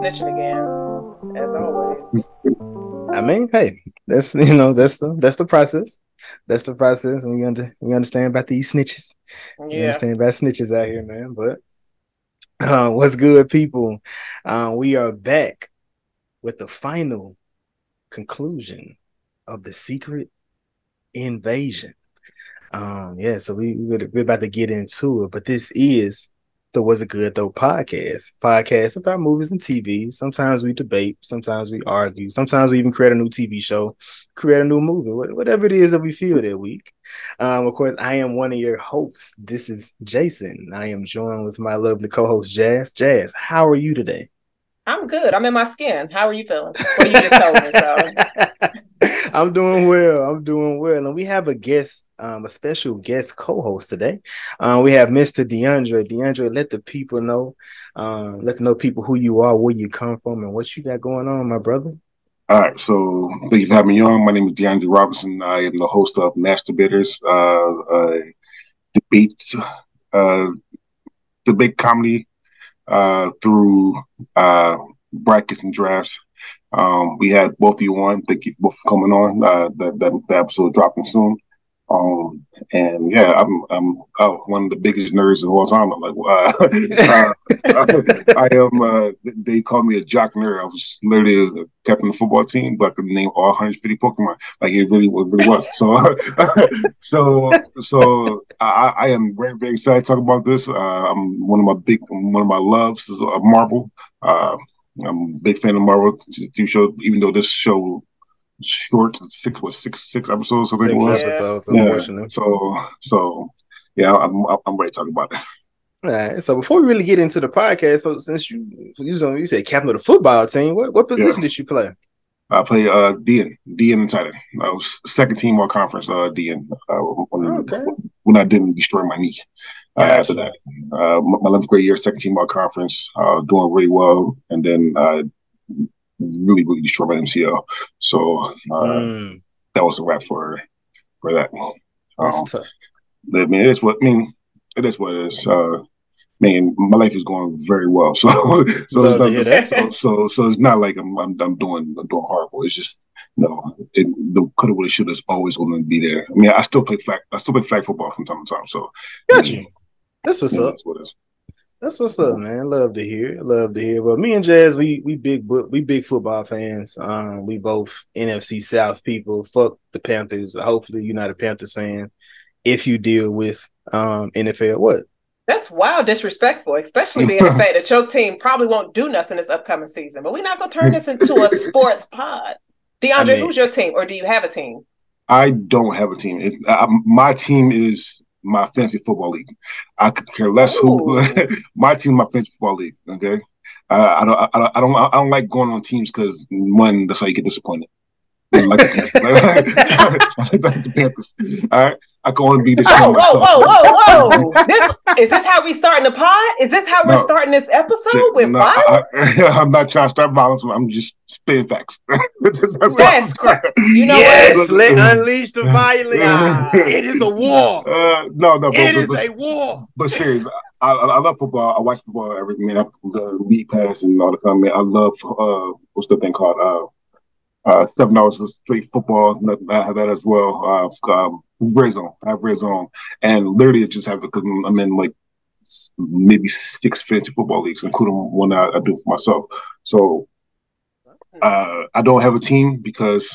snitching again, as always. I mean, hey, that's you know that's the that's the process. That's the process, and we under we understand about these snitches. Yeah, we understand about snitches out here, man. But uh, what's good, people? Uh, we are back with the final conclusion of the secret invasion. Um, yeah, so we we're about to get into it, but this is the Was It Good Though podcast. Podcast about movies and TV. Sometimes we debate, sometimes we argue, sometimes we even create a new TV show, create a new movie, whatever it is that we feel that week. Um, of course, I am one of your hosts. This is Jason. I am joined with my lovely co-host Jazz. Jazz, how are you today? I'm good. I'm in my skin. How are you feeling? What you just told me. So I'm doing well. I'm doing well. And we have a guest, um, a special guest co-host today. Um, we have Mr. Diandre. Diandre, let the people know, um, let them know people who you are, where you come from, and what you got going on, my brother. All right, so thank you for having me on. My name is Diandre Robinson. I am the host of Mass Debaters, uh, uh, debate, uh, debate comedy uh, through uh, brackets and drafts. Um, we had both of you on. Thank you both for coming on. Uh, that, that, episode dropping soon. Um, and yeah, I'm I'm oh, one of the biggest nerds of all time. I'm like, uh, uh, I am. Uh, they call me a jock nerd. I was literally a captain of the football team, but I could name all 150 Pokemon. Like it really, it really was. So, so, so I, I, am very, very excited to talk about this. Uh, I'm one of my big, one of my loves is uh, Marvel. Uh, I'm a big fan of Marvel TV show, even though this show short, six was six six episodes. Think six episodes. Yeah. So so yeah, I'm I'm ready to talk about it. All right. So before we really get into the podcast, so since you you, you said captain of the football team, what, what position yeah. did you play? I play uh DN, DN tight end. I was second team all conference uh DN. Uh, when, okay. when I didn't destroy my knee. Uh, after that, uh, my 11th grade year, second team all conference, uh, doing really well, and then uh, really, really destroyed my MCL. So uh, mm. that was a wrap for for that. Um, I mean, it's what I mean. It is what it is. Uh, man, my life is going very well. So, so, it's not, so, so, so, it's not like I'm, I'm, I'm doing, I'm doing horrible. It's just, you know, it, the coulda, woulda, shoulda is always going to be there. I mean, I still play flag, I still play flag football from time to time. So, gotcha. That's what's yeah, up. That's what. That's what's up, man. Love to hear. Love to hear. But me and Jazz, we we big we big football fans. Um, we both NFC South people. Fuck the Panthers. Hopefully, you're not a Panthers fan. If you deal with um NFL, what? That's wild disrespectful, especially being the fact that your team probably won't do nothing this upcoming season. But we're not gonna turn this into a sports pod. Diandre, I mean, who's your team, or do you have a team? I don't have a team. It, I, my team is my fantasy football league. I could care less who my team, my fantasy football league. Okay, uh, I don't, I, don't, I don't, I don't like going on teams because one, that's how you get disappointed. I like the Panthers. I like the Panthers. All right. I can only be this. Oh, whoa, whoa, whoa, whoa! this is this how we starting the pod? Is this how we're no, starting this episode with no, violence? I, am not trying to start violence. I'm just spitting facts. That's correct. You know yes, what? let unleash the violence. it is a war. Uh, no, no, but, it is but, a war. But seriously, I, I, love football. I watch football every minute. The league pass and all the comment. I love uh, what's the thing called? Uh, seven hours of straight football. I have that as well. Uh, um, red zone. I have red zone, and literally it just have because I'm in like maybe six fantasy football leagues, including one I, I do for myself. So uh, I don't have a team because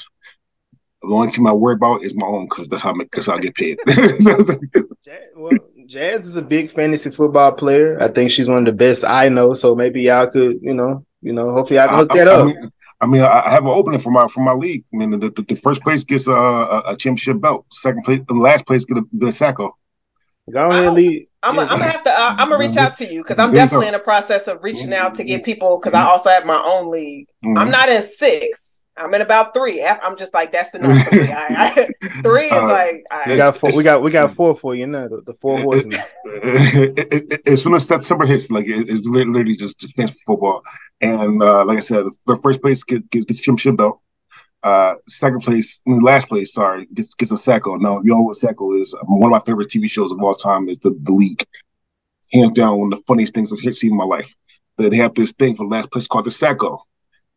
the only team I worry about is my own because that's how I make, that's how I get paid. well, Jazz is a big fantasy football player. I think she's one of the best I know. So maybe y'all could, you know, you know, hopefully I can hook I, that I, up. Mean, I mean, I have an opening for my for my league. I mean, the, the, the first place gets a, a, championship belt. Second place, the last place get a, get a Sacko. Go ahead, lead. I'm gonna have to. Uh, I'm gonna reach out to you because I'm definitely in the process of reaching out to get people because I also have my own league. Mm-hmm. I'm not in six. I'm in about three. I'm just like that's enough for me. I, I, three is uh, like I, we got four. We got we got four for you now. The, the four horsemen. as soon as September hits, like it, it's literally just just fantasy football. And uh, like I said, the first place gets gets, gets championship belt. Uh, second place, I mean, last place, sorry, gets gets a Sacko. Now, you know what Sacko is? One of my favorite TV shows of all time is the, the League. Hands down, one of the funniest things I've seen in my life. they have this thing for last place called the Sacko.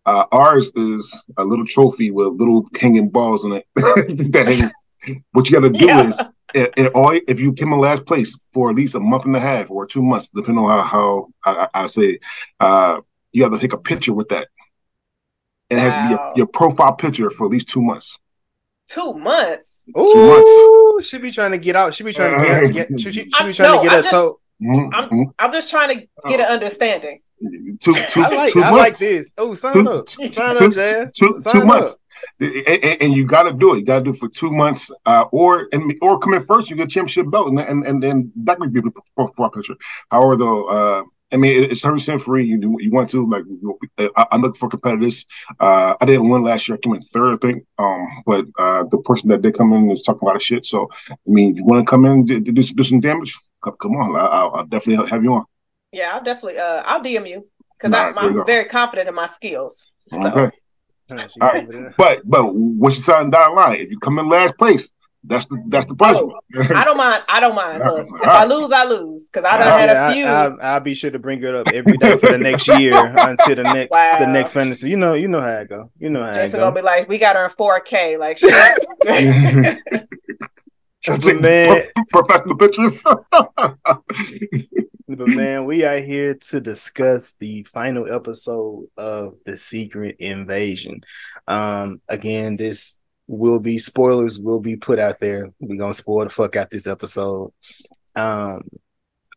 Uh, ours is a little trophy with little hanging balls on it. that hang, what you got to do yeah. is, it, it all, if you came in last place for at least a month and a half or two months, depending on how, how I, I say, uh, you have to take a picture with that. It wow. has to be your, your profile picture for at least two months. Two months. Ooh, two months. She be trying to get out. She be trying to get. get she, she, she be trying no, to get her toe. Mm-hmm. I'm, I'm just trying to get an understanding. Two, two, I like, two I months. like this. Oh, sign two, up, sign up, Jazz. Two, sign two months. And, and, you got to do it. You got to do it for two months, uh, or and or come in first. You get a championship belt, and and and then that would be the profile picture. However, though, uh, I mean, it's hundred percent free. You you want to like? I'm looking for competitors. Uh, I didn't win last year. I came in third, I think. Um, but uh, the person that did come in is talking about a lot of shit. So, I mean, if you want to come in, do, do, do some damage come on, I'll, I'll, definitely have you on. Yeah, I'll definitely. Uh, I'll DM you because I'm, I'm very confident in my skills. So. Okay. All right. But but once you sign down line, if you come in last place, that's the that's the punishment. Oh, I don't mind. I don't mind. Look, if I lose, I lose because I done had a few. I, will be sure to bring it up every day for the next year until the next wow. the next fantasy. You know, you know how I go. You know how Jason go. gonna be like, we got her in 4K. Like, but man, professional pictures. but man, we are here to discuss the final episode of the Secret Invasion. Um, again, this will be spoilers will be put out there. We're gonna spoil the fuck out this episode. Um,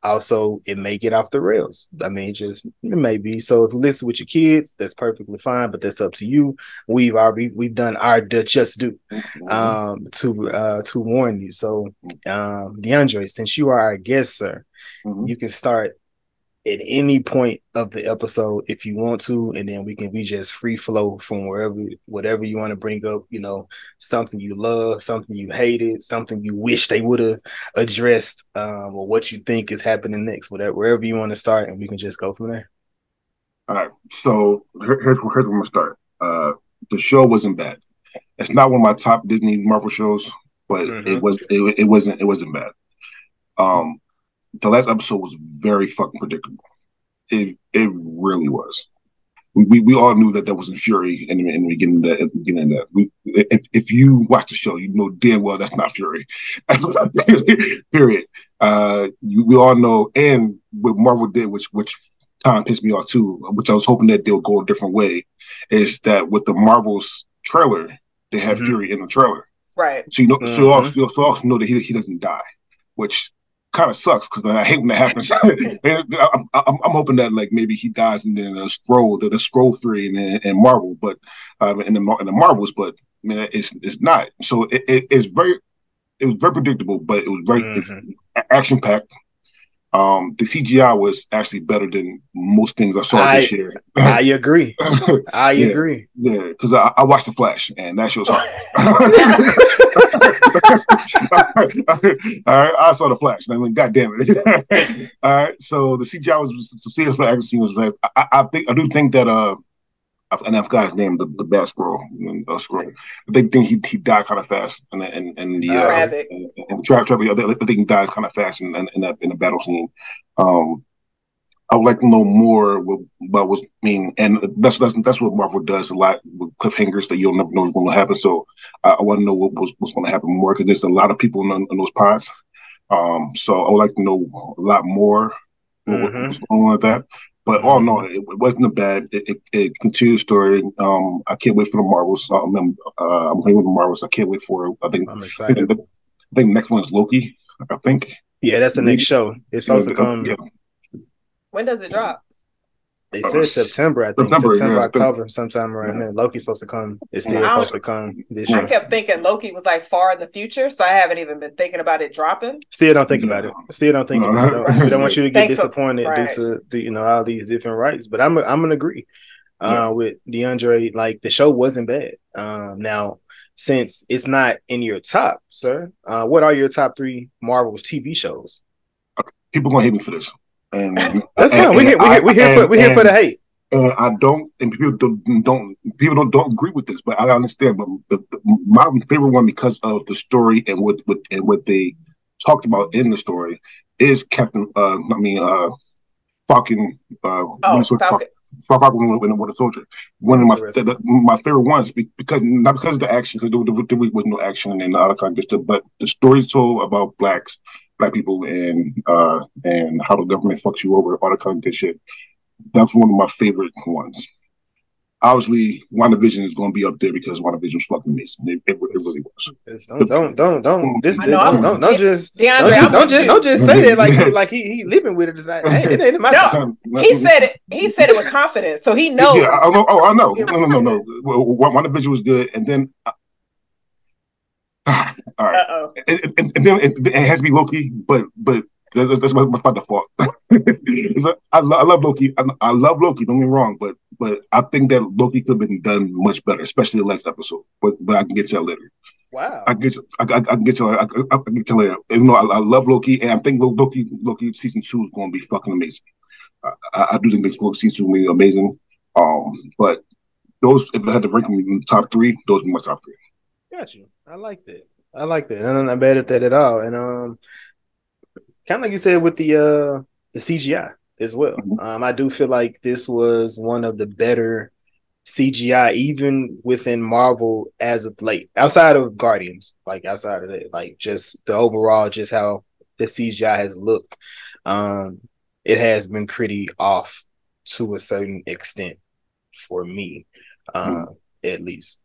also it may get off the rails. I mean, just it may be. So if you listen with your kids, that's perfectly fine, but that's up to you. We've already we've done our just do mm-hmm. um to uh to warn you. So um DeAndre, since you are our guest, sir, mm-hmm. you can start at any point of the episode if you want to, and then we can be just free flow from wherever, whatever you want to bring up. You know, something you love, something you hated, something you wish they would have addressed, um, or what you think is happening next. Whatever, wherever you want to start, and we can just go from there. All right. So here's here's where I'm gonna start. Uh, the show wasn't bad. It's not one of my top Disney Marvel shows, but mm-hmm. it was it, it wasn't it wasn't bad. Um, the last episode was very fucking predictable. It it really was. We, we, we all knew that that wasn't Fury in, in the beginning. That at the beginning that we, if if you watch the show, you know damn well that's not Fury. Period. Uh, you, we all know, and what Marvel did, which which kind of pissed me off too, which I was hoping that they'll go a different way, is that with the Marvel's trailer, they had mm-hmm. Fury in the trailer. Right. So you know, mm-hmm. so also, so also know that he he doesn't die, which kind of sucks because I hate when that happens. I'm, I'm, I'm, hoping that like maybe he dies and then a Skrull, the, the Skrull three and, and Marvel, but um, in the in the Marvels, but I mean it's it's not. So it, it, it's very it was very predictable, but it was very mm-hmm. action packed. Um, the CGI was actually better than most things I saw I, this year. I agree. I yeah, agree. Yeah, because I, I, watched The Flash, and that show's hard. All right, I saw The Flash. I mean, God damn it! All right, so the CGI was serious for action was. I, I think I do think that uh and I forgot his name, the, the bad Skrull, uh, Skrull. I think, think he he died kind of fast, and and and the uh, Rabbit. and, and Travis, I think he died kind of fast in, in, in that in the battle scene. Um, I would like to know more about what's I mean, and that's that's that's what Marvel does a lot with cliffhangers that you'll never know what's going to happen. So uh, I want to know what was, what's going to happen more because there's a lot of people in, in those pods. Um, so I would like to know a lot more mm-hmm. what's going on with that. But all in all, it, it wasn't a bad. It, it, it continued the story. Um, I can't wait for the Marvels. Um, I'm, uh, I'm playing with the Marvels. I can't wait for. I think. I'm excited. I think, I think the next one is Loki. I think. Yeah, that's the next show. It's supposed yeah, to come. Yeah. When does it drop? They said September, I think September, September yeah. October, sometime around yeah. there. Loki's supposed to come. It's still supposed to come this year. I kept thinking Loki was like far in the future, so I haven't even been thinking about it dropping. Still don't think about it. Still don't think about it. We don't want you to get disappointed right. due to you know all these different rights. But I'm I'm gonna agree uh, yeah. with Diandre. Like the show wasn't bad. Um, now since it's not in your top, sir, uh, what are your top three Marvel's TV shows? People gonna hate me for this. And that's fine. We here, we here, we here for we here for the hate. And I don't, and people don't, don't people don't, don't agree with this, but I understand. But the, the, my favorite one because of the story and what, what and what they talked about in the story is Captain. Uh, I mean, uh, Falcon. Uh, oh, Falcon. Falcon when the Winter Soldier. One of my the, the, my favorite ones because not because of the action, because there, there, was no action in the other kind of stuff, but the stories told about blacks, black people, and uh and how the government fucks you over, all that kind of good shit. That's one of my favorite ones obviously WandaVision is going to be up there because WandaVision was fucking amazing. It, it, it really was. Don't don't don't don't this, know, don't, don't, don't just Diandre, don't, don't just don't just say that like like he he living with it. It's like, hey, it ain't my no, time. He said it. He said it with confidence, so he knows. Yeah, I, oh, I know. No, no, no, no. WandaVision was good, and then. Uh, all right, and, and, and, then it, it has to be Loki, but but that's, that's my, my default. I, lo- I love Loki. I, I, love Loki. Don't get me wrong, but but I think that Loki could have been done much better, especially the last episode. But but I can get to that later. Wow. I get to, I, I, I can get to I, I, I can get to later. You know, I, I love Loki, and I think Loki Loki season two is going to be fucking amazing. I, I do think this season two will be amazing. Um, but those if I had to rank them in the top three, those are my top three. Got you. I like that. I like that. I'm not bad at that at all. And um, kind of like you said with the uh the CGI as well. Mm-hmm. Um, I do feel like this was one of the better CGI, even within Marvel as of late, outside of Guardians, like outside of it, like just the overall, just how the CGI has looked. Um, it has been pretty off to a certain extent for me, uh, mm-hmm. at least.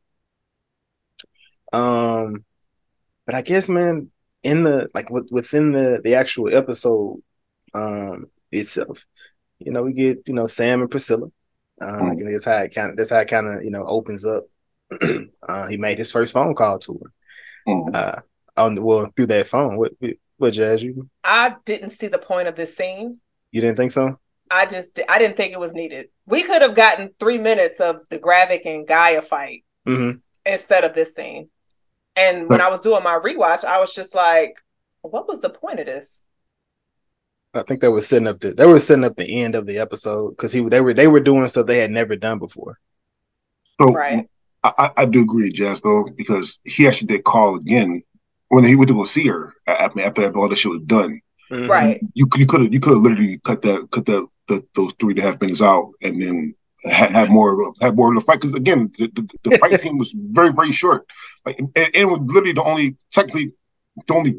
Um, but I guess, man, in the like within the the actual episode um itself you know we get you know sam and priscilla. Uh mm. that's how it kind of that's how it kind of you know opens up. Uh he made his first phone call to her mm. uh on the, well through that phone. What what jazz you? I didn't see the point of this scene. You didn't think so? I just i didn't think it was needed. We could have gotten three minutes of the Gravik and G'iah fight mm-hmm. instead of this scene and when I was doing my rewatch, I was just like, what was the point of this? I think they were setting up the they were setting up the end of the episode because he they were they were doing stuff they had never done before. So right. I, I do agree, Jazz, though, because he actually did call again when he went to go see her after after all the shit was done. Mm-hmm. Right. You you could have you could have literally cut that cut that the, those three and a half minutes out and then had, had more had more of the fight. Because again the, the, the fight scene was very very short. Like and, it was literally the only technically the only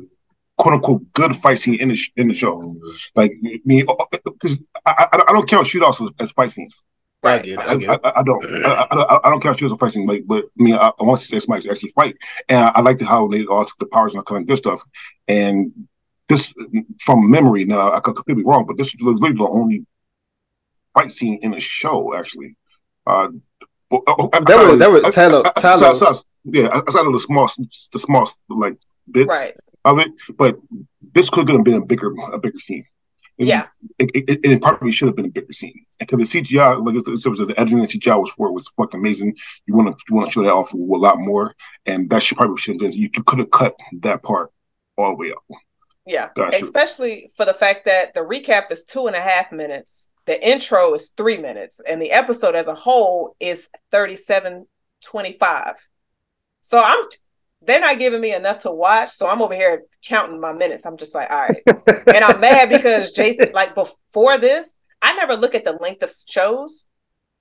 quote unquote good fight scene in the in the show. Like me because oh, oh, oh, I, I, I don't count shootouts as, as fight scenes. Right, I, I, I, I don't. I, I, don't count shootouts as fight scene, like, but I mean, I, want to see somebody actually fight, and I, liked how they all took the powers and kind of good stuff. And this, from memory, now I could, could be wrong, but this was literally the only fight scene in the show, actually. Uh, well, uh, that was that was Talos. Talos. Yeah, outside of the small, the small like bits right. of it, but this could have been a bigger, a bigger scene. And yeah, it, it, it, probably should have been a bigger scene because the CGI, like it was the editing the CGI was for it was fucking amazing. You want to you want to show that off a lot more, and that should probably should have been. You, you could have cut that part all the way up. Yeah, gotcha. especially for the fact that the recap is two and a half minutes the intro is three minutes and the episode as a whole is 3725 so i'm they're not giving me enough to watch so i'm over here counting my minutes. I'm just like all right. And i'm mad because jason like before this i never look at the length of shows.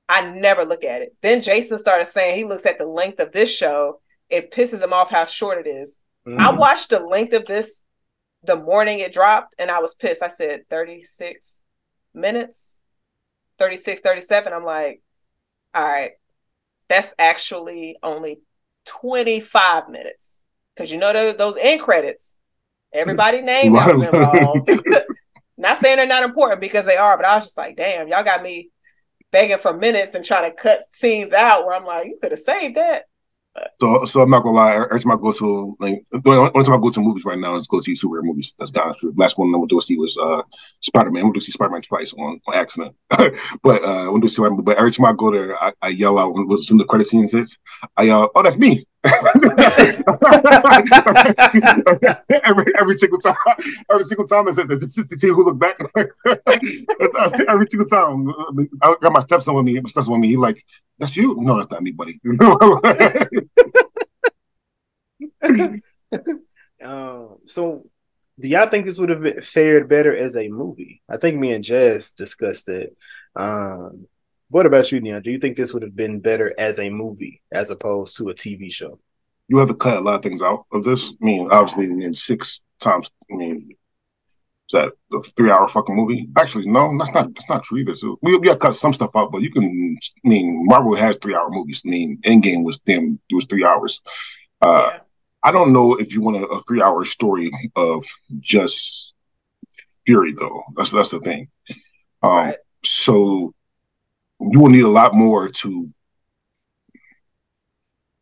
I never look at it. Then jason started saying he looks at the length of this show. It pisses him off how short it is. Mm. i watched the length of this the morning it dropped and i was pissed. I said 36 minutes, 36, 37, I'm like, all right, that's actually only 25 minutes. Because you know those, those end credits, everybody name that was involved. not saying they're not important because they are, but I was just like, damn, y'all got me begging for minutes and trying to cut scenes out where I'm like, you could have saved that. So, so I'm not gonna lie. Every time I go to like, the only time I go to movies right now is go see superhero movies. That's of true. Last one I went to see was uh, Spider Man. I went to see Spider Man twice on, on accident, but uh, I went to see. But every time I go there, I, I yell out when, when the credit scene hits. I yell, "Oh, that's me!" Every every single time, every single time I said this just to see who looked back. every single time, I got my stepson with me. My stepson with me. He like, "That's you?" No, that's not me, buddy. um, so do y'all think this would have fared better as a movie? I think me and Jess discussed it. Um, what about you, Neon? Do you think this would have been better as a movie as opposed to a TV show? You have to cut a lot of things out of this. I mean, obviously, in six times, I mean, is that a three-hour fucking movie? Actually, no, that's not. That's not true either. So we, we got to cut some stuff out, but you can. I mean, Marvel has three-hour movies. I mean, Endgame was them. It was three hours. Uh, yeah. I don't know if you want a, a three hour story of just Fury though. That's that's the thing. Um, right. So you will need a lot more to.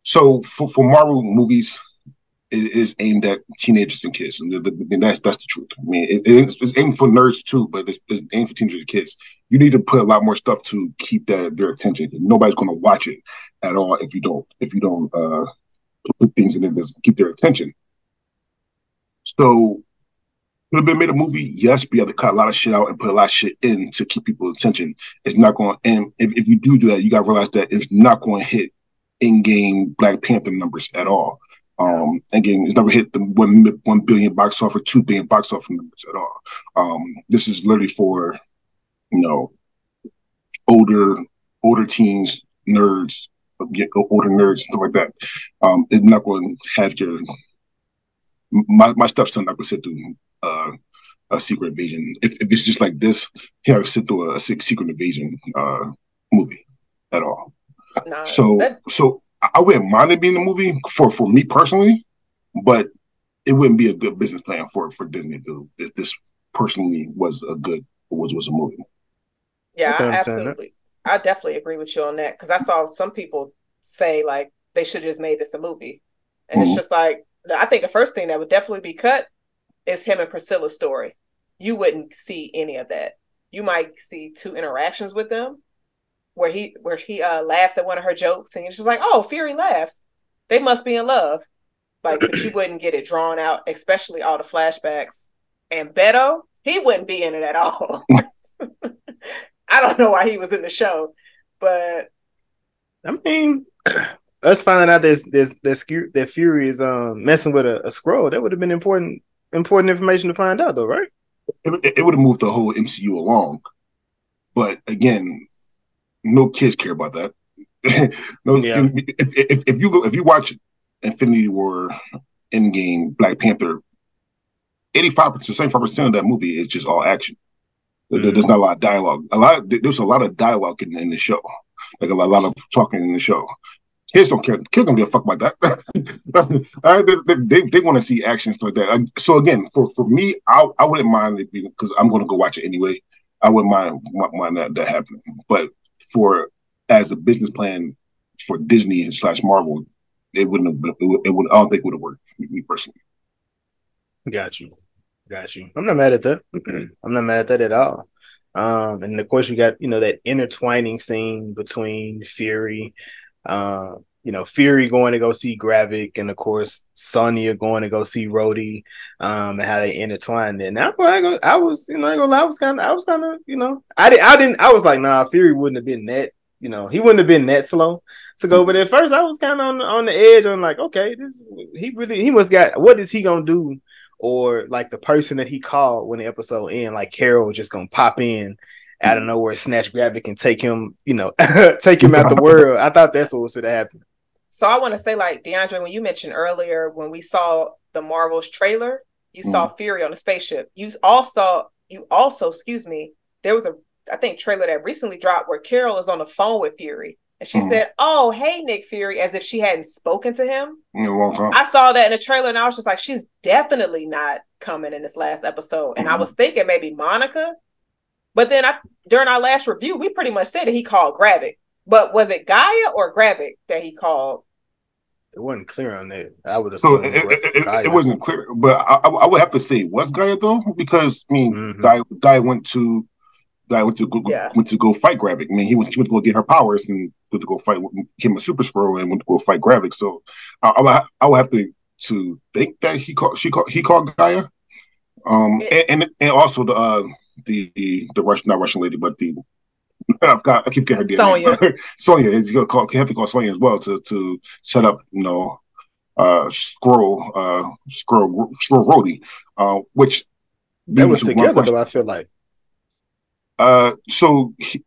So for, for Marvel movies, it is aimed at teenagers and kids, and, the, the, that's that's the truth. I mean, it, it's, aimed for nerds too, but it's, it's, aimed for teenagers and kids. You need to put a lot more stuff to keep that their attention. Nobody's going to watch it at all if you don't if you don't uh, put things in it to keep their attention. So could have been made a movie, yes, but you have to cut a lot of shit out and put a lot of shit in to keep people's attention. It's not going and if, if you do do that, you gotta realize that it's not going to hit Endgame Black Panther numbers at all. Um, again, it's never hit the one one billion box office, two billion box office numbers at all. Um, this is literally for you know older older teens, nerds, older nerds, stuff like that. Um, it's not going to have your my my stepson not going to sit through uh, a secret invasion. If, if it's just like this, he has to sit through a, a secret invasion uh, movie at all. Nah, so that... so I wouldn't mind it being a movie for for me personally, but it wouldn't be a good business plan for for Disney to if this personally was a good was was a movie. Yeah, absolutely. I definitely agree with you on that because I saw some people say like they should have just made this a movie, and mm-hmm. it's just like I think the first thing that would definitely be cut is him and Priscilla's story. You wouldn't see any of that. You might see two interactions with them where he where he uh, laughs at one of her jokes and she's like, oh, Fury laughs. They must be in love. Like, but you wouldn't get it drawn out, especially all the flashbacks. And Beto, he wouldn't be in it at all. I don't know why he was in the show, but I mean, us finding out there's there's that that Fury is um messing with a, a Skrull, that would have been important important information to find out, though, right? It, it would have moved the whole MCU along, but again, no kids care about that. no, yeah. if, if, if you look, if you watch Infinity War, Endgame, Black Panther, eighty five percent, seventy five percent of that movie is just all action. Mm-hmm. There's not a lot of dialogue. A lot. Of, there's a lot of dialogue in, in the show, like a lot, a lot of talking in the show. Kids don't care. Kids don't give a fuck about that. they, they, they want to see action stuff like that. So again, for, for me, I, I wouldn't mind it because I'm going to go watch it anyway. I wouldn't mind mind that, that happening. But for as a business plan for Disney and slash Marvel, it wouldn't have. Been, it would. It would I don't think would have worked for me personally. Got you. Got you. I'm not mad at that. I'm not mad at that at all. Um, and of course, you got you know that intertwining scene between Fury, uh, you know, Fury going to go see Gravik, and of course Sonya going to go see Rhodey, um, and how they intertwined. And I, I, was, you know, I, I was kind of, I was kind of, you know, I didn't, I didn't, I was like, nah, Fury wouldn't have been that, you know, he wouldn't have been that slow to go. But at first, I was kind of on on the edge. I'm like, okay, this, he really, he must got, what is he gonna do? Or like the person that he called when the episode end, like Carol just gonna pop in out of nowhere, snatch Gravik and take him, you know, take him out the world. I thought that's what was going to happen. So I want to say, like Diandre, when you mentioned earlier when we saw the Marvels trailer, you mm. saw Fury on a spaceship. You also, you also, excuse me, there was a I think trailer that recently dropped where Carol is on the phone with Fury. And she mm. said, Oh, hey, Nick Fury, as if she hadn't spoken to him. I saw that in the trailer and I was just like, She's definitely not coming in this last episode. And mm I mm-hmm. was thinking maybe Monica. But then I during our last review, we pretty much said that he called Gravik. But was it G'iah or Gravik that he called? It wasn't clear on that. I would assume so it, it, it, it, wasn't clear, but I, I, would have to say it was G'iah though, because I mean, mm-hmm. G'iah, G'iah went to G'iah went to go, yeah. went to go fight Gravik. I mean, he went, she went to go get her powers and went to go fight, became a super Skrull and went to go fight Gravik. So I, I, would, I would have to to think that he called she called he called G'iah, um, and, and, and also the uh the the Russian not Russian lady, but the I've got I keep getting her name. Sonya. Sonya, you call, you have to call Sonya as well to to set up, you know, uh, Skrull uh, scroll Skrull Rhodey, uh, which they was together though. I feel like. Uh, so he,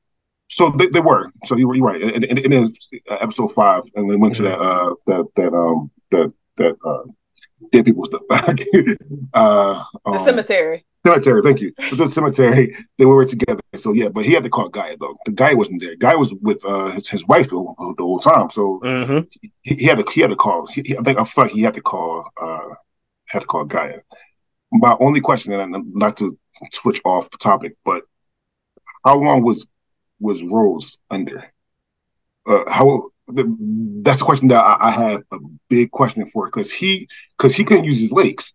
so they, they, were. So you were you right. And, and, and in episode five, and we went mm-hmm. to that uh that that um that that uh dead people stuff. uh, um, the cemetery. Cemetery, thank you. The cemetery, they were together. So yeah, but he had to call Guy though. The guy wasn't there. Guy was with uh, his, his wife the, the whole time. So mm-hmm. he, he, had to he had to call. He, I think I like he had to call uh had to call G'iah. My only question, and not to switch off the topic, but how long was was Rose under? Uh, how the, that's the question that I, I have a big question for because he because he couldn't use his legs.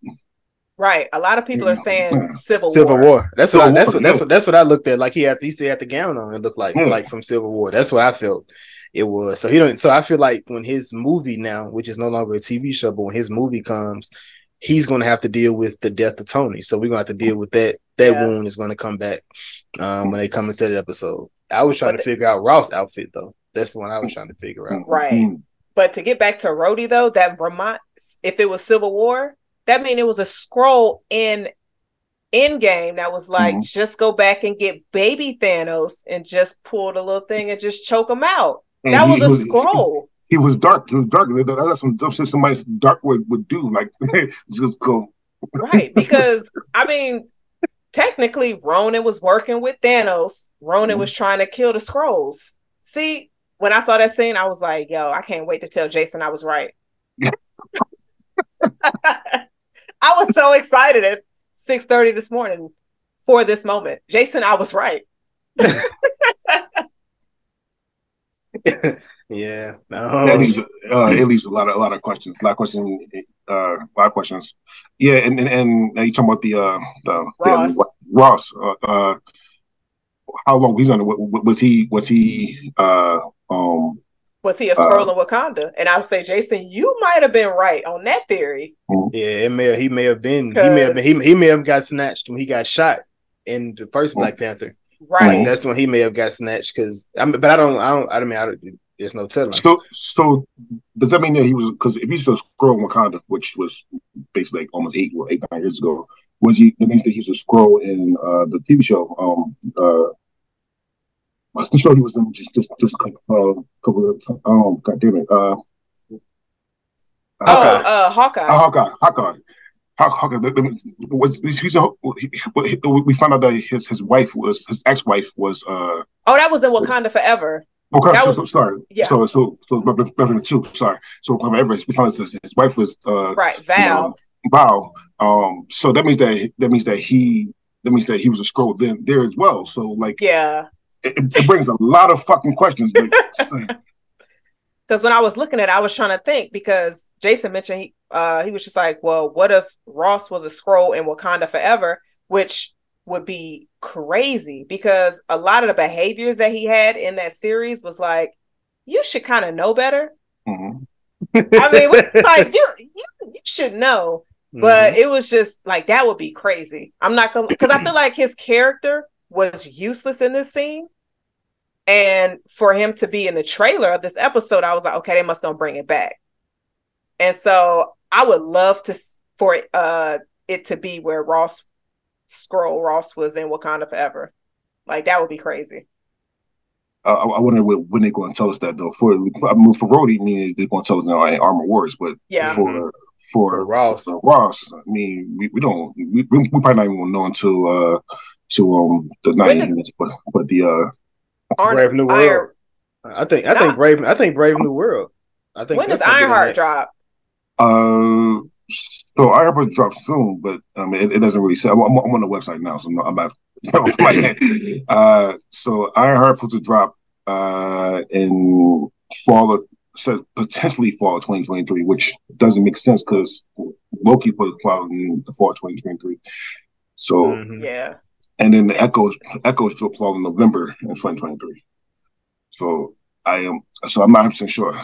Right. A lot of people are saying Civil, Civil War. War. That's what I, that's what that's what that's what I looked at. Like he had he still had the gown on. It looked like yeah. like from Civil War. That's what I felt it was. So he don't. So I feel like when his movie now, which is no longer a TV show, but when his movie comes, he's going to have to deal with the death of Tony. So we're going to have to deal with that. That yeah. wound is going to come back um, when they come and into the episode. I was trying but to the, figure out Ross' outfit though. That's the one I was trying to figure out. Right. But to get back to Rhodey though, that Vermont, if it was Civil War, that mean it was a scroll in Endgame that was like, mm-hmm. just go back and get baby Thanos and just pull the little thing and just choke him out. And that was a was, Skrull. He, he, was dark. He was dark. That's some stuff somebody dark would, would do. Like just go. right. Because I mean, technically Ronan was working with Thanos. Ronan mm-hmm. was trying to kill the Skrulls See, when I saw that scene, I was like, yo, I can't wait to tell Jason I was right. I was so excited at 6:30 this morning for this moment. Jason, I was right. yeah, no. leaves, uh, it leaves a lot of a lot of questions. A lot of questions. Uh, a lot of questions. Yeah, and and, and you talking about the uh the Ross. The, Ross. Uh, uh, how long he's on? Was he was he uh was he a Skrull uh, in Wakanda? And I would say, Jason, you might have been right on that theory. Mm-hmm. Yeah, it may have, he may have been. He may have been. He, he may have got snatched when he got shot in the first Black mm-hmm. Panther. Right. Like, that's when he may have got snatched. Because I mean, but I don't. I don't. I mean, I don't, there's no telling. So, so does that mean that he was? Because if he's a Skrull in Wakanda, which was basically like almost eight or eight nine years ago, was he? That means that he's a Skrull in uh, the TV show. Um, uh, What's the show he was in just just just a couple, uh, couple of um god damn it uh Oh, uh, Hawkeye. Uh, Hawkeye. Hawkeye. Hawkeye. Was he's a, we found out that his his wife was his ex wife was uh oh that was in Wakanda Forever. Okay, that so, was, so, sorry. Yeah. So so so two. Sorry. So Forever. We found out his, his wife was uh right Val. You know, Val. Um. So that means that that means that he that means that he was a Skrull then there as well. So like yeah it, it brings a lot of fucking questions. Because when I was looking at it, I was trying to think because Jason mentioned he uh he was just like, well, what if Ross was a Skrull in Wakanda forever, which would be crazy because a lot of the behaviors that he had in that series was like, you should kind of know better. Mm-hmm. I mean, like you, you, you should know, but mm-hmm. it was just like that would be crazy. I'm not gonna because I feel like his character was useless in this scene. And for him to be in the trailer of this episode, I was like, okay, they must gonna bring it back. And so I would love to for uh it to be where Ross Skrull Ross was in Wakanda forever. Like that would be crazy. Uh, I wonder when they're going to tell us that though. For I mean, for Rhodey, I mean they're going to tell us now in Armor Wars, but yeah, for for, for Ross, for Ross, I mean we, we don't we, we probably not even know until uh to um the nineties, but but the uh Brave New World. Iron... I think I think Brave I think Brave New World. I think when does Ironheart drop? Uh, so Ironheart drop soon, but um, it, it doesn't really say. I'm, I'm, on the website now, so I'm not. About uh, so Ironheart supposed to drop uh in fall of so potentially fall of 2023, which doesn't make sense because Loki put fall in the fall of 2023. So mm-hmm. yeah, and then the Echoes Echoes drops all in November in 2023. So I am so I'm not 100 sure,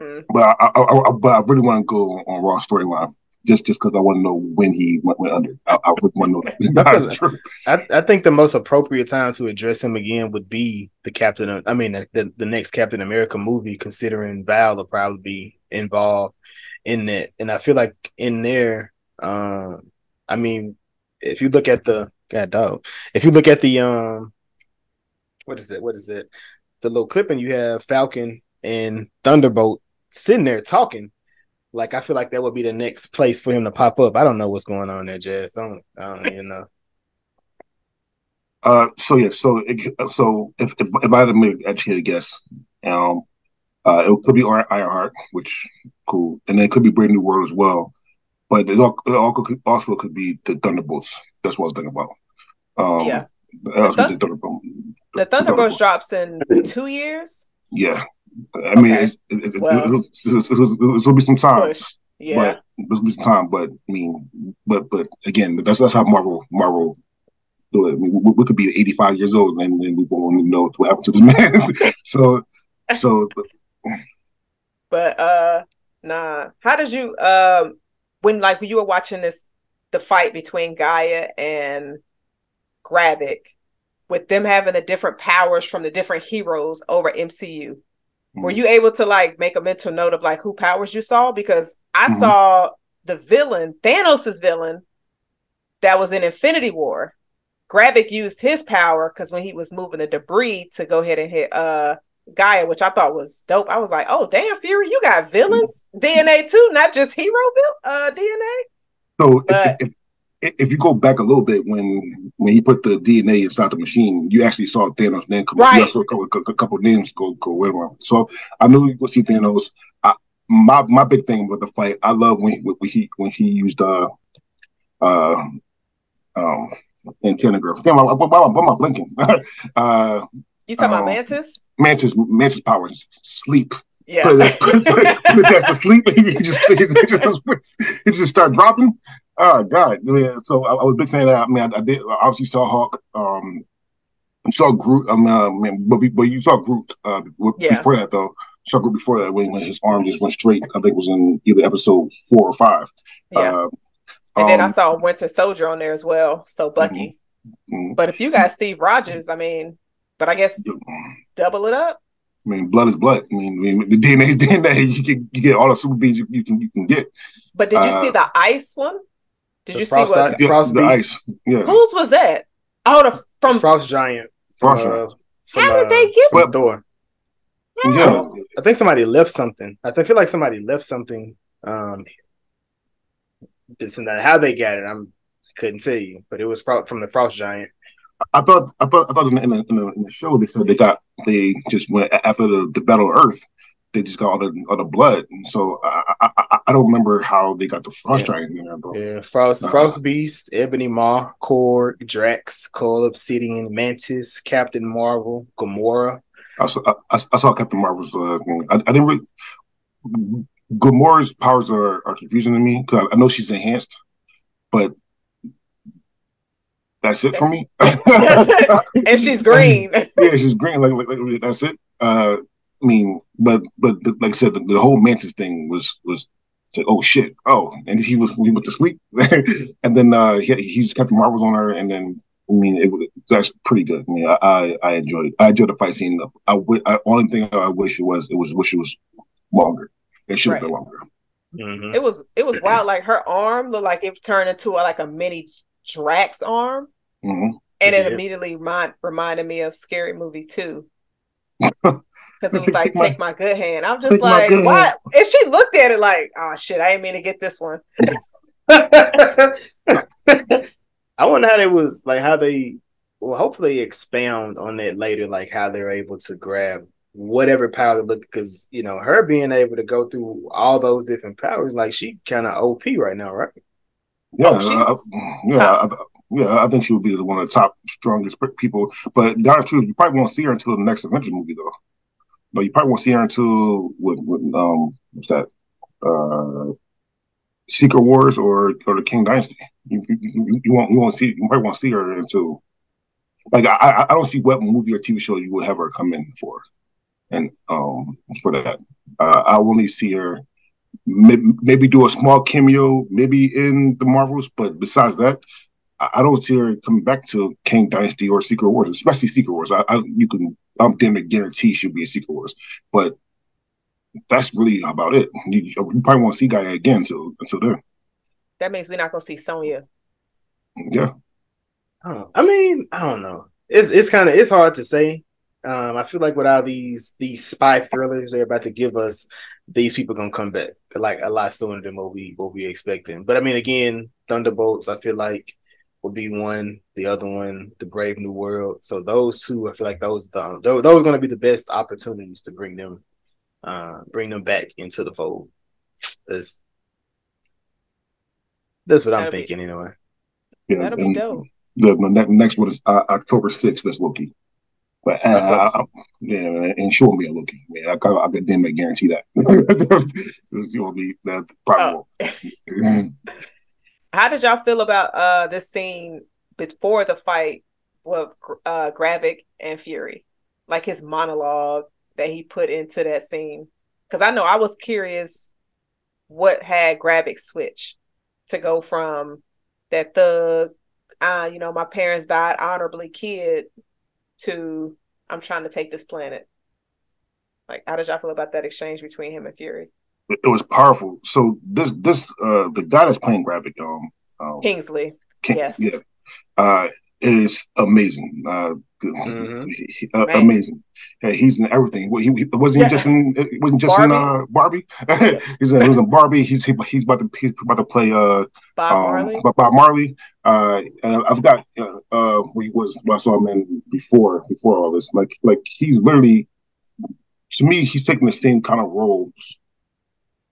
mm. but I, I, I, but I really want to go on Raw storyline just just because I want to know when he went, went under. I, I want to know that. I, I think the most appropriate time to address him again would be the Captain. Of, I mean, the, the next Captain America movie, considering Val will probably be involved in that. And I feel like in there, um, I mean, if you look at the God dog, if you look at the um, what is it? What is it? The little clipping you have Falcon and Thunderbolt sitting there talking. Like I feel like that would be the next place for him to pop up. I don't know what's going on there, Jazz. I don't, I don't even know. Uh, so yeah, so so if if, if I had to make actually a guess, um, uh, it could be Ironheart, which cool, and then it could be Brave New World as well. But it, also could be the Thunderbolts. That's what I was thinking about. Um, yeah. The, Thun- the, Thunderbolt, the Thunderbolts drops in two years. Yeah, I mean, okay. it's, it, well, it, it, will be some time. Push. Yeah, but it'll be some time. But I mean, but but again, that's that's how Marvel Marvel do it. I mean, we, we, could be 85 years old and then we won't even know what happened to this man. so, so. But uh, nah. How did you um when like when you were watching this the fight between G'iah and Gravik, with them having the different powers from the different heroes over MCU? Mm-hmm. Were you able to like make a mental note of like who powers you saw? Because I mm-hmm. saw the villain, Thanos's villain, that was in Infinity War. Gravik used his power because when he was moving the debris to go ahead and hit uh G'iah, which I thought was dope. I was like, oh damn, Fury, you got villains DNA too, not just hero uh DNA. So but, if, if, if, you go back a little bit when when he put the DNA inside the machine, you actually saw Thanos' name come right. You saw a couple, a couple names go go around. So I knew you would see Thanos. I, my my big thing with the fight, I love when when he when he used uh uh um antenna girl. Damn, why, why, why, am I blinking? uh you talking um, about Mantis? Mantis, Mantis powers sleep. Yeah, he has to sleep. He just, he just, he just start dropping. Oh God! Yeah, so I, I, was a big fan of that. I mean, I, I did obviously saw Hawk. Um, you saw Groot. I mean, uh, man, but, but you saw Groot uh, yeah. before that though. Saw Groot before that when, when his arm just went straight. I think it was in either episode four or five. Yeah. Uh, and um, then I um, saw Winter Soldier on there as well. So Bucky. Mm-hmm. mm-hmm. But if you got Steve Rogers, I mean, but I guess double it up. I mean, blood is blood. I mean, I mean the DNA is DNA. You can you get all the super beings you, you can you can get. But did you uh, see the ice one? Did you see what yeah, frost the ice? Yeah. Whose was that? Oh, the from Frost Giant. Frost Giant. Uh, How did they get well, Thor? Yeah. I think somebody left something. I feel like somebody left something. Um, this and that. How they got it, I'm couldn't tell you, but it was from the Frost Giant. I thought I thought I thought in the, in the, in the, show they said they got they just went after the, the Battle of Earth. They just got all the all the blood, and so I I, I don't remember how they got the Frost yeah. Giant in there. Though. Yeah, Frost uh, Frost Beast, Ebony Maw, Korg, Drax, Cull Obsidian, Mantis, Captain Marvel, Gamora. I saw, I, I saw Captain Marvel's. Uh, I, I didn't really. Gamora's powers are, are confusing to me because I know she's enhanced, but that's it for me. and she's green. yeah, she's green. Like, like, like that's it. Uh, I mean, but but the, like I said, the, the, whole Mantis thing was was said, oh shit, oh, and he was he went to sleep, and then uh, he he just kept the marbles on her, and then I mean, it was, actually pretty good. I mean, I, I, I enjoyed I enjoyed the fight scene. I, I only thing I wish it was it was wish it was longer. It should have right. been longer. Mm-hmm. It was it was wild. Like her arm looked like it turned into a, like a mini Drax arm. Mm-hmm. And it immediately remind, reminded me of Scary Movie too. Because it was like, take my, take my, good hand. I'm just like, why? And she looked at it like, oh shit, I didn't mean to get this one. I wonder how they was like how they well hopefully expound on that later, like how they're able to grab whatever power look because you know her being able to go through all those different powers, like she kind of OP right now, right? Yeah, oh, I, yeah, yeah, I think she would be the one of the top strongest people. But God truth, you probably won't see her until the next Avengers movie, though. But you probably won't see her until with, with um what's that? Uh, Secret Wars or or the Kang Dynasty. You, you, you won't you won't see you probably won't see her until like I I don't see what movie or TV show you would have her come in for, and um for that uh, I only see her maybe, maybe do a small cameo, maybe in the Marvels. But besides that, I, don't see her coming back to Kang Dynasty or Secret Wars, especially Secret Wars. I, I you can I'm damn near guarantee she'll be a Secret Wars, but that's really about it. You, you probably won't see G'iah again until until then. That means we're not gonna see Sonya. Yeah. I mean, I don't know. It's it's kind of it's hard to say. Um, I feel like without these these spy thrillers they're about to give us, these people gonna come back like a lot sooner than what we what we expecting. But I mean, again, Thunderbolts, I feel like will be one. The other one, the Brave New World. So those two, I feel like those the, those, those are gonna be the best opportunities to bring them, uh, bring them back into the fold. That's that's what I'm That'll thinking anyway. Yeah, That'll be dope. The, next one is uh, October 6th. That's Loki. But uh, I, I, yeah, and sure me a Loki. Man, I, I, I could damn it guarantee that. you will be that probably. Oh. How did y'all feel about uh this scene before the fight with uh Gravik and Fury? Like his monologue that he put into that scene. Because I know I was curious what had Gravik switch to go from that thug, uh, you know, my parents died honorably kid to I'm trying to take this planet. Like, how did y'all feel about that exchange between him and Fury? It was powerful. So this this uh the guy that's playing Gravik, um, um Kingsley. King, yes. Yeah. Uh is amazing. Uh, mm-hmm. uh amazing. Yeah, he's in everything. He, he wasn't yeah. just in wasn't just Barbie? in uh, Barbie. he's in, he was in Barbie. He's he, he's about to he's about to play uh Bob um, Marley. Bob Marley. Uh, and I forgot uh, uh where he was. Well, I saw him in before before all this. Like like he's literally to me he's taking the same kind of roles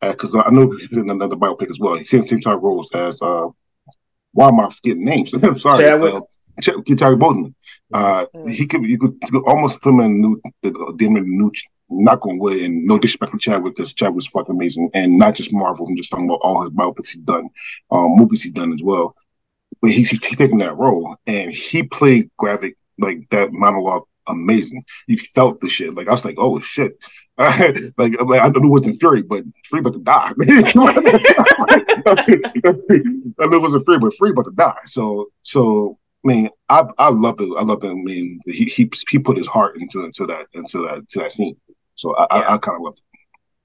because uh, I know he's in another biopic as well. He's taking the same type of roles as uh why am I forgetting names? I'm sorry. Chadwick. Uh, Chadwick Boseman. Uh, mm. He could you could, could almost put him in new, the Damon new knock on wood and no disrespect to Chadwick because Chadwick was fucking amazing and not just Marvel. I'm just talking about all his biopics he's done, um, movies he's done as well. But he's, he's taking that role and he played Gravik like that monologue amazing. You felt the shit. Like I was like, oh shit. like, like I knew it wasn't Fury, but Free but to die. I knew it wasn't Free, but Free but to die. So so I mean, I I love the I love the I mean, he he he put his heart into into that into that to that scene. So I yeah. I, I kind of loved it.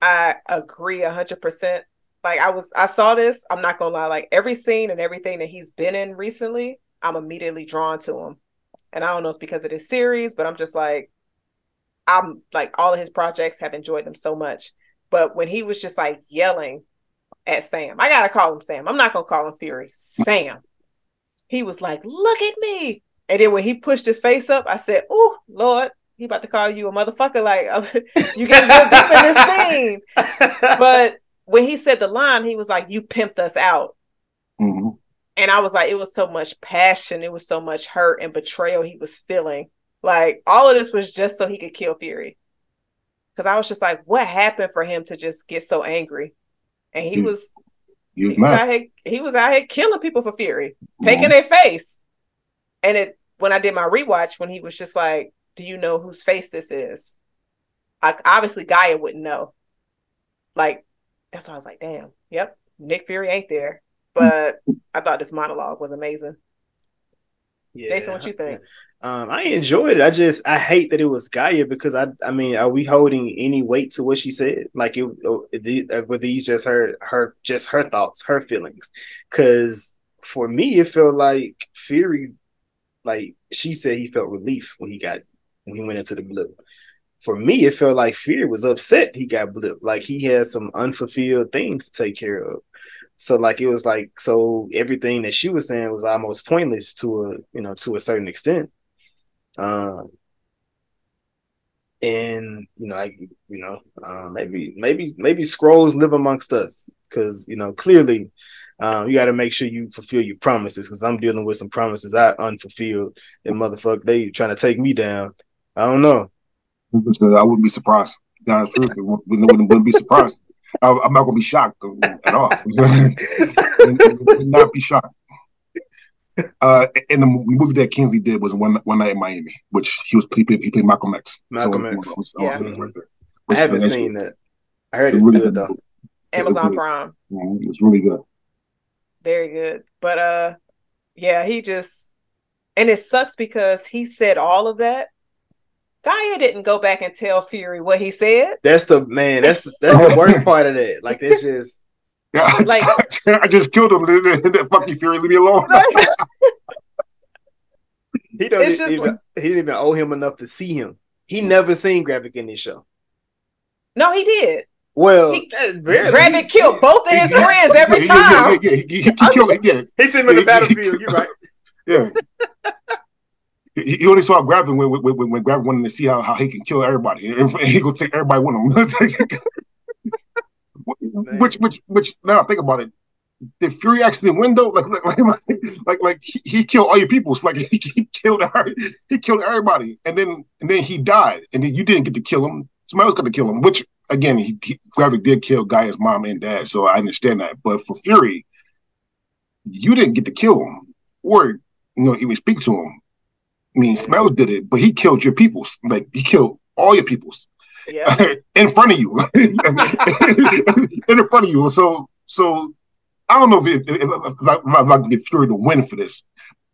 I agree hundred percent. Like I was, I saw this. I'm not gonna lie. Like every scene and everything that he's been in recently, I'm immediately drawn to him. And I don't know it's because of this series, but I'm just like, I'm like all of his projects have enjoyed them so much. But when he was just like yelling at Sam, I gotta call him Sam. I'm not gonna call him Fury. Sam he was like, "Look at me!" And then when he pushed his face up, I said, "Oh Lord, he about to call you a motherfucker!" Like you get real deep in this scene. But when he said the line, he was like, "You pimped us out." Mm-hmm. And I was like, it was so much passion, it was so much hurt and betrayal he was feeling. Like all of this was just so he could kill Fury. Because I was just like, what happened for him to just get so angry? And he was he was, out here, he was out here killing people for Fury, taking their face. And it when I did my rewatch, when he was just like, "Do you know whose face this is?" Like obviously, G'iah wouldn't know. Like that's why I was like, "Damn, yep, Nick Fury ain't there." But I thought this monologue was amazing. Yeah. Jason, what you think? Um, I enjoyed it. I just I hate that it was G'iah because I I mean, are we holding any weight to what she said? Like it, it uh, were these just her her just her thoughts, her feelings? Because for me, it felt like Fury, like she said, he felt relief when he got when he went into the blip. For me, it felt like Fury was upset he got blip. Like he had some unfulfilled things to take care of. So like it was like so everything that she was saying was almost pointless to a you know to a certain extent. Um, and you know, I, you know, uh, maybe maybe maybe Skrulls live amongst us because you know clearly um, you got to make sure you fulfill your promises because I'm dealing with some promises I unfulfilled and motherfucker they trying to take me down. I don't know. I wouldn't be surprised. God's truth, wouldn't, wouldn't be surprised. I, am not gonna be shocked at all. not be shocked. Uh, and the movie that Kingsley did was one one night in Miami, which he was he played, he played Malcolm X. Malcolm so X. Was, yeah. I haven't seen that. I heard it's really good though. Amazon Prime. Mm-hmm. It's really good. Very good. But uh yeah, he just and it sucks because he said all of that. G'iah didn't go back and tell Fury what he said. That's the man, that's that's the worst part of that. Like it's just like I just killed him. That fucking Fury, leave me alone. he doesn't even, like, he didn't even owe him enough to see him. He never seen Gravik in this show. No, he did. Well, he, uh, Gravik killed both of his friends every time. Yeah, yeah, yeah, he, he, he killed him. Yeah, he sent him in the battlefield. You're right. Yeah. He, only saw Gravik when, when, when Gravik wanted to see how, how he can kill everybody, and he gonna take everybody with him. which, which, which. Now think about it. Did Fury actually win though? Like, like, like, like, like he, he killed all your peoples. Like he, he killed, he killed everybody, and then and then he died, and then you didn't get to kill him. Somebody else got to kill him. Which again, he, he Gravik did kill G'iah's mom and dad, so I understand that. But for Fury, you didn't get to kill him, or you know, even speak to him. I mean, Smells did it, but he killed your peoples. Like he killed all your peoples. Yeah. in front of you. in front of you. So so I don't know if, if, if, if I, if I can get Fury to win for this.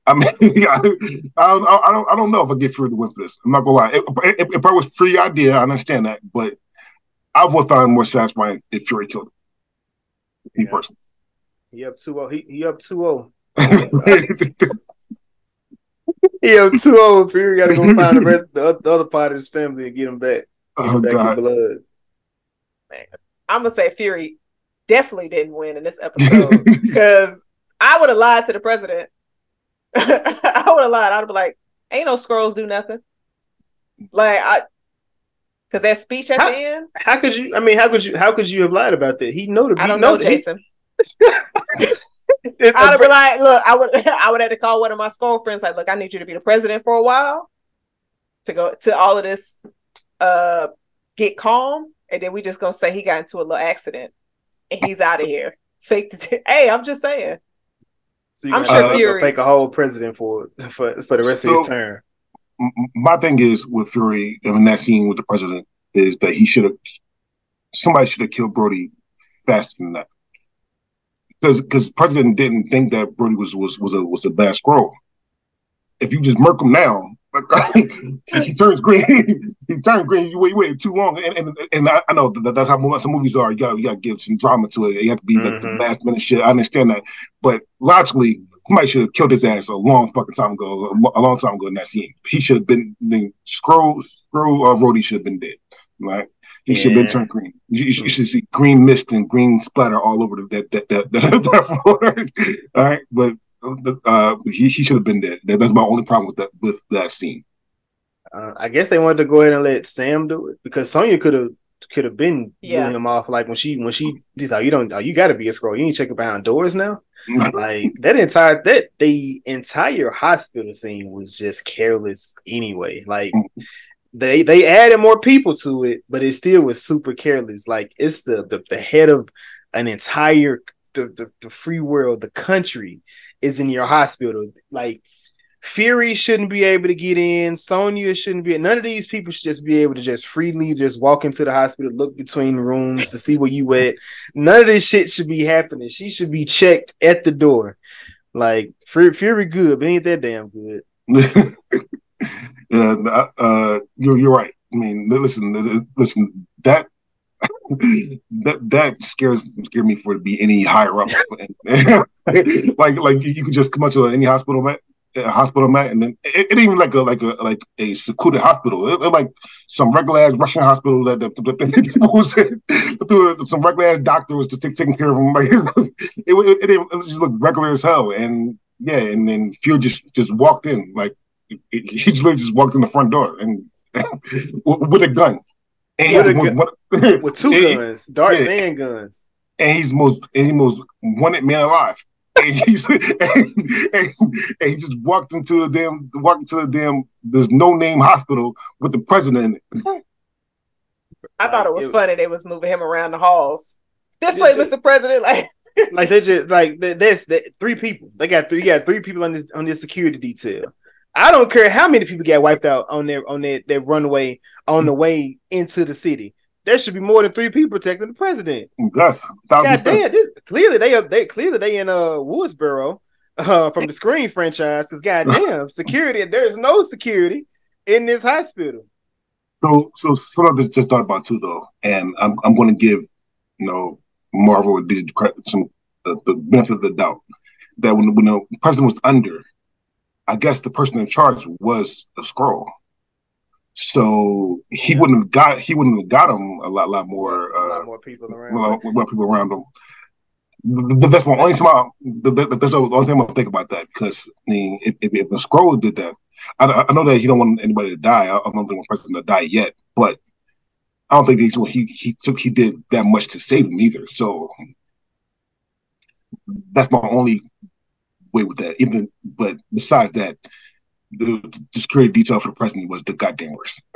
I mean, I, I, don't, I don't, I don't know if I get Fury to win for this. I'm not gonna lie. If, if, if I was free idea, I understand that, but I would find more satisfying if Fury killed him. Me yeah. personally. He up 2 He, he up 2 he up 2 0. Fury got to go find the rest, the, the, other part of his family and get him back. Get oh, him back God. in blood. Man, I'm gonna say Fury definitely didn't win in this episode because I would have lied to the president. I would have lied. I'd be like, "Ain't no Skrulls do nothing." Like I, because that speech at how, the end. How could you? I mean, how could you? How could you have lied about that? He know the. I don't know, know Jason. I'd be like, look, I would, I would have to call one of my Skrull friends. Like, look, I need you to be the president for a while to go to all of this, uh, get calm, and then we just gonna say he got into a little accident and he's out of here. Fake. The hey, I'm just saying. So I'm sure uh, Fury fake a whole president for for for the rest so, of his term. My thing is with Fury in that scene with the president is that he should have somebody should have killed Rhodey faster than that because because president didn't think that Rhodey was was was a was a bad Skrull. If you just murk him now, he turns green. he turns green. You wait, wait too long, and and, and I, I know that that's how some movies are. You got you got to give some drama to it. You have to be mm-hmm. like the last minute shit. I understand that, but logically, somebody should have killed his ass a long fucking time ago, a long time ago in that scene. He should have been the Skrull Skrull uh, Rhodey should have been dead. Right? He yeah. should have been turned green. You, you, should see green mist and green splatter all over the, that that that, that, that floor. all right, but uh, he he should have been dead. That, that's my only problem with that with that scene. Uh, I guess they wanted to go ahead and let Sam do it because Sonya could have could have been yeah. him off like when she when she just like you don't oh, you got to be a Skrull you ain't checking behind doors now mm-hmm. like that entire that the entire hospital scene was just careless anyway like mm-hmm. They they added more people to it but it still was super careless like it's the the, the head of an entire the, the, the free world the country is in your hospital. Like Fury shouldn't be able to get in. Sonya shouldn't be. None of these people should just be able to just freely just walk into the hospital, look between rooms to see where you at. None of this shit should be happening. She should be checked at the door. Like Fury, good, but ain't that damn good. yeah, uh, uh, you're you're right. I mean, listen, listen. That that that scares scare me for it to be any higher up. like like you could just come up to any hospital mat, a hospital mat, and then it, it ain't even like a like a like a secluded hospital. It, it like some regular ass Russian hospital that the, the, the people was some regular ass doctors to take taking care of them. it, it, it, it just looked regular as hell, and yeah, and then Fury just just walked in like he literally just walked in the front door and with a gun. And with, with, with two and, guns, darts yeah, and guns. And he's most and he's most wanted man alive. and, he's, and, and, and, he just walked into the damn walked into the damn there's no name hospital with the president I thought it was it, funny they was moving him around the halls. This way, just, Mr. President, like like they just like this three people. They got three got three people on this on this security detail. I don't care how many people get wiped out on their on their, their runway on the way into the city. there should be more than three people protecting the president. Yes, God damn, this, clearly they are they clearly they in uh Woodsboro uh from the Scream franchise because goddamn security there's no security in this hospital. So so something I just thought about too though, and I'm I'm going to give you know Marvel some uh, the benefit of the doubt that when when the president was under, I guess the person in charge was a Skrull. So he yeah. wouldn't have got he wouldn't have got him a lot lot more uh, a lot more people around lot, more people around him. That's my only time. That's the only thing I think about that because I mean, if, if, if the Skrull did that, I, I, know that he don't want anybody to die. I, I don't think one person to die yet, but I don't think he's he he took he did that much to save him either. So that's my only way with that. Even but besides that, the, the security detail for the president was the goddamn worst.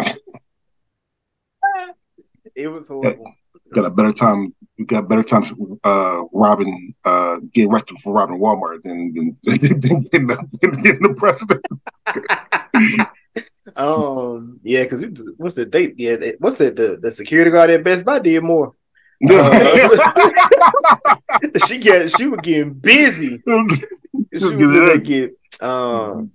it was horrible. Got a better time. We got better time uh, robbing, uh, getting arrested for robbing Walmart than than, than, than, getting, the, than getting the president. um. Yeah. Because what's the date? Yeah. What's it? The the security guard at Best Buy did more. Uh, she get she was getting busy. She was get um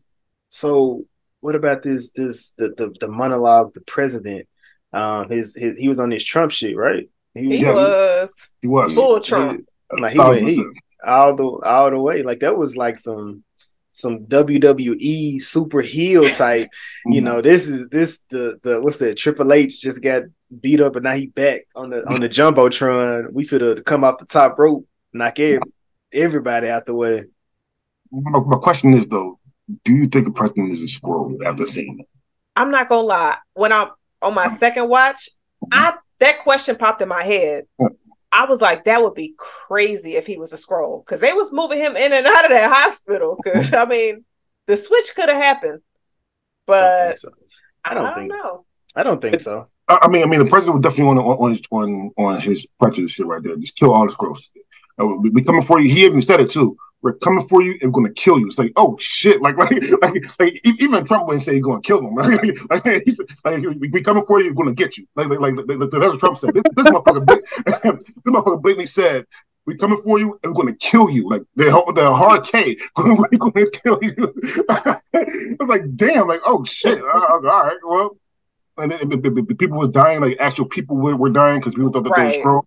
so what about this this the the, the monologue of the president? Um his, his he was on his Trump shit, right? He, he was he was full Trump. He, like he went he, all the all the way. Like that was like some some WWE super heel type. you mm-hmm. know, this is this the the what's that? Triple H just got beat up and now he back on the on the jumbotron. We feel to come off the top rope, knock every, everybody out the way. My, my question is though, do you think the president is a Skrull after seeing it? I'm not gonna lie. When I'm on my second watch, I that question popped in my head. I was like, that would be crazy if he was a Skrull because they was moving him in and out of that hospital. Because I mean, the switch could have happened, but I don't, I don't think, know. I don't think so. I mean, I mean, the president would definitely want to on on on his prejudice shit right there. Just kill all the Skrulls. Uh, we, we coming for you. He even said it too we're coming for you and we're going to kill you. It's like, oh shit, like like like, like even Trump wouldn't say he's going to kill them. like, he said, like we coming for you, we're going to get you. Like like, like, like that's what Trump said. This, this motherfucker, this motherfucker blatantly said. We coming for you and we're gonna kill you. Like the the hard K, we're gonna kill you. I was like, damn, like oh shit. Uh, all right, well, and then, the people was dying. Like actual people were, were dying because people thought that right. they were screwed.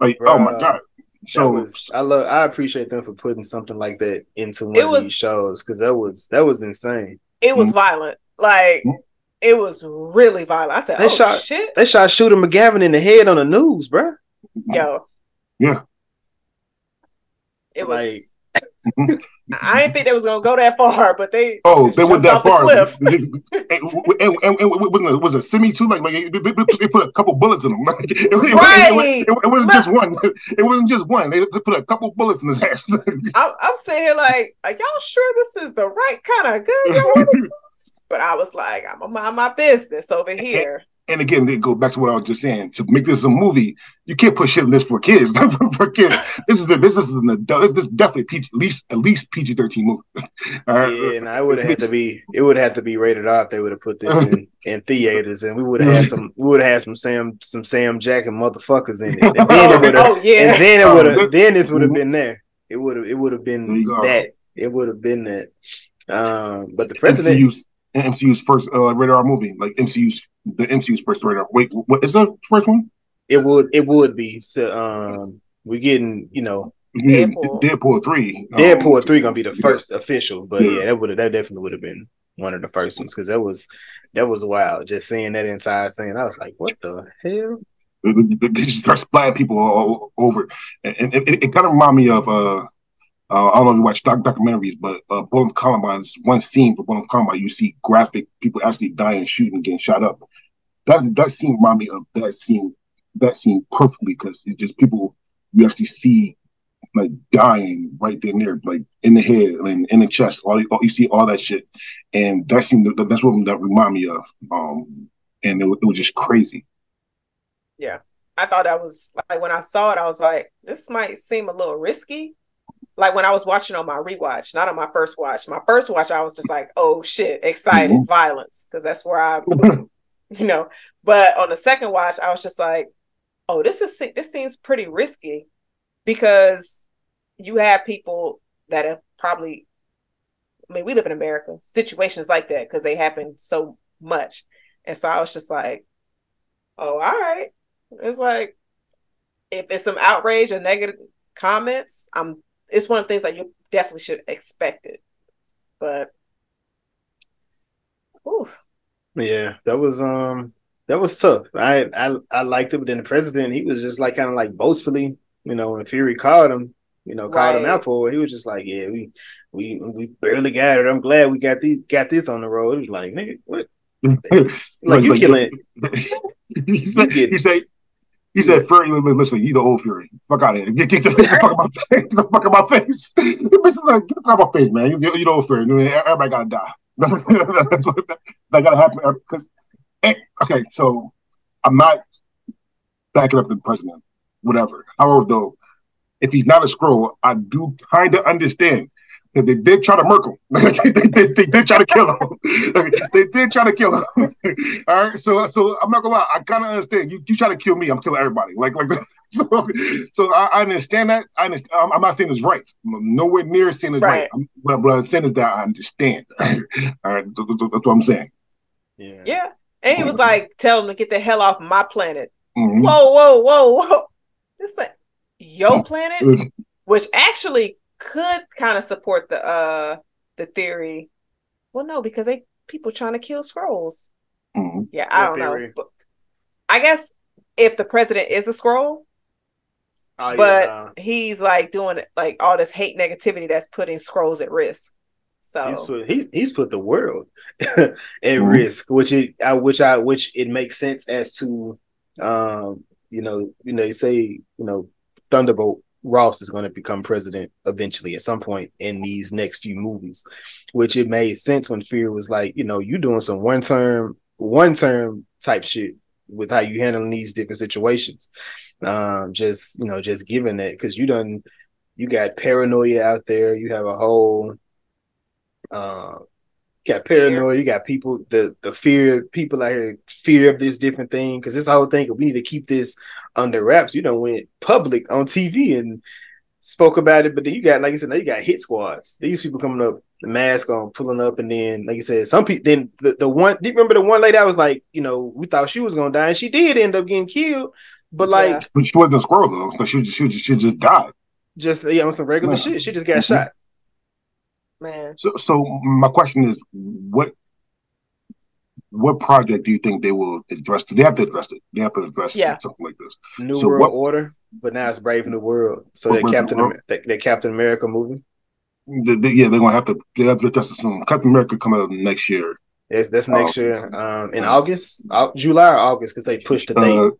Like, Bruh. oh my god, so was, I love I appreciate them for putting something like that into one was, of these shows because that was that was insane. It was mm-hmm. violent, like mm-hmm. it was really violent. I said, they "Oh shot, shit!" They shot Shooter McGavin in the head on the news, bro. Yo, yeah, it was. Like, I didn't think they was gonna go that far, but they oh they went that far. and, and, and, was it was a semi too? Like, like they, put a couple bullets in him. Like, it, right. it, it wasn't just one. It wasn't just one. They put a couple bullets in his ass. I, I'm saying here like, are y'all sure this is the right kind of gun? but I was like, I'm gonna mind my business over here and again, they go back to what I was just saying. To make this a movie, you can't put shit in this for kids. for kids, this is the, this is an adult. This is definitely PG, at least at least PG thirteen movie. All right? Yeah, and I would have had to be. It would have to be rated R if they would have put this in, in theaters, and we would have had some. We would have had some Sam some Sam Jack and motherfuckers in it. And then it would have. oh yeah. And then it would have. Then this would have been there. It would have. It would have been that. It would have been that. Um, but the president. MCU's, MCU's first uh, rated R movie, like MCU's the MCU's first rated. Wait, what is the first one? It would it would be. So um, we're getting you know Deadpool, Deadpool three. Deadpool um, three gonna be the first yeah. official, but yeah, yeah that would that definitely would have been one of the first ones because that was that was wild. Just seeing that entire scene, I was like, what the hell? They just start splatting people all over, and, and it, it, kind of remind me of uh, uh, I don't know if you watch doc- documentaries, but uh, Bowling for Columbine is one scene for Bowling for Columbine. You see graphic people actually dying, shooting, getting shot up that that scene remind me of that scene that scene perfectly because it's just people you actually see like dying right there near like in the head and in the chest all you, you see all that shit and that scene that, that's what that remind me of um and it, it was just crazy yeah i thought that was like when i saw it i was like this might seem a little risky like when I was watching on my rewatch, not on my first watch. My first watch, I was just like, "Oh shit, excited, mm-hmm. violence," because that's where I you know. But on the second watch, I was just like, oh, this is this seems pretty risky because you have people that have probably I mean, we live in America, situations like that because they happen so much. And so I was just like, oh, all right. It's like if it's some outrage or negative comments, I'm it's one of the things that you definitely should expect it. But oof. Yeah, that was um that was tough. I I I liked it, but then the president, he was just like kind of like boastfully, you know, when Fury called him, you know, called right. him out for it. He was just like, Yeah, we we we barely got it. I'm glad we got these got this on the road. It was like, nigga, what? like you killing he said, he said he said, Fury, listen, you the old Fury. Fuck out of here. Get, get, get, the fuck out of my face. Get the fuck out my face. The bitch is like, get the fuck out my face, man. You, you the old Fury. Everybody gotta die. that gotta happen. Because, eh, okay, so I'm not backing up the president, whatever. However, though, if he's not a Skrull, I do kind of understand they did try to murk him. they, they, they, did try to kill him. they did try to kill him. All right. So so I'm not gonna lie. I kind of understand. You you try to kill me, I'm killing everybody. Like like so so I, I understand that. I understand. I'm, I'm, not saying it's right. I'm nowhere near saying it's right. right. But but I'm saying is that I understand. All right. That's, that's what I'm saying. Yeah. Yeah. And he was like, "Tell him to get the hell off my planet." Mm-hmm. Whoa, whoa, whoa, whoa! This like your planet, which actually could kind of support the uh the theory. Well, no, because they people trying to kill Skrulls. Mm-hmm. Yeah, I don't theory? know. But I guess if the president is a Skrull, oh, but yeah. he's like doing like all this hate negativity that's putting Skrulls at risk. So he's put he, he's put the world at mm-hmm. risk, which it I which I which it makes sense as to um you know you know you say you know Thunderbolt Ross is going to become president eventually at some point in these next few movies, which it made sense when Fury was like, you know, you doing some one term, one term type shit with how you handling these different situations. Um, just you know, just given that because you done, you got paranoia out there. You have a whole, uh, got paranoia. You got people the the fear people out here fear of this different thing because this whole thing we need to keep this under wraps. You don't went public on TV and spoke about it, but then you got like I said, now you got hit squads. These people coming up, the mask on, pulling up, and then like you said, some people. Then the the one. Do you remember the one lady I was like, you know, we thought she was gonna die, and she did end up getting killed. But like, yeah. but she wasn't a squirrel though. So she she just, she just died. Just yeah, on some regular shit. She just got mm-hmm. shot. Man. So so my question is, what what project do you think they will address? They have to address it. They have to address yeah. something like this. New so World what, Order, but now it's Brave New World. So that Captain Amer- that, Captain America movie. The, the, yeah, they're gonna have to. They have to address it soon. Captain America come out next year. Yes, that's next um, year. Um, in August, uh, July or August, because they pushed the date. Uh,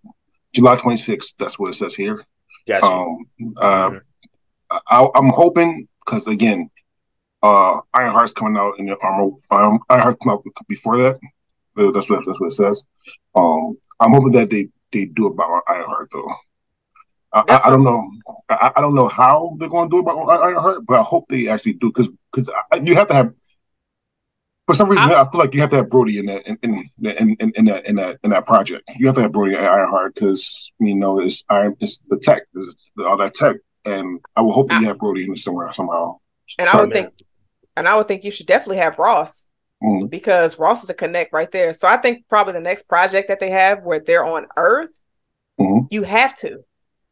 July 26th. That's what it says here. Gotcha. Um, uh, mm-hmm. I, I'm hoping because again, uh, Ironheart's coming out in the armor. Um, Ironheart come out before that. That's what that's what it says. Um, I'm hoping that they they do about Ironheart though. I, I, I, don't know. I, I, don't know how they're going to do about Ironheart, but I hope they actually do because because you have to have. For some reason, I, feel like you have to have Rhodey in that in in in, in, in that in that in that project. You have to have Rhodey at Ironheart because you know it's iron it's the tech, it's all that tech, and I will hope that you have Rhodey in it somewhere somehow. And I would think, and I would think you should definitely have Ross mm-hmm. because Ross is a connect right there. So I think probably the next project that they have where they're on Earth, mm-hmm. you have to.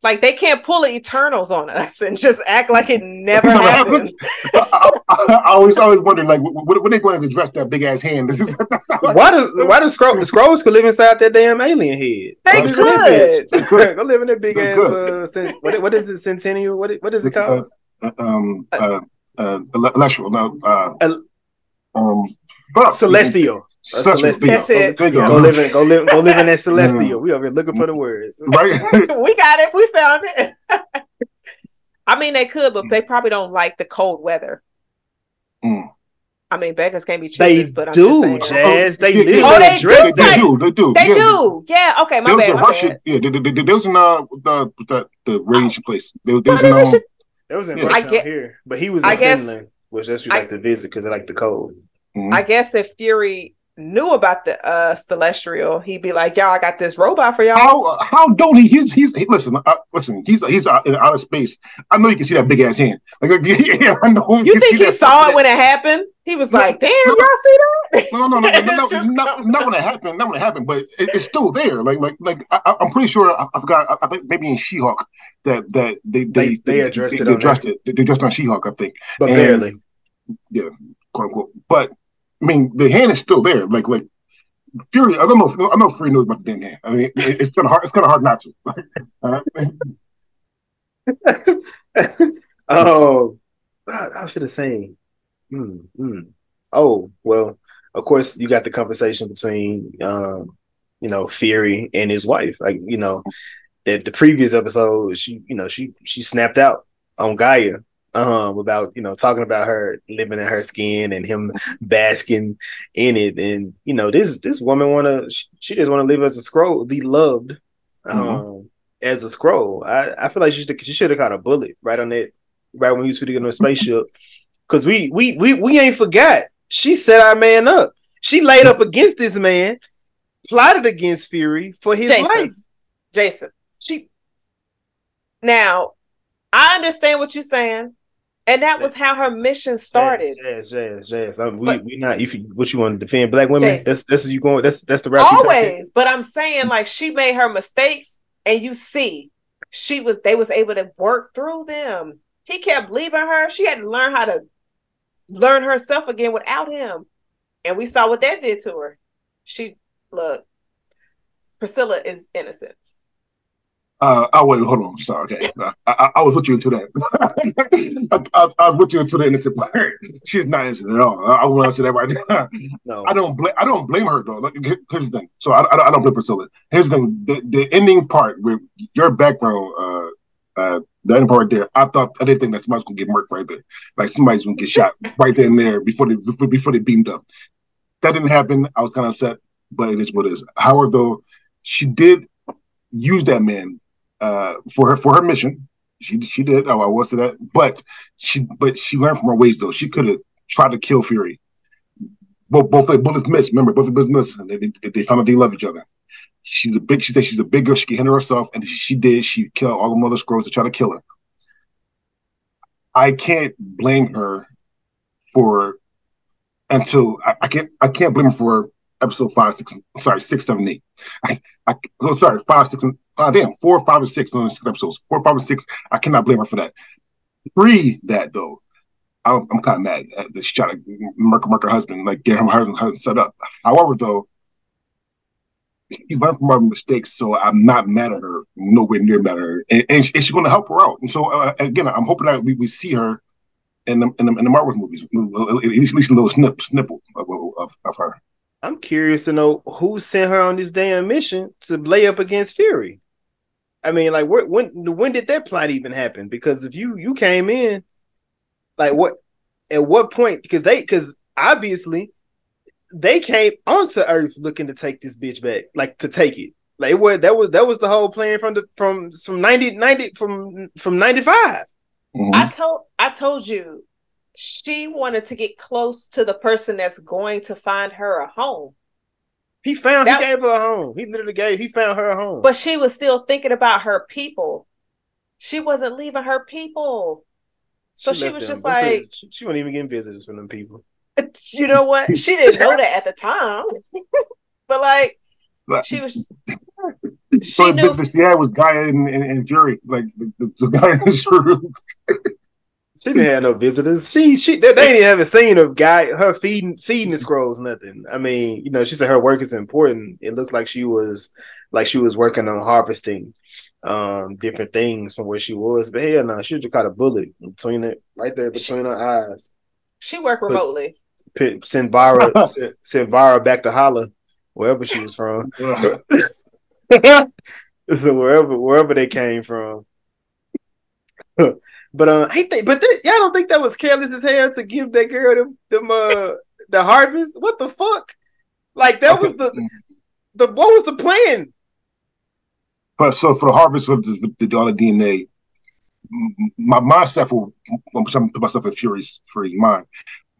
Like they can't pull the Eternals on us and just act like it never happened. I, I, I, always always wondered like when, they going to address that big ass hand. This is, why does why does Skrull, the Skrulls could live inside that damn alien head? They could. They could. Go live in that big they ass. Uh, what, what is it? Centennial? What what is it called? Uh, um, uh, uh, celestial. No. Uh, um, Celestial. Celestial. That's it. Go live in, go live, go live in that celestial. We over here looking for the words. Right. we got it. We found it. I mean, they could, but they probably don't like the cold weather. Mm. I mean, beggars can't be choosers, they but I'm do, just. Jazz. They yeah, do. Oh, they do. They, they do. They do. They yeah. do. Yeah. Okay. My bad. My Russian, bad. Yeah. They, they, they, there was in uh the the, the radiation oh. place. There, there was in um, there was in yeah. Russia get, here, but he was in I Finland, guess, which that's you like I, to visit because they like the cold. Mm-hmm. I guess if Fury knew about the uh celestial, he'd be like, "Y'all, I got this robot for y'all." How uh, how don't he? He's he's he, listen, uh, listen. He's he's out in outer space. I know you can see that big ass hand. Like, yeah, I know. You, you think he saw it when it happened? He was no, like, "Damn, no, y'all see that?" No, no, no, no, no, no not, not when it happened. Not when it happened, but it, it's still there. Like, like, like. I, am pretty sure. I, I forgot. I, I, think maybe in She-Hulk that that they they they, they addressed they, it. They addressed it. They addressed on She-Hulk, I think, but and, barely. Yeah, quote unquote. But I mean, the hand is still there. Like, like Fury. I don't know. I know Fury knows about the damn hand. I mean, it, it's kind of hard. It's kind of hard not to. oh, but I, I was gonna say, mm, mm. oh well. Of course, you got the conversation between, um, you know, Fury and his wife. Like, you know, the, the previous episode, she, you know, she she snapped out on G'iah um about you know talking about her living in her skin and him basking in it and you know this this woman want to she, she, just want to live as a Skrull, be loved mm-hmm. um as a Skrull. i i feel like she, she should have caught a bullet right on that right when he was to get on a spaceship because we, we we we ain't forgot she set our man up she laid up against this man plotted against fury for his jason. life jason she now I understand what you're saying. And that was how her mission started. Yes, yes, yes. yes. we we not if you what you want to defend black women. Yes. That's that's you going. That's that's the route. Always, but I'm saying like she made her mistakes, and you see, she was they was able to work through them. He kept leaving her. She had to learn how to learn herself again without him, and we saw what that did to her. She look, Priscilla is innocent. Uh, oh wait, hold on. Sorry, okay. I, I, I will put you into that. I, I, will put you into the innocent part. She's not innocent at all. I, I want to say that right now. No. I don't blame. I don't blame her though. Like, here's the thing. So I, I, don't blame Priscilla. Here's the thing. The, the ending part with your background, uh, uh, the ending part there. I thought I didn't think that somebody's gonna get murked right there. Like somebody's gonna get shot right there and there before they before, before they beamed up. That didn't happen. I was kind of upset, but it is what it is. However, though, she did use that man uh, for her for her mission. She she did. Oh, I was to that, but she but she learned from her ways though. She could have tried to kill Fury. Both both the bullets missed. Remember, both the bullets missed. They, they, they found out they love each other. She's a big. She said she's a big girl. She can handle herself, and she did. She killed all the mother Skrulls to try to kill her. I can't blame her for until I, I can't. I can't blame her for episode five, six, sorry, six, seven, eight. I, I, oh, sorry, five, six, and uh, damn, four, five, and six on six episodes. Four, five, and six. I cannot blame her for that. Three, that though, I'm, I'm kind of mad that she tried to murk, murk her husband, like get her husband, husband set up. However, though, she learned from her mistakes, so I'm not mad at her, nowhere near mad at her, and, and, she, she's going to help her out. And so, uh, again, I'm hoping that we, we see her in the in the, in the Marvel movies, at least a little snip, snipple of, of, of her. I'm curious to know who sent her on this damn mission to lay up against Fury. I mean, like, where, when when did that plot even happen? Because if you you came in, like, what at what point? Because they because obviously they came onto Earth looking to take this bitch back, like to take it. Like, what that was that was the whole plan from the from from 90, 90 from from ninety five. Mm-hmm. I told I told you she wanted to get close to the person that's going to find her a home. He found that, he gave her a home. He literally gave he found her a home. But she was still thinking about her people. She wasn't leaving her people. So she, she was them. just like she, she wasn't even getting visitors from them people. You know what? She didn't know that at the time. but like she was she so knew, business she had was guy and, and, and Fury, like the, the, the guy in his room. She didn't have no visitors. She she they, they didn't even seen a guy her feeding feeding the Skrulls nothing. I mean, you know, she said her work is important. It looked like she was like she was working on harvesting um different things from where she was. But hell no, she just caught a bullet between it right there between she, her eyes. She worked remotely. Put, send Varra send, send Varra back to Hala, wherever she was from. so wherever wherever they came from. But uh, I think, but th- y'all don't think that was careless as hell to give that girl them, uh the harvest? What the fuck? Like that okay. was the the what was the plan? But so for the harvest of the, the all the DNA, my myself will I'm trying to put myself in Fury's Fury's mind.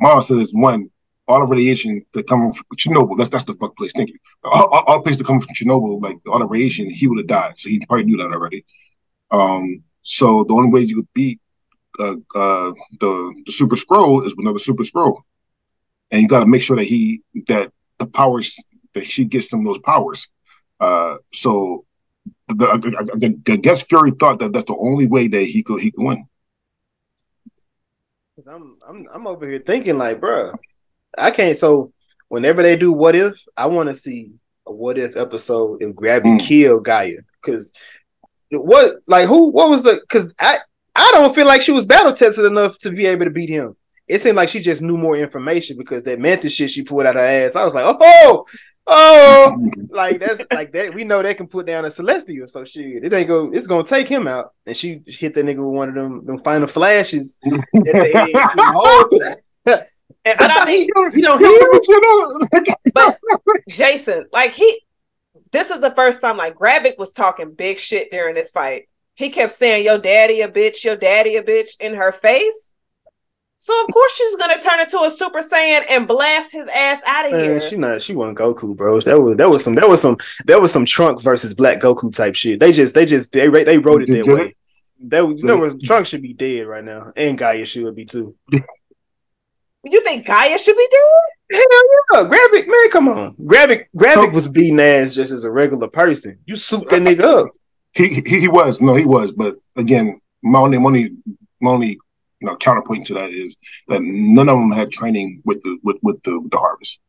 Mom says one, all the radiation that come from Chernobyl. That's that's the fuck place. Thank you. All, all, all places that come from Chernobyl, like all the radiation, he would have died. So he probably knew that already. Um, so the only way you could beat uh, uh, the the Super Skrull is another Super Skrull, and you got to make sure that he that the powers that she gets some of those powers. Uh, so the, I, I, I, guess Fury thought that that's the only way that he could he could win. I'm I'm I'm over here thinking like, bro, I can't. So whenever they do what if, I want to see a what if episode if Gravik mm. kill G'iah because what like who what was the because I I don't feel like she was battle tested enough to be able to beat him. It seemed like she just knew more information because that mantis shit she pulled out of her ass. I was like, oh, oh, like that's like that. We know they can put down a celestial, so shit, it ain't go. It's gonna take him out, and she hit that nigga with one of them them final flashes. And but I mean, you know, but Jason, like he, this is the first time like Gravik was talking big shit during this fight. He kept saying, "Your daddy a bitch, your daddy a bitch" in her face. So of course she's gonna turn into a Super Saiyan and blast his ass out of here. She not. She wasn't Goku, bro. That was that was some that was some that was some Trunks versus Black Goku type shit. They just they just they they wrote it that way. That that was Trunks should be dead right now, and G'iah should be too. You think G'iah should be dead? Hell yeah, Gravik, man, come on. Gravik, Gravik was beating ass just as a regular person. You suit that nigga up. He, he he was no, he was. But again, my only my only my only you know counterpoint to that is that none of them had training with the with with the, with the harvest.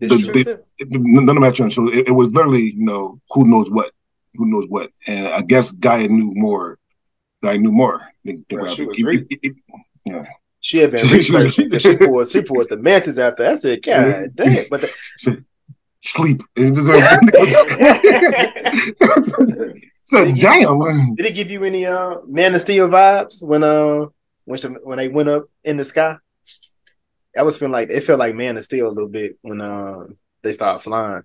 The, the, none of them had training, so it, it, was literally you know who knows what, who knows what, and I guess Guy knew more. Guy knew more than, than yeah. She had been researching she pulled she pulled the mantis after. I said, God damn! But the, sleep. so did damn. You, did it give you any uh Man of Steel vibes when uh when when they went up in the sky? I was feeling like it felt like Man of Steel a little bit when uh they started flying.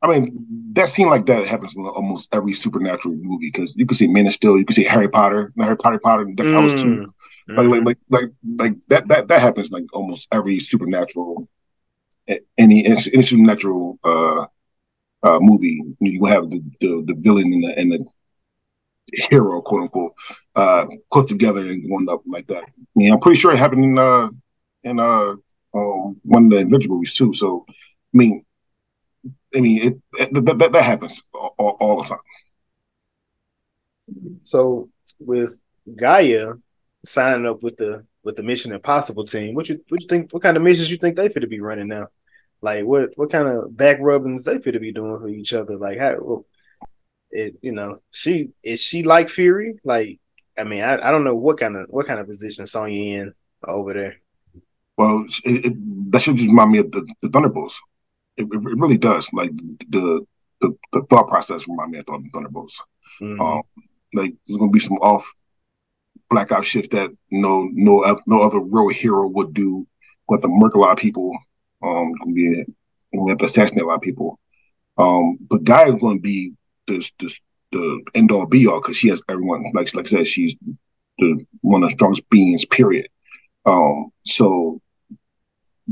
I mean, that scene like that happens in almost every supernatural movie because you can see Man of Steel, you can see Harry Potter, Harry Potter, Potter, mm. I was too. Like, like, like, like, like that, that, that happens like almost every supernatural, any, supernatural uh, uh, movie. You have the, the, the villain and the, and the hero, quote unquote, uh, put together and going up like that. I mean, I'm pretty sure it happened in, uh, in, uh, um, one of the Adventure movies too. So, I mean, I mean, it, it that, that, that happens all, all the time. So with G'iah, signing up with the with the Mission Impossible team. What you what you think? What kind of missions you think they fit to be running now? Like what what kind of back rubbings they fit to be doing for each other? Like how it you know she is she like Fury? Like I mean I, I don't know what kind of what kind of position Sonya in over there. Well, it, it, that should just remind me of the, the Thunderbolts. It, it, it, really does. Like the the, the thought process remind me of the Thunderbolts. Mm-hmm. Um, like there's gonna be some off black ops shift that no no no other real hero would do. We the murk a lot of people. Um, be we have to assassinate a lot of people. Um, but guy is going to be this this the end all be all because she has everyone. Like like I said, she's the one of the strongest beings. Period. Um, so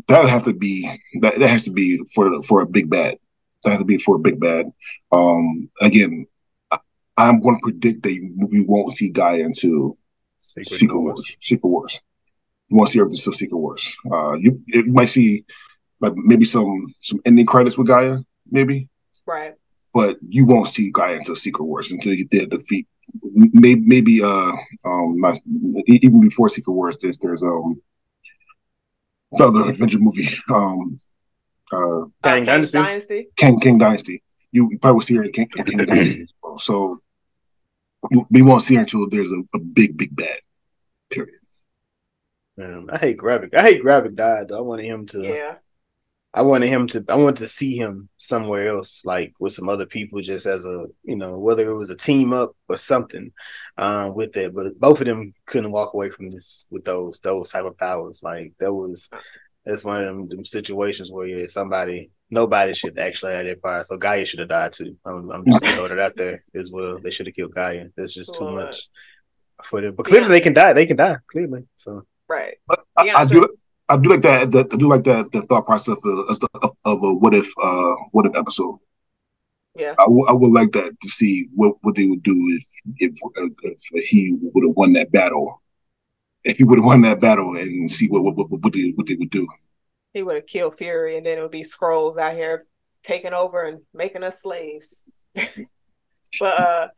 that have to be that that has to be for for a big bad. That has to be for a big bad. Um, again, I, I'm going to predict that we won't see G'iah until Secret, Secret Wars. Wars. Secret Wars. You want to see everything still Secret Wars. Uh, you, you might see like maybe some some ending credits with G'iah, maybe. Right. But you won't see G'iah until Secret Wars until you get defeat. Maybe maybe uh um not, even before Secret Wars. There's there's um another adventure movie um uh, Kang Dynasty. Dynasty. King King Dynasty. You probably will see her in King, King Dynasty. So we won't see her until there's a, a big, big bad. Period. Man, I hate Gravik. I hate Gravik died. Though. I wanted him to. Yeah. I wanted him to. I wanted to see him somewhere else, like with some other people, just as a you know, whether it was a team up or something, uh, with it. But both of them couldn't walk away from this with those those type of powers. Like that was that's one of them, them situations where yeah, somebody nobody should actually have their power. So G'iah should have died too. I'm, I'm just gonna throw that out there as well. They should have killed G'iah. There's just too much for them. But clearly yeah. they can die. They can die clearly. So right. But I, I, do. I do like that. I do like that. The thought process of, of, of a what if, uh, what if episode. Yeah, I, w- I would like that to see what, what they would do if if, if he would have won that battle. If he would have won that battle and see what what, what, what they what they would do. He would have killed Fury, and then it would be Skrulls out here taking over and making us slaves. but uh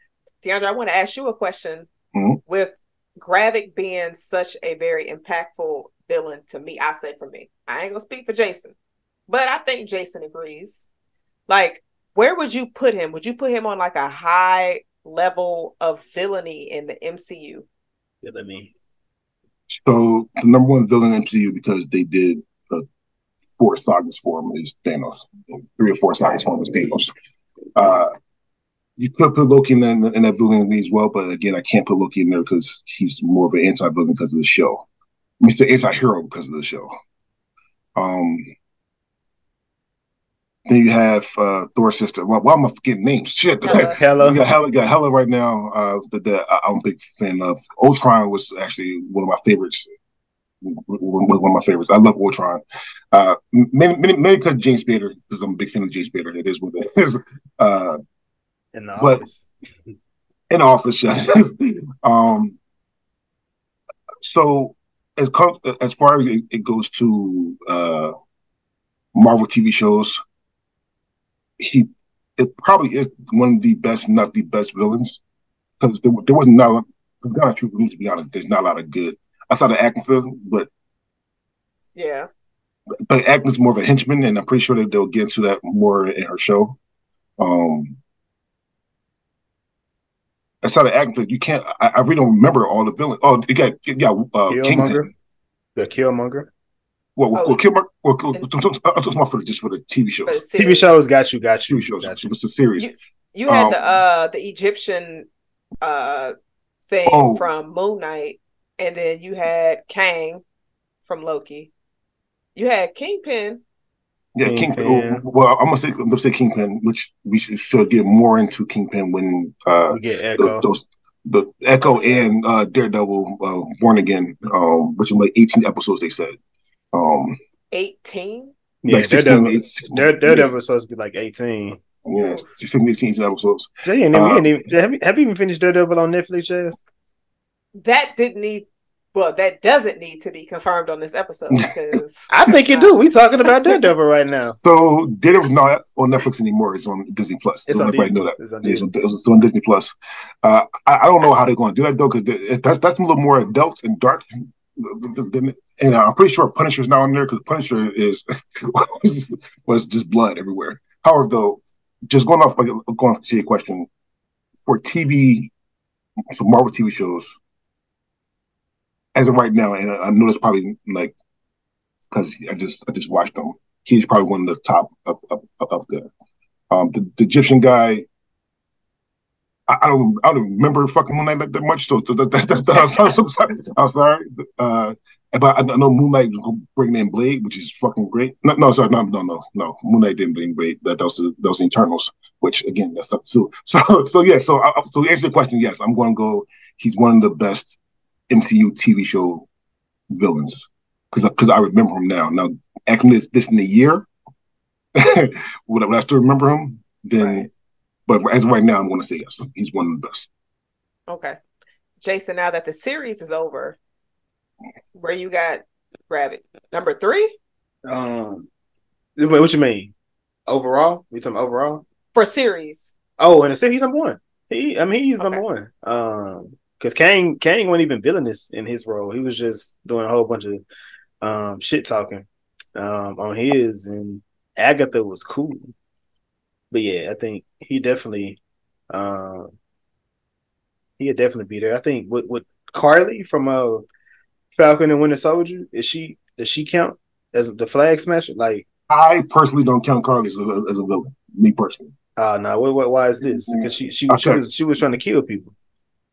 Diandre, I want to ask you a question. Mm-hmm. With Gravik being such a very impactful villain to me, I say for me, I ain't gonna speak for Jason, but I think Jason agrees. Like, where would you put him? Would you put him on like a high level of villainy in the MCU? Villainy. So the number one villain in MCU because they did four sagas for him is Thanos. Three or four sagas for him is Thanos. Uh, you could put Loki in, in that villain as well, but again, I can't put Loki in there because he's more of an anti-villain because of the show. Mr. Anti-hero because of the show. Um, then you have uh, Thor's sister. Why, why am I forgetting names? Shit. Hela. Hela. We got Hela, got Hela right now. Uh, that, that I'm a big fan of. Ultron was actually one of my favorites. One of my favorites. I love Ultron. Uh, many, many, many because James Spader, because I'm a big fan of James Spader. It is what it is. Uh, in the but office. in the office, yes. um, so as as far as it, it goes to uh, Marvel TV shows, he it probably is one of the best, not the best villains, because there, there was not. It's not a true to be honest. There's not a lot of good. I saw the Agatha, but yeah, but Agatha's more of a henchman, and I'm pretty sure that they'll get into that more in her show. Um, I started acting. You can't. I, I, really don't remember all the villains. Oh, you got yeah, uh, Killmonger, the Killmonger. Well, well, oh, well, Killmonger. Well, I'm talking about for just for the TV shows. The TV shows got you, got you. TV shows. Got you. It's the series. You, you had um, the uh the Egyptian uh thing oh. from Moon Knight, and then you had Kang from Loki. You had Kingpin yeah, Kingpin. Kingpin. Well, I'm gonna say I'm gonna say Kingpin, which we should, should get more into Kingpin when uh, we get Echo. The, those the Echo and uh, Daredevil uh, Born Again, um, which is like 18 episodes. They said. Um, 18. Yeah, like 16, Daredevil, 18, Daredevil yeah. was supposed to be like 18. Yeah, 16, 18 episodes. Jay, and uh, even, have, you, have you even finished Daredevil on Netflix, Jazz? That didn't need well, that doesn't need to be confirmed on this episode because I think you do. We talking about Daredevil right now. So Daredevil not on Netflix anymore. It's on Disney Plus. It's on Disney. Know that. It's on Disney. It's, it's on Disney Plus. Uh, I, I, don't know how they're going to do that though because that's that's a little more adult and dark. And I'm pretty sure Punisher's now on there because Punisher is was just blood everywhere. However, though, just going off like going off to your question for TV, for Marvel TV shows as of right now, and I, I know that's probably like because I just I just watched him. He's probably one of the top of of, of the um the, the Egyptian guy. I, I, don't I don't remember fucking Moon Knight like that much. So that, that, that's the, I'm sorry. I'm sorry. I'm sorry. Uh, but I, know Moon Knight was bringing in Blade, which is fucking great. No, no, sorry, no, no, no, no. Moon Knight didn't bring Blade. That, that was that which again, that's up too. So, so yeah. So, I, so to answer the question, yes, I'm going to go. He's one of the best MCU TV show villains because because I remember him now. Now, acting this, this in a year, would, I, I still remember him? Then, right. but as right now, I'm going to say yes. He's one of the best. Okay, Jason. Now that the series is over, where you got Gravik number three? Um, what you mean? Overall, we talking overall for series? Oh, and the series he's number one. He, I mean, he's okay. number one. Um, because Kang Kang wasn't even villainous in his role. He was just doing a whole bunch of um, shit talking um, on his, and Agatha was cool. But yeah, I think he definitely uh, he'd definitely be there. I think with with Karli from uh, Falcon and Winter Soldier, is she does she count as the flag smasher? Like I personally don't count Karli as a, as a villain. Me personally. Uh no, what, what, why is this? Because she she, okay. she was she was trying to kill people.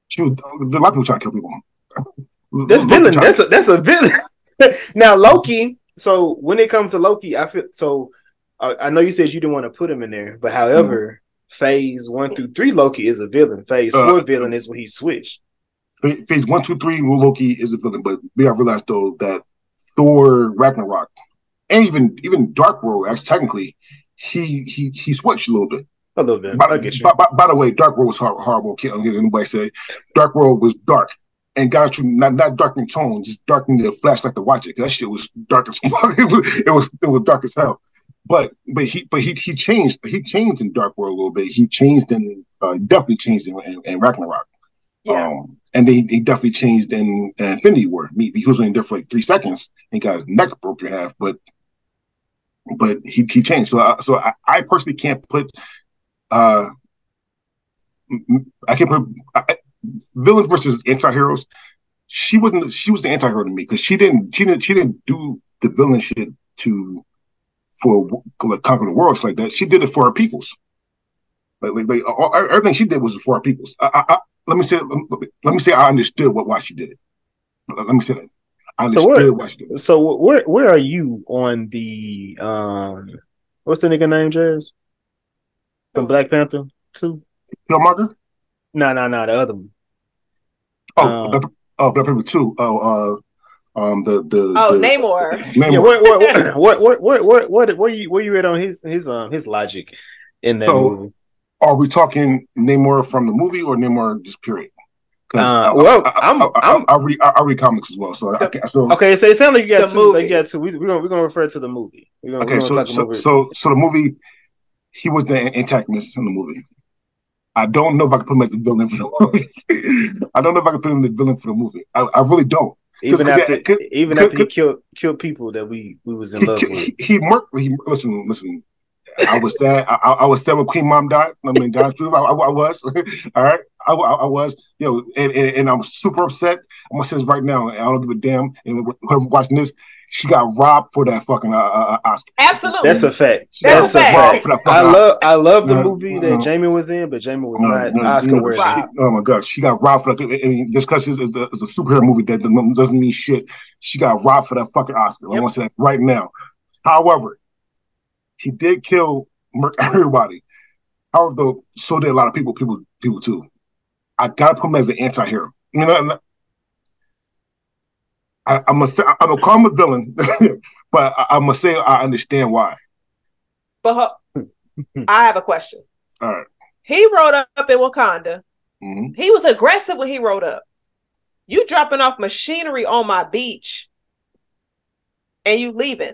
She was a lot of people trying to kill people. This villain, that's a that's a villain. now Loki. So when it comes to Loki, I feel so. Uh, I know you said you didn't want to put him in there, but however, mm-hmm. Phase one through three Loki is a villain. Phase uh, four villain is when he switched. Phase one, two, three Loki is a villain, but we have realized though that Thor Ragnarok, and even even Dark World, actually technically, he he he switched a little bit. A little bit. By, by, by, by, the way, Dark World was horrible. horrible can't get anybody say Dark World was dark and got you not not dark in tone, just dark in the flashlight to watch it. That shit was dark as fuck. it was it was it was dark as hell. But but he but he he changed he changed in Dark World a little bit. He changed in uh, definitely changed in, in, in Ragnarok. Yeah. Um, and then he, he, definitely changed in, in Infinity War. He, he was only there for like three seconds and got his neck broke in half, but but he, he changed. So I, so I, I personally can't put uh I can't put I, villains versus anti-heroes. She wasn't she was the anti-hero to me because she didn't she didn't she didn't do the villain shit to for like conquer the world like that. She did it for her peoples. Like, like, like all, everything she did was for her peoples. I, I, let me say let me, let me say I understood what why she did it. Let me say that. I understood so where, why she did it. So where where are you on the um what's the nigga name, Jazz? From Black Panther two. Killmonger. No, no, no. The other one. Oh, um, Black, oh, Black Panther two. Oh, uh, um, the the oh the, Namor. Namor. Yeah, what what what what what what what you what you at on his his um his logic in that so, movie? Are we talking Namor from the movie or Namor just period? Uh, I, well, I, am I, I, I, read I, read comics as well, so the, I can, so okay. So it sounds like you got two. Movie. Like you got two. We, are gonna we're gonna refer to the movie. We're gonna, okay, we're gonna so, so, movie. so so the movie he was the antagonist in the movie. I don't know if I can put him as the villain for the movie. I don't know if I can put him as the villain for the movie. I, I really don't. Even after, even after he killed killed people that we we was in love he, with. He, he. He listen, listen. I was sad. I, I, was sad when Queen Mom died. I mean, God's truth. I, I, I was. All right. I, I, was. You know, and, and, and, I'm super upset. I'm gonna say this right now. I don't give a damn. And whoever watching this, she got robbed for that fucking uh, uh, uh Oscar. Absolutely, that's a fact. That's, that's a fact. fact. I love, I love the movie that uh, Jamie was in, but Jamie was not Oscar worthy. Oh my god, she got robbed for that. I mean, just because it's, it's, a superhero movie that doesn't mean shit. She got robbed for that fucking Oscar. Yep. I want to say that right now. However, he did kill everybody. However, though, so did a lot of people. People, people too. I gotta put him as an anti-hero. You know, I, am gonna say I'm gonna call him a villain, but I, am gonna say I understand why. But I have a question. All right. He rode up in Wakanda. Mm-hmm. He was aggressive when he rode up. You dropping off machinery on my beach, and you leaving.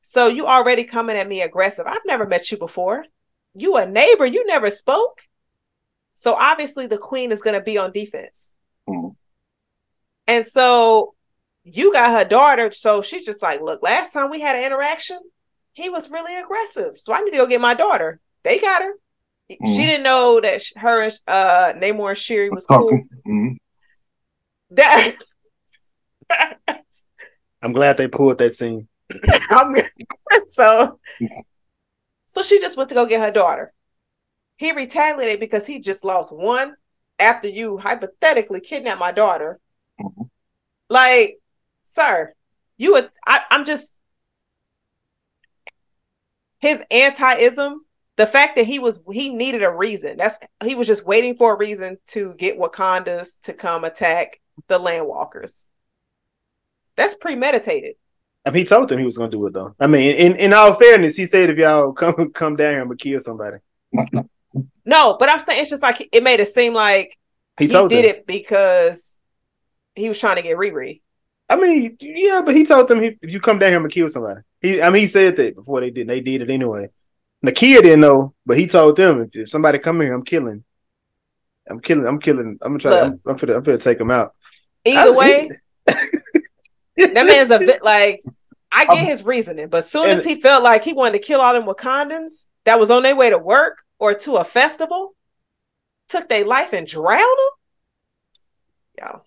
So you already coming at me aggressive. I've never met you before. You a neighbor. You never spoke. So obviously the queen is going to be on defense. Mm-hmm. And so you got her daughter, so she's just like, look, last time we had an interaction, he was really aggressive. So I need to go get my daughter. They got her. Mm-hmm. She didn't know that her and uh Namor and Shuri was cool. Mm-hmm. That I'm glad they pulled that scene. so so she just went to go get her daughter. He retaliated because he just lost one after you hypothetically kidnapped my daughter. Mm-hmm. Like sir, you would I, I'm just his anti-ism, the fact that he was he needed a reason. That's he was just waiting for a reason to get Wakandas to come attack the landwalkers. That's premeditated. I mean, he told them he was going to do it though. I mean, in, in all fairness, he said if y'all come come down here, I'm gonna kill somebody. no, but I'm saying it's just like it made it seem like he, he did them. it because he was trying to get Riri. I mean, yeah, but he told them he, if you come down here, I'm gonna kill somebody. He, I mean, he said that before they did. They did it anyway. Nakia didn't know, but he told them if, if somebody come here, I'm killing. I'm killing. I'm killing. I'm gonna try. Look, I'm, I'm gonna. I'm gonna take him out. Either I, way, that man's a bit like. I get um, his reasoning, but as soon as he felt like he wanted to kill all them Wakandans that was on their way to work or to a festival, took their life and drowned them. Y'all.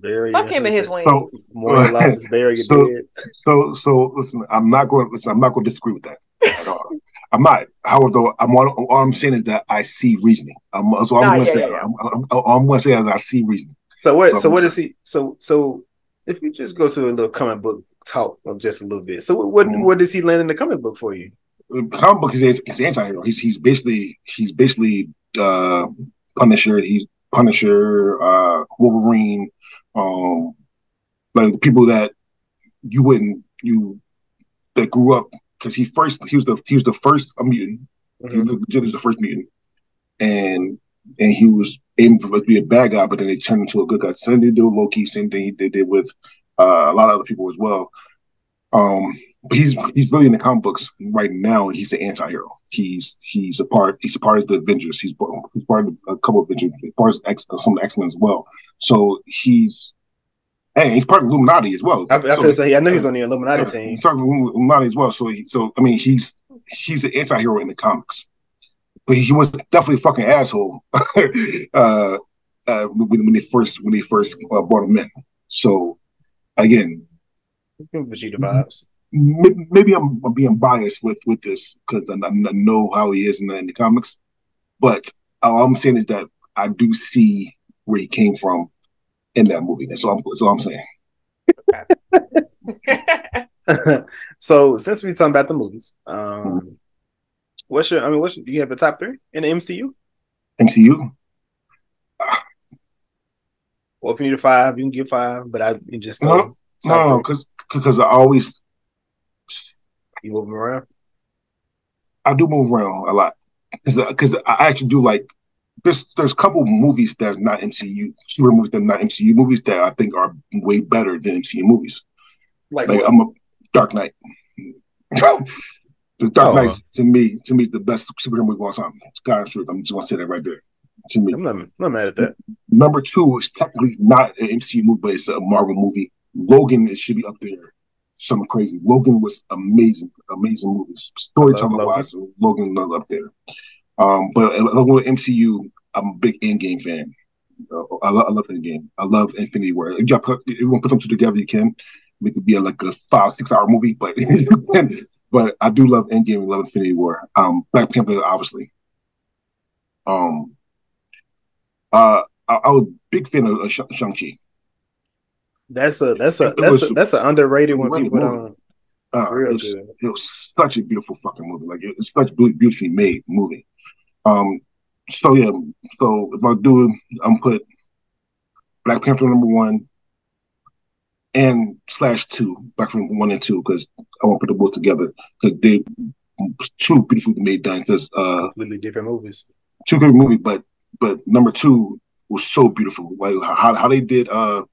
Very Fuck him and his wings. So, More lost his bury so, dead. So, so listen, I'm not going. Listen, I'm not going to disagree with that at all. I'm not. However, I'm all, all, I'm saying is that I see reasoning. I'm, so I'm going to say. Yeah, I'm, I'm, I'm going to say as I see reasoning. So what? So, so what is he? So so if you just go to a little comic book talk of just a little bit. So what mm-hmm. what does he land in the comic book for you? The comic book is it's anti-hero. He's he's basically he's basically uh Punisher. He's Punisher, uh Wolverine, um, like people that you wouldn't you that grew up because he first he was the he was the first a mutant. Mm-hmm. He was the first mutant, and and he was aiming for to be a bad guy, but then they turned into a good guy. Same thing they did with Loki. Same thing they did with uh, a lot of other people as well. Um, but he's he's really in the comic books right now. He's an anti-hero. He's he's a part. He's a part of the Avengers. He's, he's part of a couple of Avengers. He's part of X, some X Men as well. So he's and he's part of Illuminati as well. I, I, so, say, I know he's on the Illuminati yeah, team. He's part of Illuminati as well. So he, so I mean, he's he's an anti-hero in the comics, but he was definitely a fucking asshole uh, uh, when, when they first when they first uh, brought him in. So again, Vegeta vibes maybe I'm, being biased with with this because I, I, know how he is in the, in the comics, but all I'm saying is that I do see where he came from in that movie. That's all. I'm, that's all I'm saying. so since we're talking about the movies, um, what's your? I mean, what's do you have a top three in the MCU? MCU. well, if you need a five, you can give five, but I just no, no, because because I always you move around? I do move around a lot because because I actually do like there's there's a couple movies that are not MCU super movies that are not MCU movies that I think are way better than MCU movies. Like, like I'm a Dark Knight. the Dark oh. Knight to me to me the best superhero movie of all time. It's God's truth. I'm just gonna say that right there. To me, I'm not, I'm not mad at that. Number two is technically not an MCU movie, but it's a Marvel movie. Logan it should be up there something crazy. Logan was amazing, amazing movie. Storytelling wise, Logan not up there. Um, but along with MCU, I'm a big Endgame fan. Uh, I, love, I love Endgame. I love Infinity War. If you, put, if you want to put them two together, you can. Make it could be a, like a five, six hour movie, but but I do love Endgame and love Infinity War. Um, Black Panther, obviously. Um, uh, I, I was a big fan of, of Shang Chi. That's a that's a that's a, that's an underrated one. People don't. Uh, it, was, it, was, such a beautiful fucking movie. Like it's such a beautifully made movie. Um. So yeah. So if I do, I'm put Black Panther number one and slash two, Black Panther one and two, because I want to put them both together because they two beautifully made done. Because uh, completely different movies. Two different movie, but but number two was so beautiful. Like how how they did uh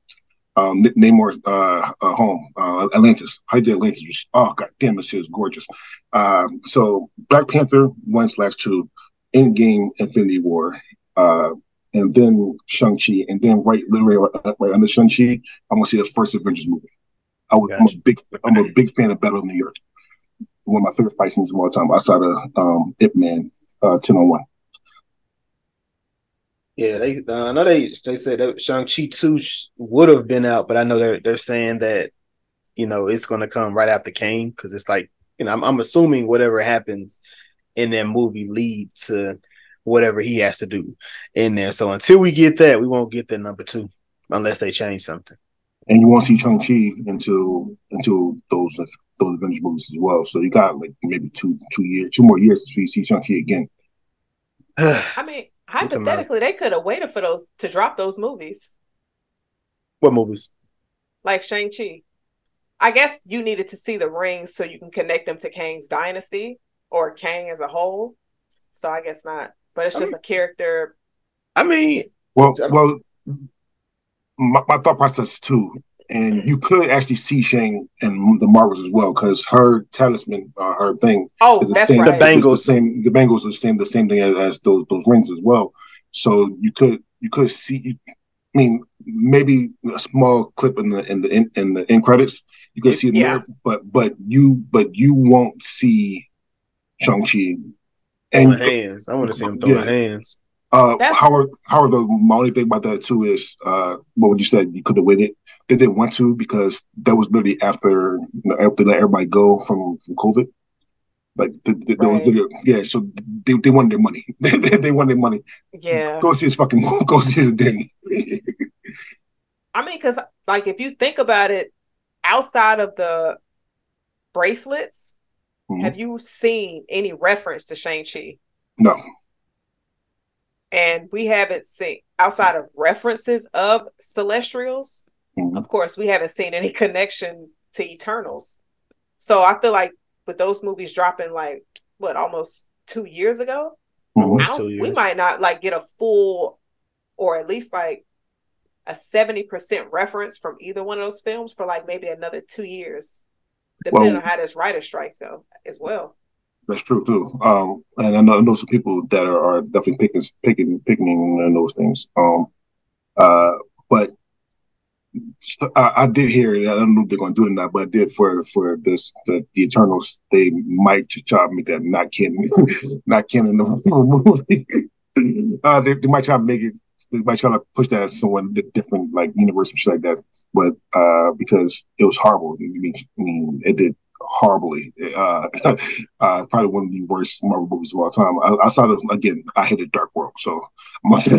um, Namor uh, uh, home, uh, Atlantis. I did Atlantis. Was, oh god damn, this shit is gorgeous. Um, so Black Panther one slash two, Endgame, Infinity War, uh, and then Shang Chi, and then right literally right, right under Shang Chi, I'm gonna see the first Avengers movie. I was, I'm a big I'm a big fan of Battle of New York. One of my favorite fight scenes of all time outside of um, Ip Man uh, 10 on 1. Yeah, they. Uh, I know they. They said that Shang Chi two would have been out, but I know they're they're saying that you know it's going to come right after Kang because it's like you know I'm, I'm assuming whatever happens in that movie lead to whatever he has to do in there. So until we get that, we won't get that number two unless they change something. And you won't see Shang Chi until until those those Avengers movies as well. So you got like maybe two two years, two more years before you see Shang Chi again. I mean, hypothetically, they could have waited for those to drop those movies. What movies? Like Shang Chi. I guess you needed to see the rings so you can connect them to Kang's dynasty or Kang as a whole. So I guess not. But it's just I mean, a character. I mean, well, well, my, my thought process too and you could actually see Shang and the Marvels as well because her talisman, uh, her thing, oh, is the that's same. Right. The bangles, the same. The bangles are the same. The same thing as, as, those those rings as well. So you could you could see. I mean, maybe a small clip in the in the in, in the end credits. You could see it yeah. there, but but you but you won't see Shang Chi. And hands. I want to see him throwing yeah. hands. Uh, Howard, Howard, the my only thing about that too is, uh, what would you said, you could have waited they didn't want to because that was literally after you know, after let everybody go from from COVID. Like the, the, right. was, yeah, so they, they wanted their money. they, they wanted their money. Yeah, go see his fucking go see his thing. I mean, because like if you think about it, outside of the bracelets, mm-hmm. have you seen any reference to Shang Chi? No. And we haven't seen outside of references of Celestials. Mm-hmm. Of course, we haven't seen any connection to Eternals. So I feel like with those movies dropping like what almost two years ago, mm-hmm. years. we might not like get a full or at least like a 70% reference from either one of those films for like maybe another two years, depending well, on how this writer strikes go as well. That's true too. Um, and I know, I know some people that are, are definitely picking, picking, picking those things. Um, uh, but I, I, did hear, I don't know if they're going to do it or not, but I did for for this the, the Eternals. They might try to make that not canon, not canon of the movie. uh, they, they, might try to make it. They might try to push that someone the different, like universe and shit like that. But uh, because it was horrible. I mean, I mean, it did horribly. Uh, uh, probably one of the worst Marvel movies of all time. I, I saw it again. I hated Dark World, so I must say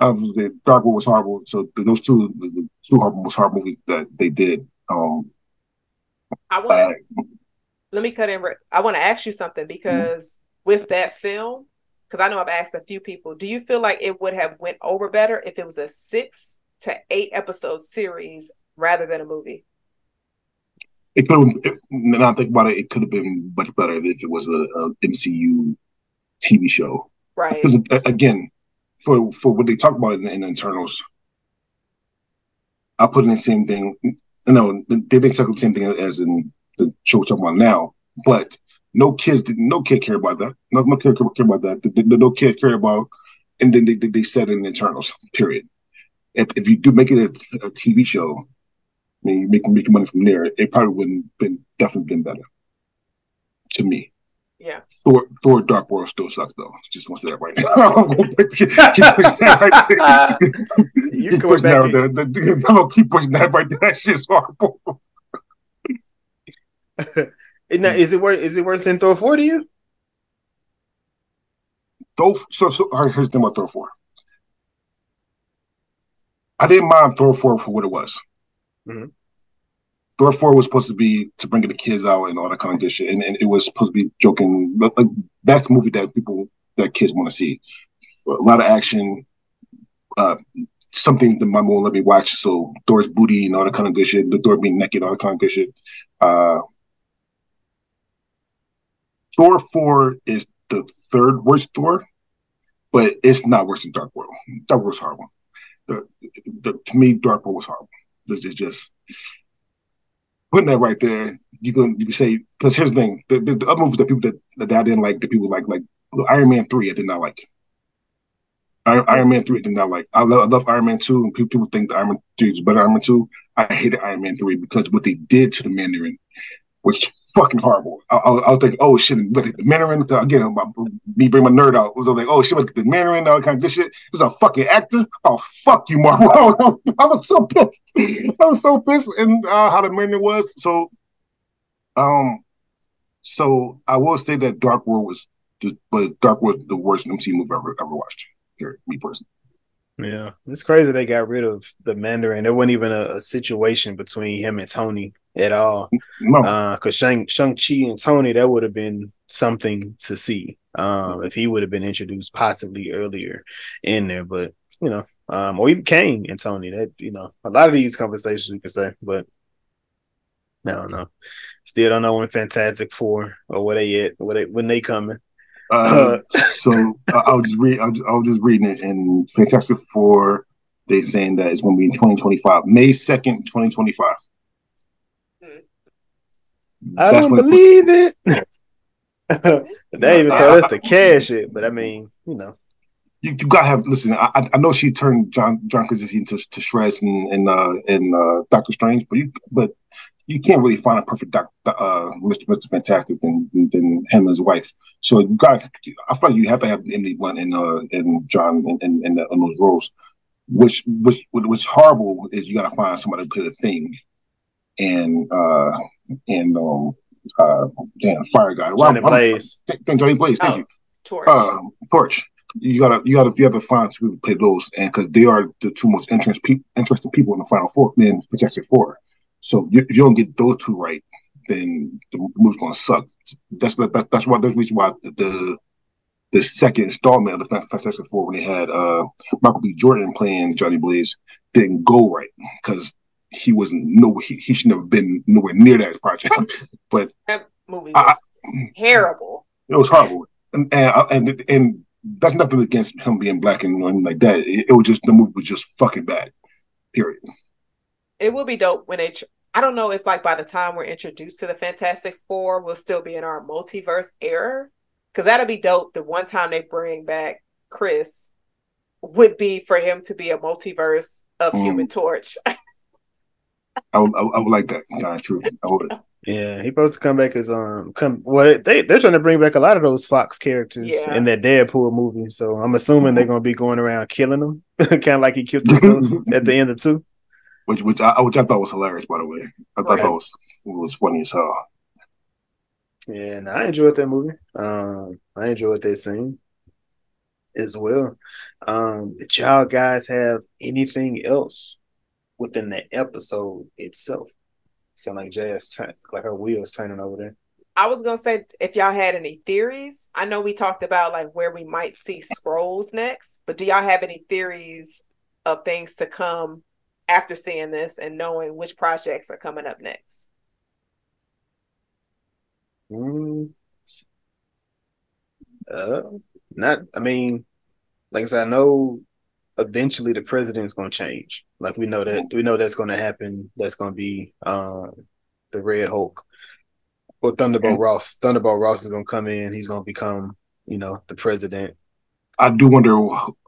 um, the Dark World was horrible. So those two, the two horrible, most horrible movies that they did. Um, I want. Uh, let me cut in. I want to ask you something because mm-hmm. with that film, because I know I've asked a few people, do you feel like it would have went over better if it was a six to eight episode series rather than a movie? It could have. Now I think about it, it could have been much better if it was a, a MCU TV show. Right. Because again, for for what they talk about in, in Eternals, I put in the same thing. No, they've been talking the same thing as in the show we're talking about now, but no kids no kid care about that. No, no kid care about that. The, the, no kid care about, and then they they, they said in Eternals. Period. If, if you do make it a, a TV show, I mean, making making money from there, it probably wouldn't been definitely been better to me. Yeah. Thor, Thor, Dark World still sucks though. Just want to say that right now. keep, pushing that right there. You keep pushing that, the, the, I'm gonna keep pushing that right there. That shit's horrible. is, it worse? Is it worse than Thor four to you? Thor. So, so here's the thing about Thor four. I didn't mind Thor four for what it was. Mm-hmm. Thor 4 was supposed to be to bring the kids out and all that kind of good shit. And, and it was supposed to be joking. Like, that's the movie that people, that kids want to see. A lot of action, uh, something that my mom let me watch. So Thor's booty and all that kind of good shit. The Thor being naked, all that kind of good shit. Uh, Thor 4 is the third worst Thor, but it's not worse than Dark World. Dark World was horrible. The, the, to me, Dark World was horrible. It's just putting that right there, you can you can say because here's the thing: the, the, the, other movies that people that, that I didn't like, the people like like Iron Man three, I did not like. Iron, Iron Man three, I did not like. I love, I love Iron Man two, and people, people think the Iron Man three is better. Iron Man two, I hated Iron Man three because what they did to the Mandarin was fucking horrible. I, I, I was like, oh shit, look at the Mandarin. Again, my, me bring my nerd out. I was like, oh shit, look at the Mandarin, all kind of good shit. He's a fucking actor. Oh fuck you, Marvel. I was so pissed. I was so pissed and uh, how the Mandarin was. So, um, so I will say that Dark World was, just, but Dark was the worst MC movie I've ever ever watched. Here, me personally. Yeah, it's crazy they got rid of the Mandarin. There wasn't even a, a situation between him and Tony at all. No. Uh, cause Shang Shang Chi and Tony, that would have been something to see. Um, if he would have been introduced possibly earlier in there, but you know, um, or even Kang and Tony. That you know, a lot of these conversations we could say, but I don't know. Still don't know when Fantastic Four or what they yet, what they when they coming. Uh, so I, will just read. I was, I was just reading it, and Fantastic Four. They saying that it's going to be in 2025, May 2nd, 2025. I That's don't believe it. they even told us to cash it, but I mean, you know. You, you gotta have listen. I, I know she turned John John Krasinski into to shreds and and uh, and uh, Doctor Strange, but you but you can't really find a perfect doc, uh, Mr. Mr. Fantastic than, than him and his wife. So you got I feel like you have to have Emily Blunt and uh and John in, in, in, in those roles. Which which what's horrible is you got to find somebody to play the thing, and uh and um uh damn fire guy. Johnny well, Blaze. Thank Johnny Blaze. Thank oh, you. Torch. Uh, Torch. You gotta you gotta you have to find two people to play those, and because they are the two most interest pe- interesting people in the final four in Fantastic Four. So if you don't get those two right, then the movie's gonna suck. That's that's that's why that's the reason why the, the the second installment of the Fantastic Four when they had uh, Michael B. Jordan playing Johnny Blaze didn't go right because he wasn't no he, he shouldn't have been nowhere near that project. but that movie was I, terrible. It was horrible, and and uh, and, and that's nothing against him being black and anything like that. It, it, was just the movie was just fucking bad. Period. It will be dope when they. I don't know if like by the time we're introduced to the Fantastic Four, we'll still be in our multiverse era. Because that'll be dope. The one time they bring back Chris would be for him to be a multiverse of mm. Human Torch. I would, I would like that. Kind of true. I would. Yeah, he supposed to come back as um come well they they're trying to bring back a lot of those Fox characters yeah. in that Deadpool movie. So I'm assuming they're gonna be going around killing them, kind of like he killed himself at the end of two. Which which I which I thought was hilarious by the way. I thought right. that was was funny as hell. Yeah, and I enjoyed that movie. Um, I enjoyed that scene as well. Um, did y'all guys have anything else within the episode itself? Sound like Jazz, turn, like her wheels turning over there. I was gonna say if y'all had any theories. I know we talked about like where we might see Skrulls next, but do y'all have any theories of things to come after seeing this and knowing which projects are coming up next? Mm. Uh, not. I mean, like I said, I know eventually the president's going to change. Like we know that we know that's going to happen. That's going to be uh, the Red Hulk or Thunderbolt Ross. Thunderbolt Ross is going to come in. He's going to become, you know, the president. I do wonder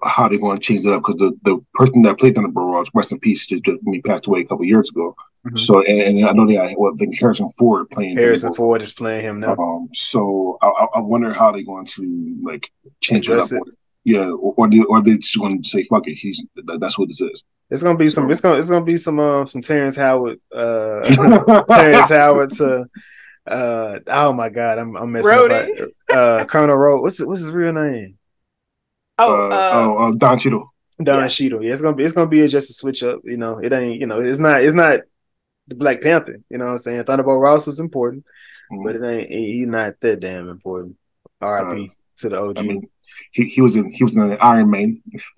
how they're going to change it up because the, the person that played Thunderbolt Ross, rest in peace, just, just me passed away a couple years ago. Mm-hmm. So and, and, I know they got well, I think Harrison Ford playing. Harrison Ford is playing him now. Um, so I, I wonder how they're going to like change Address it up. It. Yeah, or or they, or they just going to say fuck it. He's that, that's what this is. It's gonna be so, some. It's gonna it's gonna be some uh, some Terrence Howard. Uh, Terrence Howard to. Uh, oh my god, I'm I'm messing Brody. up. Uh, Colonel Road. What's what's his real name? Oh, uh, uh, oh, uh, Don Cheadle. Don yeah. Cheadle. Yeah, it's gonna be it's gonna be just a switch up. You know, it ain't. You know, it's not it's not the Black Panther. You know what I'm saying? Thunderbolt Ross was important, mm-hmm. but it ain't. He's not that damn important. R.I.P. Uh, to the OG. I mean, he, he was in he was in Iron Man.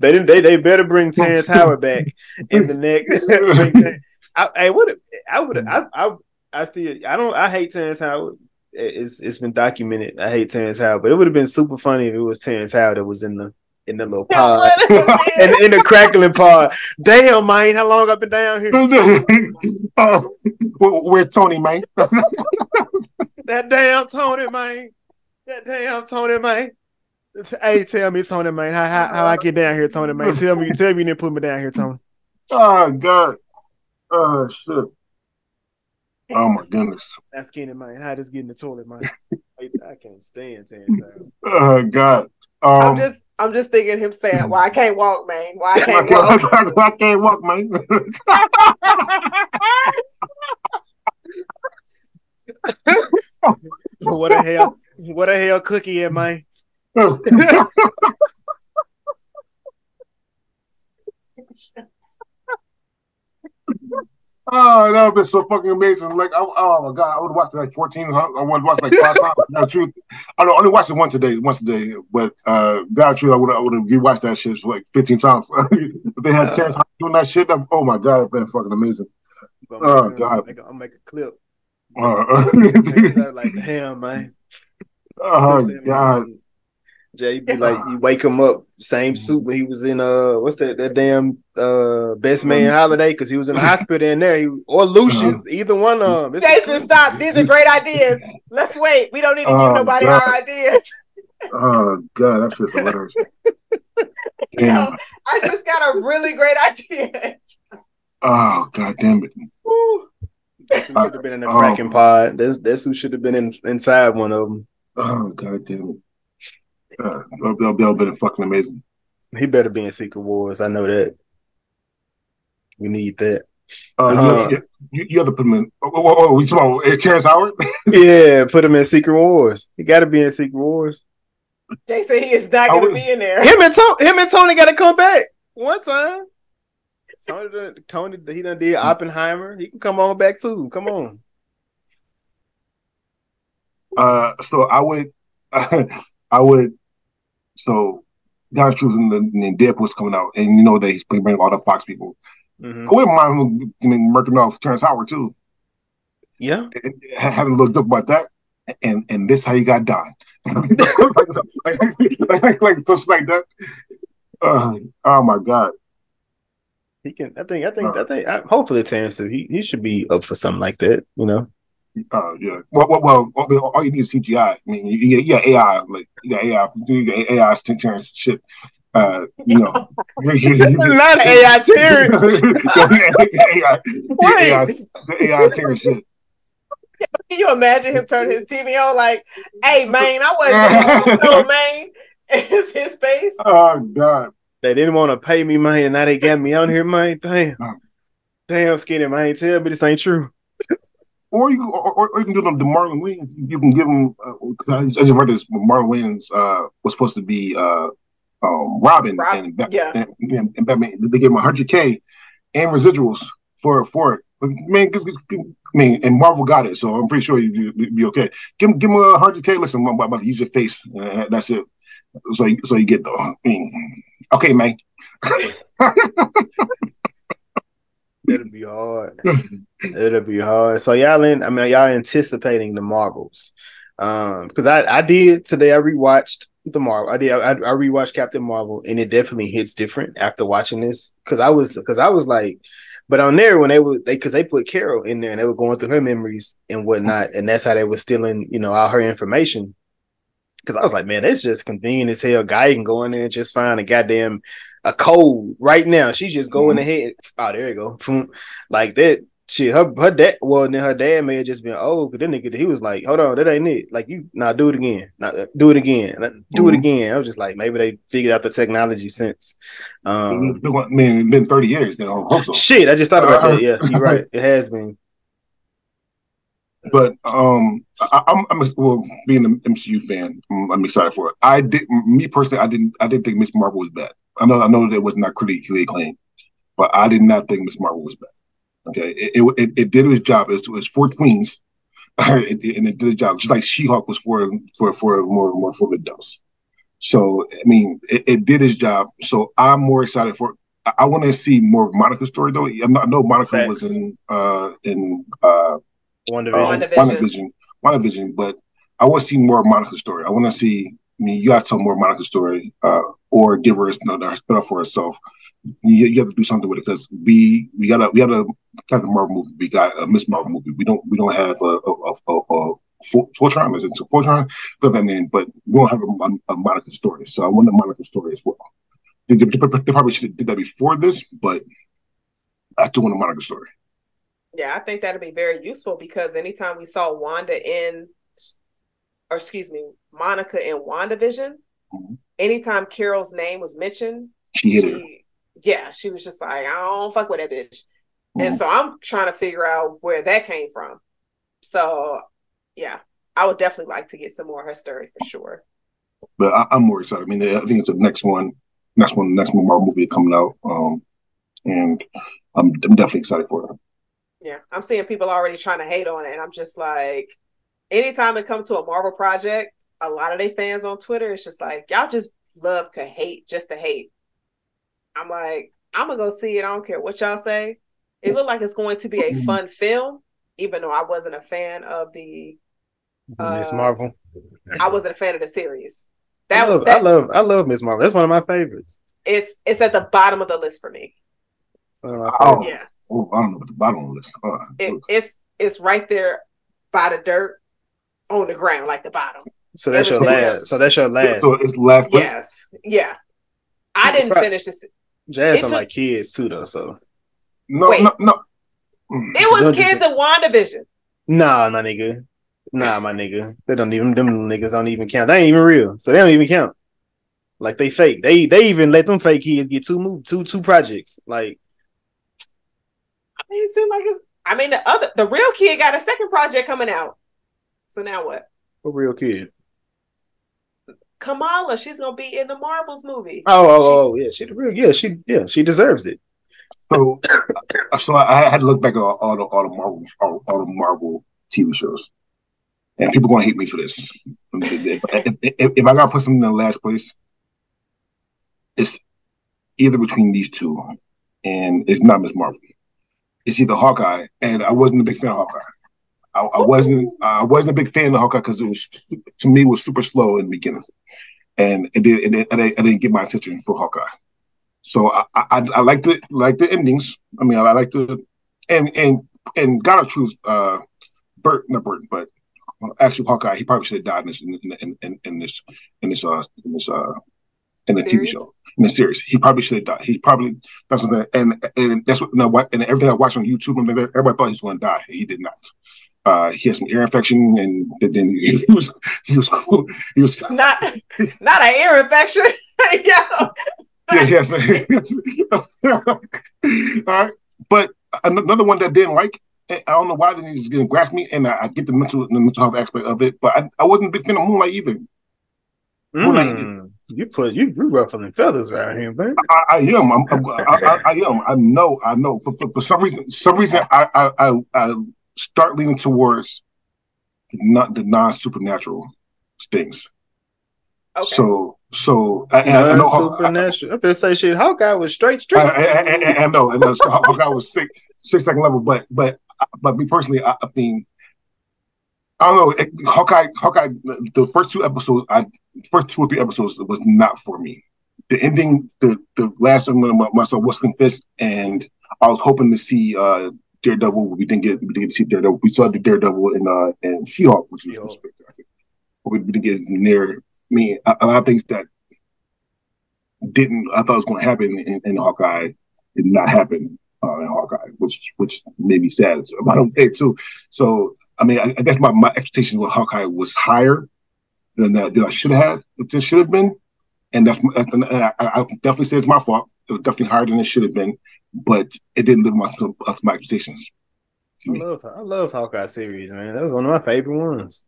they didn't. They, they better bring Terrence Howard back in the next. I, I would. I would. I, I. I still. I don't. I hate Terrence Howard. It's it's been documented. I hate Terrence Howard, but it would have been super funny if it was Terrence Howard that was in the in the little pod and in the crackling pod. Damn, man, how long I've been down here? uh, where Tony, man? that damn Tony, man. That damn Tony, man. Hey, tell me, Tony, man, how, how, how I get down here, Tony, man. Tell me, tell me you didn't put me down here, Tony. Oh God. Oh shit. Oh my goodness. That's skinny man. How just get in the toilet, man? I can't stand Terrence Oh God. Um, I'm just I'm just thinking him saying, Why I can't walk, man. Why I can't walk. I can't walk, man. what a hell what a hell cookie am I? Oh, that would be so fucking amazing! Like, I, oh my god, I would watch it like fourteen. I would watch like five times. No truth, I don't, only watched it once a day, once a day. But uh, that truth, I would I would have rewatched that shit for like fifteen times. if they had a chance doing that shit, that, oh my god, it'd been fucking amazing. Oh god, I'll make a clip. Uh, like, damn man. Oh god. Jay be like, you wake him up, same suit when he was in uh, what's that that damn uh best man mm-hmm. holiday because he was in the hospital in there, he, or Lucius, uh-huh. either one of them. Jason, stop! These are great ideas. Let's wait. We don't need to give oh, nobody God. our ideas. oh God, that shit's hilarious. Damn. I just got a really great idea. Oh God damn it! should have been in the uh, fracking oh. pod. That's, that's who should have been in, inside one of them. Oh God damn it! Uh, they'll, they'll, been fucking amazing. He better be in Secret Wars. I know that. We need that. Uh, uh you, you, you, have to put him in. Oh, oh, oh, oh we talking about uh, Terrence Howard? yeah, put him in Secret Wars. He got to be in Secret Wars. Jason, he is not going to be in there. Him and Tony, him and Tony got to come back one time. Tony, Tony, he done did Oppenheimer. He can come on back too. Come on. Uh, so I would, I would so God's Truth and, the, and Deadpool's coming out, and you know that he's bringing all the Fox people. Mm-hmm. I wouldn't mind him murking off Terrence Howard too. Yeah, having looked up about that, and and this how you got done, like, like, like, like such like that. Uh, oh my god. He can. I think. I think. Uh, I think. I, hopefully, Terrence. He he should be up for something like that. You know. Uh, yeah. Well, well, well, all you need is CGI. I mean, you, you got AI, like you got AI, you got AI Terrence shit. Uh, you know, not AI Terrence. AI, AI, AI Terrence shit. Can you imagine him turning his TV on like, "Hey, man, I wasn't so man." Is his face? Oh God! They didn't want to pay me, man, and now they got me on here, man. Damn, damn, skinny man. Tell me this ain't true. Or you, or, or, you can do them the Marlon Wayans. You can give them because uh, I, I, just read this. Marlon Wayans uh, was supposed to be uh, um, Robin, Rob, and, yeah. and, and, and Batman. They gave him 100k and residuals for for it. Man, I mean, and Marvel got it, so I'm pretty sure you'd be, be okay. Give, give him a hundred k. Listen, I'm about to use your face. Uh, that's it. So, so you get the. I mean, okay, man. It'll be hard. It'll be hard. So y'all in, I mean, y'all anticipating the Marvels. Um, because I, I did today, I rewatched the Marvel. I did I, I rewatched Captain Marvel and it definitely hits different after watching this. Cause I was because I was like, but on there when they were they because they put Carol in there and they were going through her memories and whatnot, and that's how they were stealing, you know, all her information. Cause I was like, man, that's just convenient as hell. Guy can go in there and just find a goddamn a cold right now. She's just going mm-hmm. ahead. Oh, there you go. Like that shit. Her her dad. Well, then her dad may have just been old, cause then nigga he was like, hold on, that ain't it. Like you, now nah, do it again. Now nah, do it again. Do mm-hmm. it again. I was just like, maybe they figured out the technology since. Um, man, it's been thirty years now. Shit, I just thought about uh, that. Yeah, you're right. It has been. But um, I, am I'm, I'm a, well, being an MCU fan, I'm, I'm, excited for it. I did, me personally, I didn't, I didn't think Miss Marvel was bad. I know, I know that it was not critically acclaimed, but I did not think Miss Marvel was bad. Okay, it it, it did its job. It was for Queens, and it did its job, just like She Hulk was for for for more more for the dust. So I mean, it, it did its job. So I'm more excited for. I, I want to see more of Monica's story though. I know Monica Thanks. was in uh in uh one division. Uh, WandaVision. WandaVision, but I want to see more of Monica's story. I want to see. I mean, you got to tell more Monica's story, uh, or give her know, spin off for herself. You, you, have to do something with it because we we got a we got a Captain Marvel movie, we got a Miss Marvel movie. We don't we don't have a a, a, a Photon, is it Photon? But I mean, but we don't have a, a Monica story. So I want a Monica story as well. They, they, they probably should have did that before this, but I still want a Monica story. Yeah, I think that'd be very useful because anytime we saw Wanda in, or excuse me, Monica in WandaVision, mm-hmm. anytime Carol's name was mentioned, she, she yeah, she was just like, I don't fuck with that bitch. Mm-hmm. And so I'm trying to figure out where that came from. So yeah, I would definitely like to get some more of her story for sure. But I, am more excited. I mean, I think it's the next one, next one, next Marvel movie coming out. Um, and I'm, I'm definitely excited for it. Yeah, I'm seeing people already trying to hate on it, and I'm just like, anytime it comes to a Marvel project, a lot of they fans on Twitter, it's just like y'all just love to hate just to hate. I'm like, I'm gonna go see it. I don't care what y'all say. It looked like it's going to be a mm-hmm. fun film, even though I wasn't a fan of the Miss uh, Marvel. I wasn't a fan of the series. That, I love, that, I love, I love Miss Marvel. That's one of my favorites. It's it's at the bottom of the list for me. Oh, yeah. Oh, I don't know what the bottom of the list. Oh, it, it's it's right there by the dirt on the ground, like the bottom. So that's your last. Else. So that's your last. So it's last. Yes. Yeah. I didn't finish this. Jazz are my kids too, though. So no, Wait. no, no. It was kids in WandaVision. Nah, my nigga. Nah, my nigga. They don't even them niggas don't even count. They ain't even real, so they don't even count. Like they fake. They they even let them fake kids get two move two two projects. Like it seemed like it's. I mean, the other, the real kid got a second project coming out. So now what? A real kid. Kamala, she's gonna be in the Marvels movie. Oh, oh, she, oh, yeah, she real, yeah, she, yeah, she deserves it. So, so I had to look back at all, all the all the Marvel all, all, the Marvel TV shows, and people gonna hate me for this. If, if, if, if I gotta put something in the last place, it's either between these two, and it's not Miss Marvel. It's either Hawkeye, and I wasn't a big fan of Hawkeye. I, I wasn't I wasn't a big fan of Hawkeye because it was to me was super slow in the beginning, and it did it, it, I didn't get my attention for Hawkeye. So I I, I like the like the endings. I mean I, like the and and and God of Truth, uh, Bert not Burton, but actually Hawkeye, he probably should have died in this in, in, in, in this in this uh in this uh in the TV show in the series. He probably should have died. He probably that's something, and and that's what what and everything I watched on YouTube, everybody thought he was going to die. He did not. Uh, he had some ear infection, and then he was he was cool. He was not not an ear infection. yeah. Yeah, yes. All right. But another one that didn't like, I don't know why didn't just didn't grasp me, and I, I, get the mental the mental health aspect of it, but I, I wasn't a big fan of Moon Knight either. Mm, Moon Knight either. You put you you ruffling feathers around here, man. I, I am. I'm, I'm, I, I, am. I know. I know. For, for, for some reason, some reason, I, I I I start leaning towards not the non supernatural things. Okay. So so I, I know supernatural. I, I, I say shit. Hawkeye was straight straight. I, I, I, know, and so Hawkeye was six six second level, but but but me personally, I, I mean, I don't know. Hawkeye, Hawkeye, the first two episodes, I first two or three episodes was not for me. The ending, the the last one, when my son Whistling Fist, and I was hoping to see uh Daredevil. We didn't get we didn't get to see Daredevil. We saw the Daredevil in uh in She Hulk, which was spectacular. But we didn't get near me. A, a lot of things that didn't I thought was going to happen in, in Hawkeye did not happen uh, in Hawkeye, which which made me sad about it too. So I mean, I, I, guess my, my expectations with Hawkeye was higher than that than I should have. It should have been, and that's and I, I, definitely say it's my fault. It was definitely higher than it should have been, but it didn't live up to, up to my expectations. To I love I love Hawkeye series, man. That was one of my favorite ones.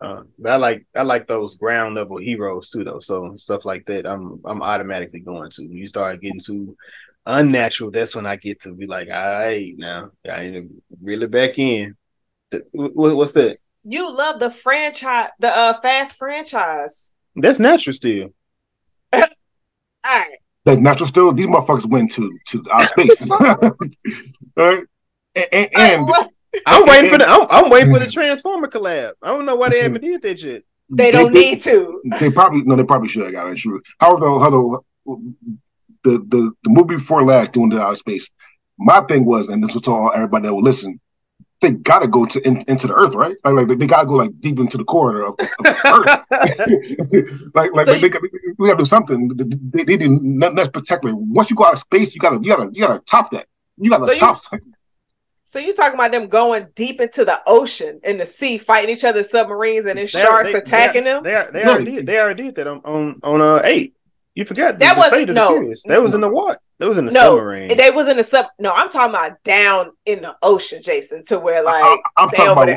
Uh, but I like I like those ground level heroes too, though. So stuff like that, I'm I'm automatically going to. When you start getting to unnatural, that's when I get to be like, all right, now I really back in. What's that? You love the franchise, the uh, fast franchise. That's natural still. all right. Like natural still, these motherfuckers went to to outer space. right? And, and, and I'm waiting for the I'm, I'm, waiting for the Transformer collab. I don't know why they haven't did that shit. They don't they, need to. They probably no, they probably should have got it. Sure. However, however, the the the movie before last doing the outer space. My thing was, and this was all everybody that will listen. They gotta go to in, into the earth, right? Like, like they, they, gotta go like deep into the core of, of earth. like like so they, you, they, we gotta do something. They, they did nothing that's particular. Once you go out of space, you gotta you gotta you gotta top that. You gotta so top. You, so you talking about them going deep into the ocean in the sea, fighting each other submarines, and then sharks they, attacking they them? They are, they already did. They already did that on on, on uh eight. You forgot that was no. That was in the what? That was in the no, submarine. They was in the sub. No, I'm talking about down in the ocean, Jason, to where like I, am talking about. I'm,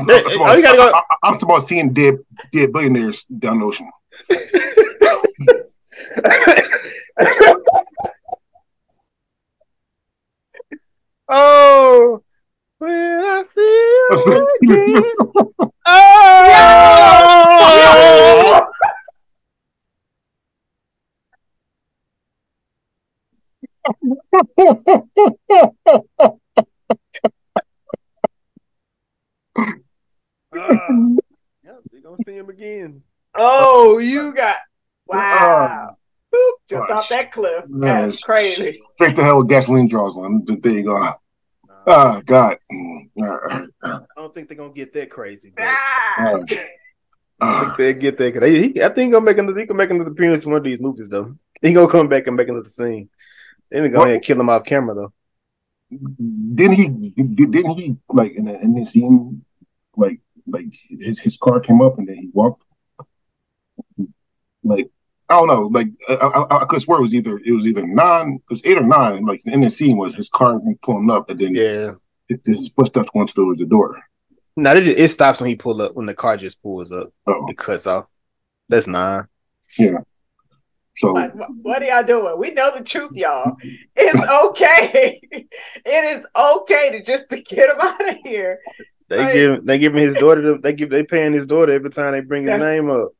I'm, talking about, oh, go. I, I'm talking about seeing dead dead billionaires down the ocean. oh, when I see you again. oh. uh, Ah, yeah, we gonna see him again. Oh, you got uh, wow. Boop, jumped uh, off that cliff. Uh, That's crazy. Straight to hell with gasoline draws on. There you go. Oh God. Mm, I don't think they're gonna get that crazy. Ah. I think they get there. He, I think he'll make another. He can make another appearance in one of these movies, though. He gonna come back and make another scene. They didn't go ahead and kill him off camera though. Didn't he? Didn't he like in the in the scene, like like his his car came up and then he walked. Like I don't know, like I, I, I could swear it was either it was either nine, it was eight or nine. Like in the scene was his car pulling up and then yeah, it, his footsteps once towards the door. No, it, just, it stops when he pull up when the car just pulls up. Oh. It cuts off. That's nine. Yeah. So what, what, are y'all doing? We know the truth, y'all. It's okay. it is okay to just to get him out of here. They like, give they give him his daughter they give they paying his daughter every time they bring his name up.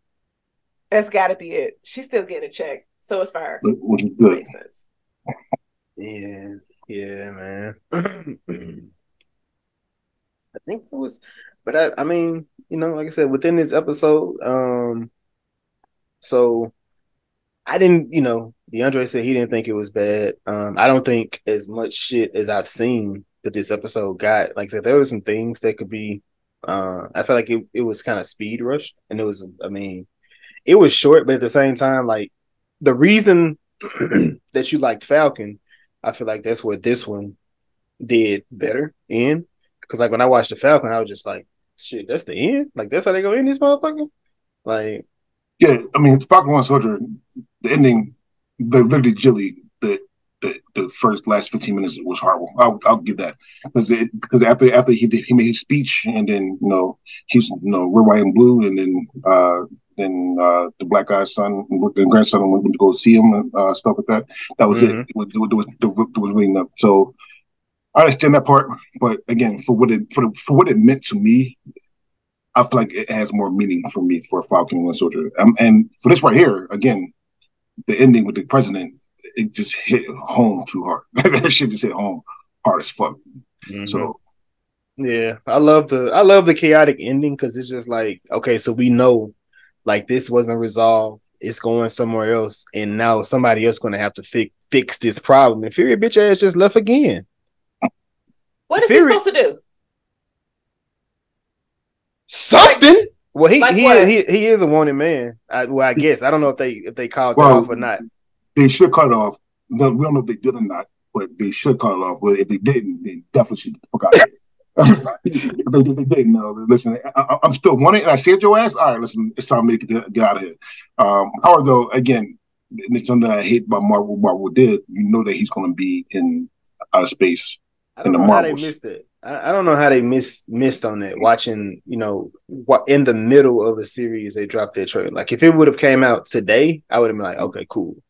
That's got to be it. She's still getting a check. So it's fire. Which. Makes sense. Yeah, yeah, man. I think it was, but I, I mean, you know, like I said, within this episode, um, so I didn't, you know, Diandre said he didn't think it was bad. Um, I don't think as much shit as I've seen that this episode got. Like I said, there were some things that could be. Uh, I felt like it, it was kind of speed rushed, and it was. I mean, it was short, but at the same time, like the reason that you liked Falcon, I feel like that's where this one did better in. Because like when I watched the Falcon, I was just like, shit, that's the end. Like that's how they go in this motherfucker. Like, yeah, I mean, Falcon One Soldier, the ending, the literally Jilly, the the, the first last 15 minutes was horrible. I'll, I'll give that because it, because after after he did, he made his speech and then you know he's you know we're white and blue and then uh then uh the black guy's son the grandson went to go see him and uh, stuff like that. That was mm-hmm. it. It was, it was, it was really enough. So I understand that part, but again, for what it for the, for what it meant to me, I feel like it has more meaning for me for a Falcon and Soldier. Um, and for this right here, again, the ending with the president it just hit home too hard. that shit just hit home hard as fuck. Mm-hmm. So yeah, I love the I love the chaotic ending because it's just like okay, so we know like this wasn't resolved. It's going somewhere else, and now somebody else going to have to fix fix this problem. And Fury bitch ass just left again. What is Fury, he supposed to do? Something. Like, well, he like he, he he is a wanted man. I, well, I guess I don't know if they if they called well, off or not they should cut it off. We don't know if they did or not, but they should cut it off. But if they didn't, they definitely should fuck out if they, they didn't know, listen, I, am still wanted, and I saved your ass. All right, listen, it's time to get, get out of here. Um, however, though, again, it's something that I hate about Marvel. Marvel did. You know that he's going to be in outer space. I don't know Marvels. how they missed it. I, I, don't know how they missed missed on that. Watching, you know, what in the middle of a series they dropped their trailer. Like if it would have came out today, I would have been like, okay, cool.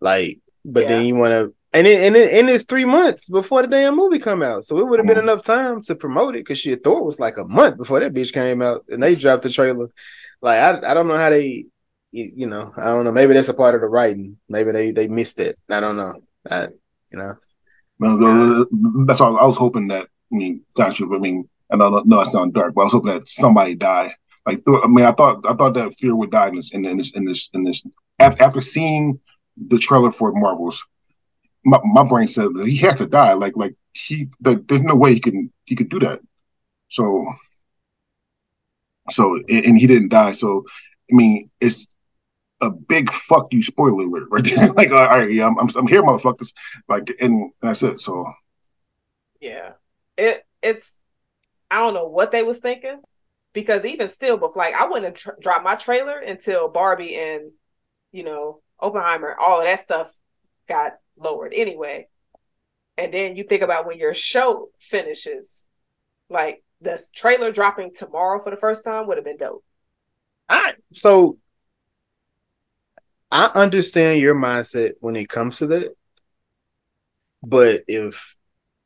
Like, but yeah. then you want to, and it, and it, and it's three months before the damn movie come out, so it would have been mm-hmm. enough time to promote it. Because shit, Thor was like a month before that bitch came out, and they dropped the trailer. Like, I I don't know how they, you, know, I don't know. Maybe that's a part of the writing. Maybe they they missed it. I don't know. I, you know. That's all. I was hoping that. I mean, that's I mean, and I know, I sound dark, but I was hoping that somebody died. Like, I mean, I thought I thought that Fury would die in this in this in this in this after, seeing the trailer for Marvels, my, my brain said he has to die. Like like he there's no way he can he could do that. So so and, and he didn't die. So I mean it's a big fuck you spoiler alert right there. like all right, yeah, I'm, I'm, I'm here, motherfuckers. Like and that's it. So yeah, it it's I don't know what they was thinking because even still, but like I wouldn't dropped my trailer until Barbie and you know Oppenheimer, all of that stuff got lowered anyway. And then you think about when your show finishes, like the trailer dropping tomorrow for the first time would have been dope. I so I understand your mindset when it comes to that. But if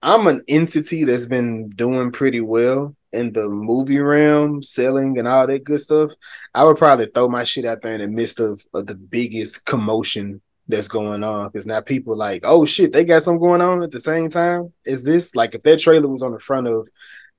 I'm an entity that's been doing pretty well in the movie realm, selling and all that good stuff, I would probably throw my shit out there in the midst of, of the biggest commotion that's going on. Because now people like, oh shit, they got something going on at the same time. Is this like if that trailer was on the front of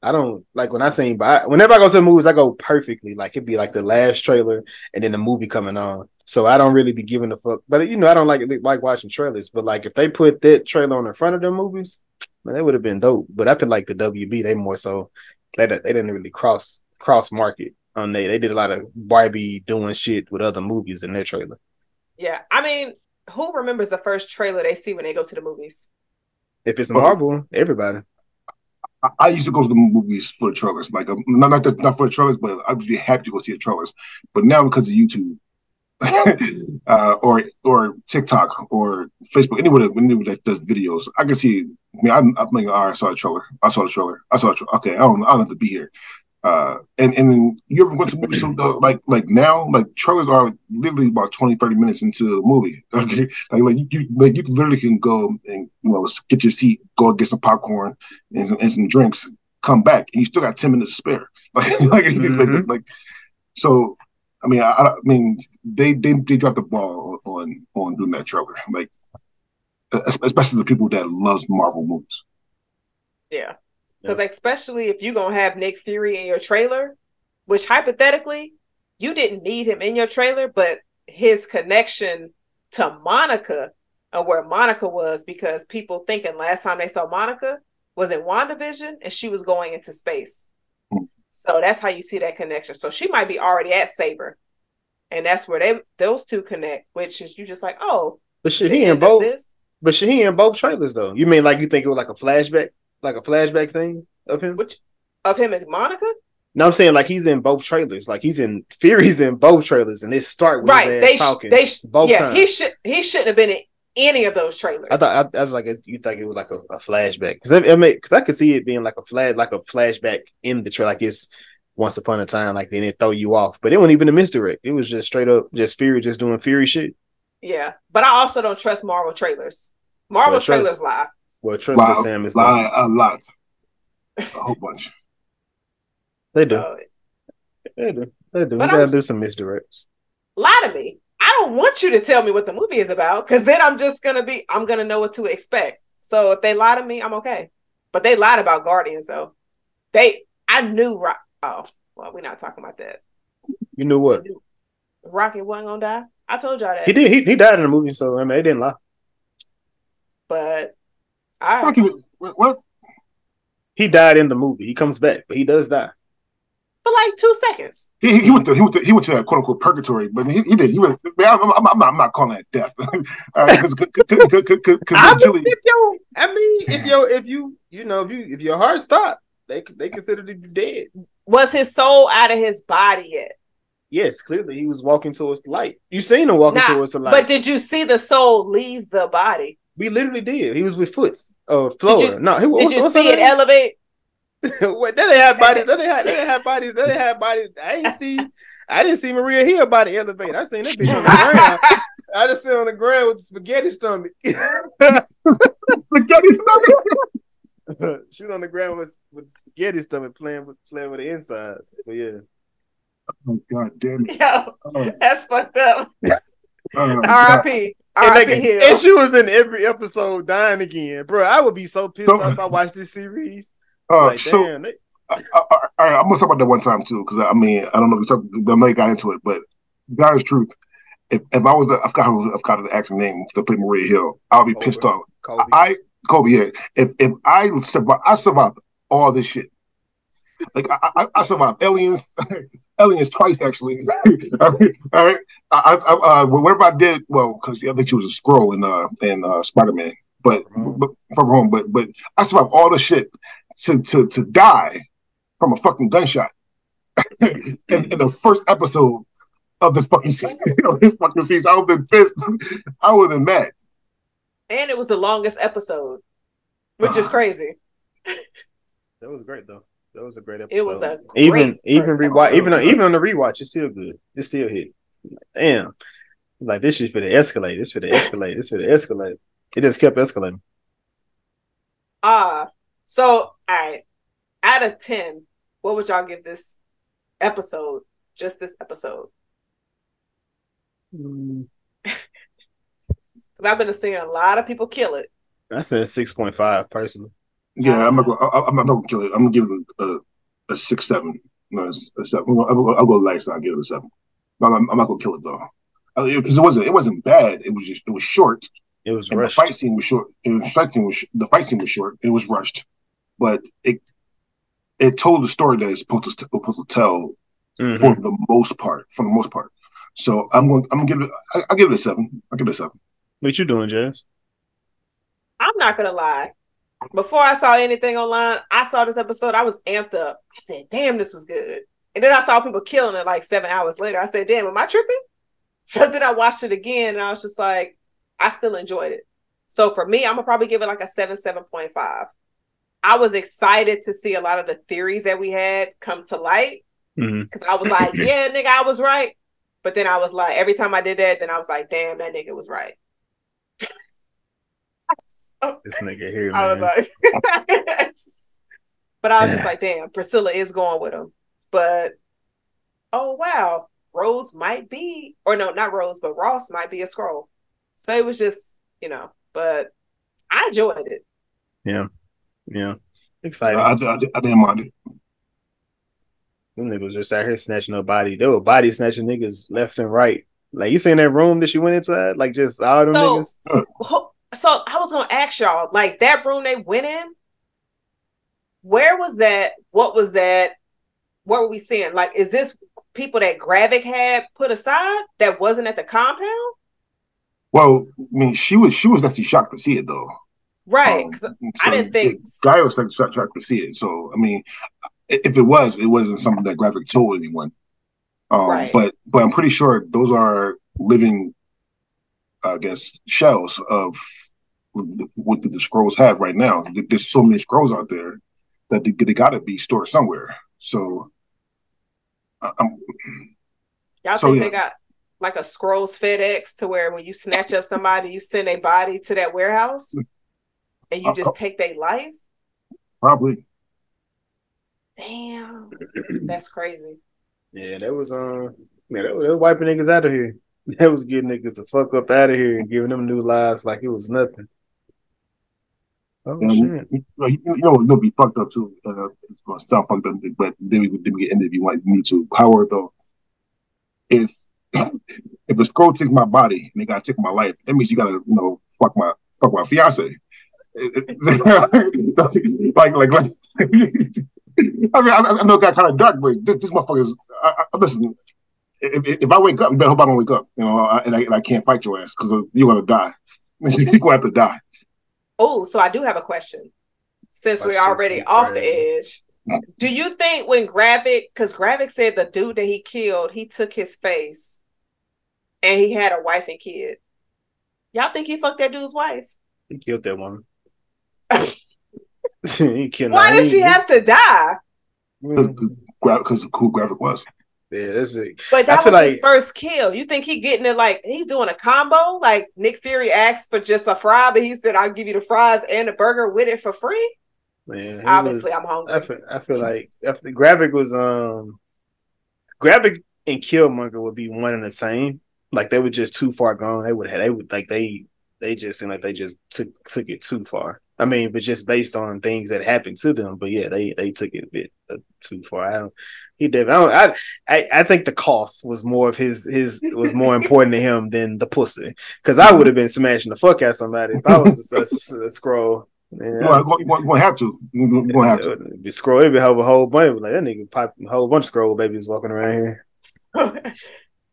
I don't like when I sing, but whenever I go to the movies, I go perfectly. Like it'd be like the last trailer and then the movie coming on. So I don't really be giving a fuck. But you know, I don't like like watching trailers. But like if they put that trailer on the front of the movies, man, that would have been dope. But I feel like the WB, they more so they they didn't really cross cross market on they. They did a lot of Barbie doing shit with other movies in their trailer. Yeah, I mean, who remembers the first trailer they see when they go to the movies? If it's Marvel, everybody. I used to go to the movies for the trailers, like um, not not, not for the trailers, but I would be happy to go see the trailers. But now because of YouTube, uh, or or TikTok or Facebook, anyone, anyone that does videos, I can see. I mean, I'm, I'm like, all right, I saw the trailer. I saw the trailer. I saw the trailer. Okay, I don't, I don't have to be here. Uh, and and then you ever went to movies so, uh, like like now like trailers are literally about 20 30 minutes into the movie okay like like you, you like you literally can go and you know get your seat go get some popcorn and some, and some drinks come back and you still got 10 minutes to spare like like, mm-hmm. like, like so I mean, I, I mean, they, they they dropped the ball on on doing that trailer, like especially the people that loves Marvel movies. Yeah, because yeah. especially if you're gonna have Nick Fury in your trailer, which hypothetically you didn't need him in your trailer, but his connection to Monica and where Monica was because people thinking last time they saw Monica was in WandaVision and she was going into space. So that's how you see that connection. So she might be already at SABER. And that's where they those two connect, which is you just like, oh, but should he in both this? but should he in both trailers though? You mean like you think it was like a flashback, like a flashback scene of him? Which of him as Monica? No, I'm saying like he's in both trailers. Like he's in Fury's in both trailers, and it start with right. they talking. They sh- both yeah. Times. He should he shouldn't have been in any of those trailers. I thought I, I was like, you think it was like a, a flashback because I, because I could see it being like a flash, like a flashback in the trailer, like it's once upon a time, like they didn't throw you off, but it wasn't even a misdirect. It was just straight up, just Fury just doing Fury shit. Yeah, but I also don't trust Marvel trailers. Marvel well, trailers lie. Well, trust lie, Sam is lie a lot, a whole bunch. They do. So, they do. They do. But we gotta do some misdirects. Lie to me. I don't want you to tell me what the movie is about because then I'm just gonna be I'm gonna know what to expect. So if they lie to me, I'm okay. But they lied about Guardians, so they I knew Rock. Oh, well, we're not talking about that. You knew what? Knew Rocket wasn't gonna die. I told y'all that. He did. He, he died in the movie, so I mean, they didn't lie. But I Rocket, what? He died in the movie. He comes back, but he does die for like two seconds. He, he went to he went to he went to that quote unquote purgatory, but he, he did he was. I'm, I'm, I'm, not, I'm not calling that death. I mean, if you, I mean, if you if you you know if you if your heart stopped, they they considered you dead. Was his soul out of his body yet? Yes, clearly he was walking towards the light. You seen him walking nah, towards the light, but did you see the soul leave the body? We literally did. He was with Foots, uh, Flora. No, he, did you see it elevate? what they didn't have bodies. They didn't have, they didn't have bodies. They didn't have bodies. I didn't see. I didn't see Maria Hill body elevate. I seen that bitch on the ground. I just sit on the ground with spaghetti stomach. spaghetti stomach. Shoot on the ground with, with spaghetti stomach, playing with playing with the insides. But yeah. Oh god damn it! Yo, oh. that's fucked up. Oh, R.I.P. R.I.P. And she was in every episode dying again, bro. I would be so pissed so, off if I watched this series. Uh, like, so, damn, they... I, I, I, I'm gonna talk about that one time too, because I mean, I don't know if I may got into it, but God's truth. If, if I was the, I forgot, I forgot the actor name to play Maria Hill, I'll be Cobie. pissed off. Cobie. I Cobie, yeah. If if I survive, I survived all this shit. Like I, I, I survived aliens, aliens twice actually. all right, I, I, uh, whatever I did, well, because I think she was a Skrull in uh in uh, Spider Man, but, but from home, but but I survived all the shit to to to die from a fucking gunshot in, in the first episode of the fucking season. this fucking season, I would have been pissed. I would have been mad. And it was the longest episode, which is crazy. that was great though. That was a great episode. It was a even even rewatch even on, even on the rewatch, it's still good. It's still hit. Damn, like this is for the escalate. This for the escalate. This for the escalate. It just kept escalating. Ah, uh, so, all right, out of 10, what would y'all give this episode? Just this episode? Mm. I've been seeing a lot of people kill it. I said 6.5 personally. Yeah, I'm not gonna, I'm not gonna kill it. I'm gonna give it a, a, six, seven. No, a seven. I'll go, I'll go light side, give it a seven. I'm, I'm, not gonna kill it though, because it wasn't, it wasn't bad. It was just, it was short. It was rushed. The fight scene was short. It was fight scene was the fight scene was short. It was rushed but it it told the story that it's supposed to, supposed to tell mm-hmm. for the most part. For the most part, so I'm going. I'm gonna give it. I, will give it a seven. I'll give it a seven. What you doing, Jazz? I'm not gonna lie. Before I saw anything online, I saw this episode. I was amped up. I said, "Damn, this was good." And then I saw people killing it like seven hours later. I said, "Damn, am I tripping?" So then I watched it again, and I was just like, I still enjoyed it. So for me, I'm gonna probably give it like a seven, seven point five. I was excited to see a lot of the theories that we had come to light because mm-hmm. I was like, yeah, nigga, I was right. But then I was like, every time I did that, then I was like, damn, that nigga was right. so, this nigga here, man. I was like, but I was just like, damn, Priscilla is going with him. But oh wow, Rose might be, or no, not Rose, but Ross might be a Skrull. So it was just, you know, but I enjoyed it. Yeah, yeah, exciting. I, I, I didn't mind it. Them niggas just out here snatching up body. They were body snatching niggas left and right. Like you seen that room that she went inside? Like just all them so, niggas. So I was gonna ask y'all, like that room they went in, where was that? What was that? What were we seeing? Like, is this people that Gravik had put aside that wasn't at the compound? Well, I mean, she was she was actually shocked to see it though. Right. Um, so I didn't think G'iah was like shocked, shocked to see it. So I mean, if it was, it wasn't something that Gravik told anyone. Um, right. But but I'm pretty sure those are living, I guess, shells of what the, the Skrulls have right now. There's so many Skrulls out there that they, they got to be stored somewhere. So, I'm, y'all so, think yeah. they got like a Skrulls FedEx to where when you snatch up somebody, you send a body to that warehouse and you just uh, take their life? Probably. Damn, that's crazy. Yeah, that was um, yeah, that was, that was wiping niggas out of here. That was getting niggas the fuck up out of here and giving them new lives like it was nothing. Oh and, shit! You know, you know, it'll be fucked up too. Uh, it's gonna sound fucked up, but then we, then we get into if you want me to. However, though, if if a Skrull takes my body and they gotta take my life, that means you gotta you know fuck my fuck my fiance. Like like like. I mean, I, I know it got kind of dark, but this, this motherfucker is. I, I, listen, if, if I wake up, you better hope I don't wake up, you know, and I, and I can't fight your ass because you're gonna die. you're gonna have to die. Oh, so I do have a question. Since we're already off the edge, do you think when Gravik, because Gravik said the dude that he killed, he took his face and he had a wife and kid. Y'all think he fucked that dude's wife? He killed that woman. He killed Why did she have to die? Because the cool Gravik was. Yeah, that's it. But that was like, his first kill. You think he getting it like he's doing a combo? Like Nick Fury asked for just a fry, but he said, "I'll give you the fries and the burger with it for free." Man, obviously was, I'm hungry. I feel, I feel like if the Gravik was um, Gravik and Killmonger would be one and the same. Like they were just too far gone. They would have. They would like they they just seemed like they just took took it too far. I mean, but just based on things that happened to them. But yeah, they they took it a bit uh, too far. I don't. He did. I, don't, I I I think the cost was more of his his was more important to him than the pussy. Because I would have been smashing the fuck out somebody if I was a, a, a Skrull. Yeah, you're going to have to. You're going to have to. Be Skrull. It'd be a whole bunch. Like that nigga pop a whole bunch of Skrull babies walking around here.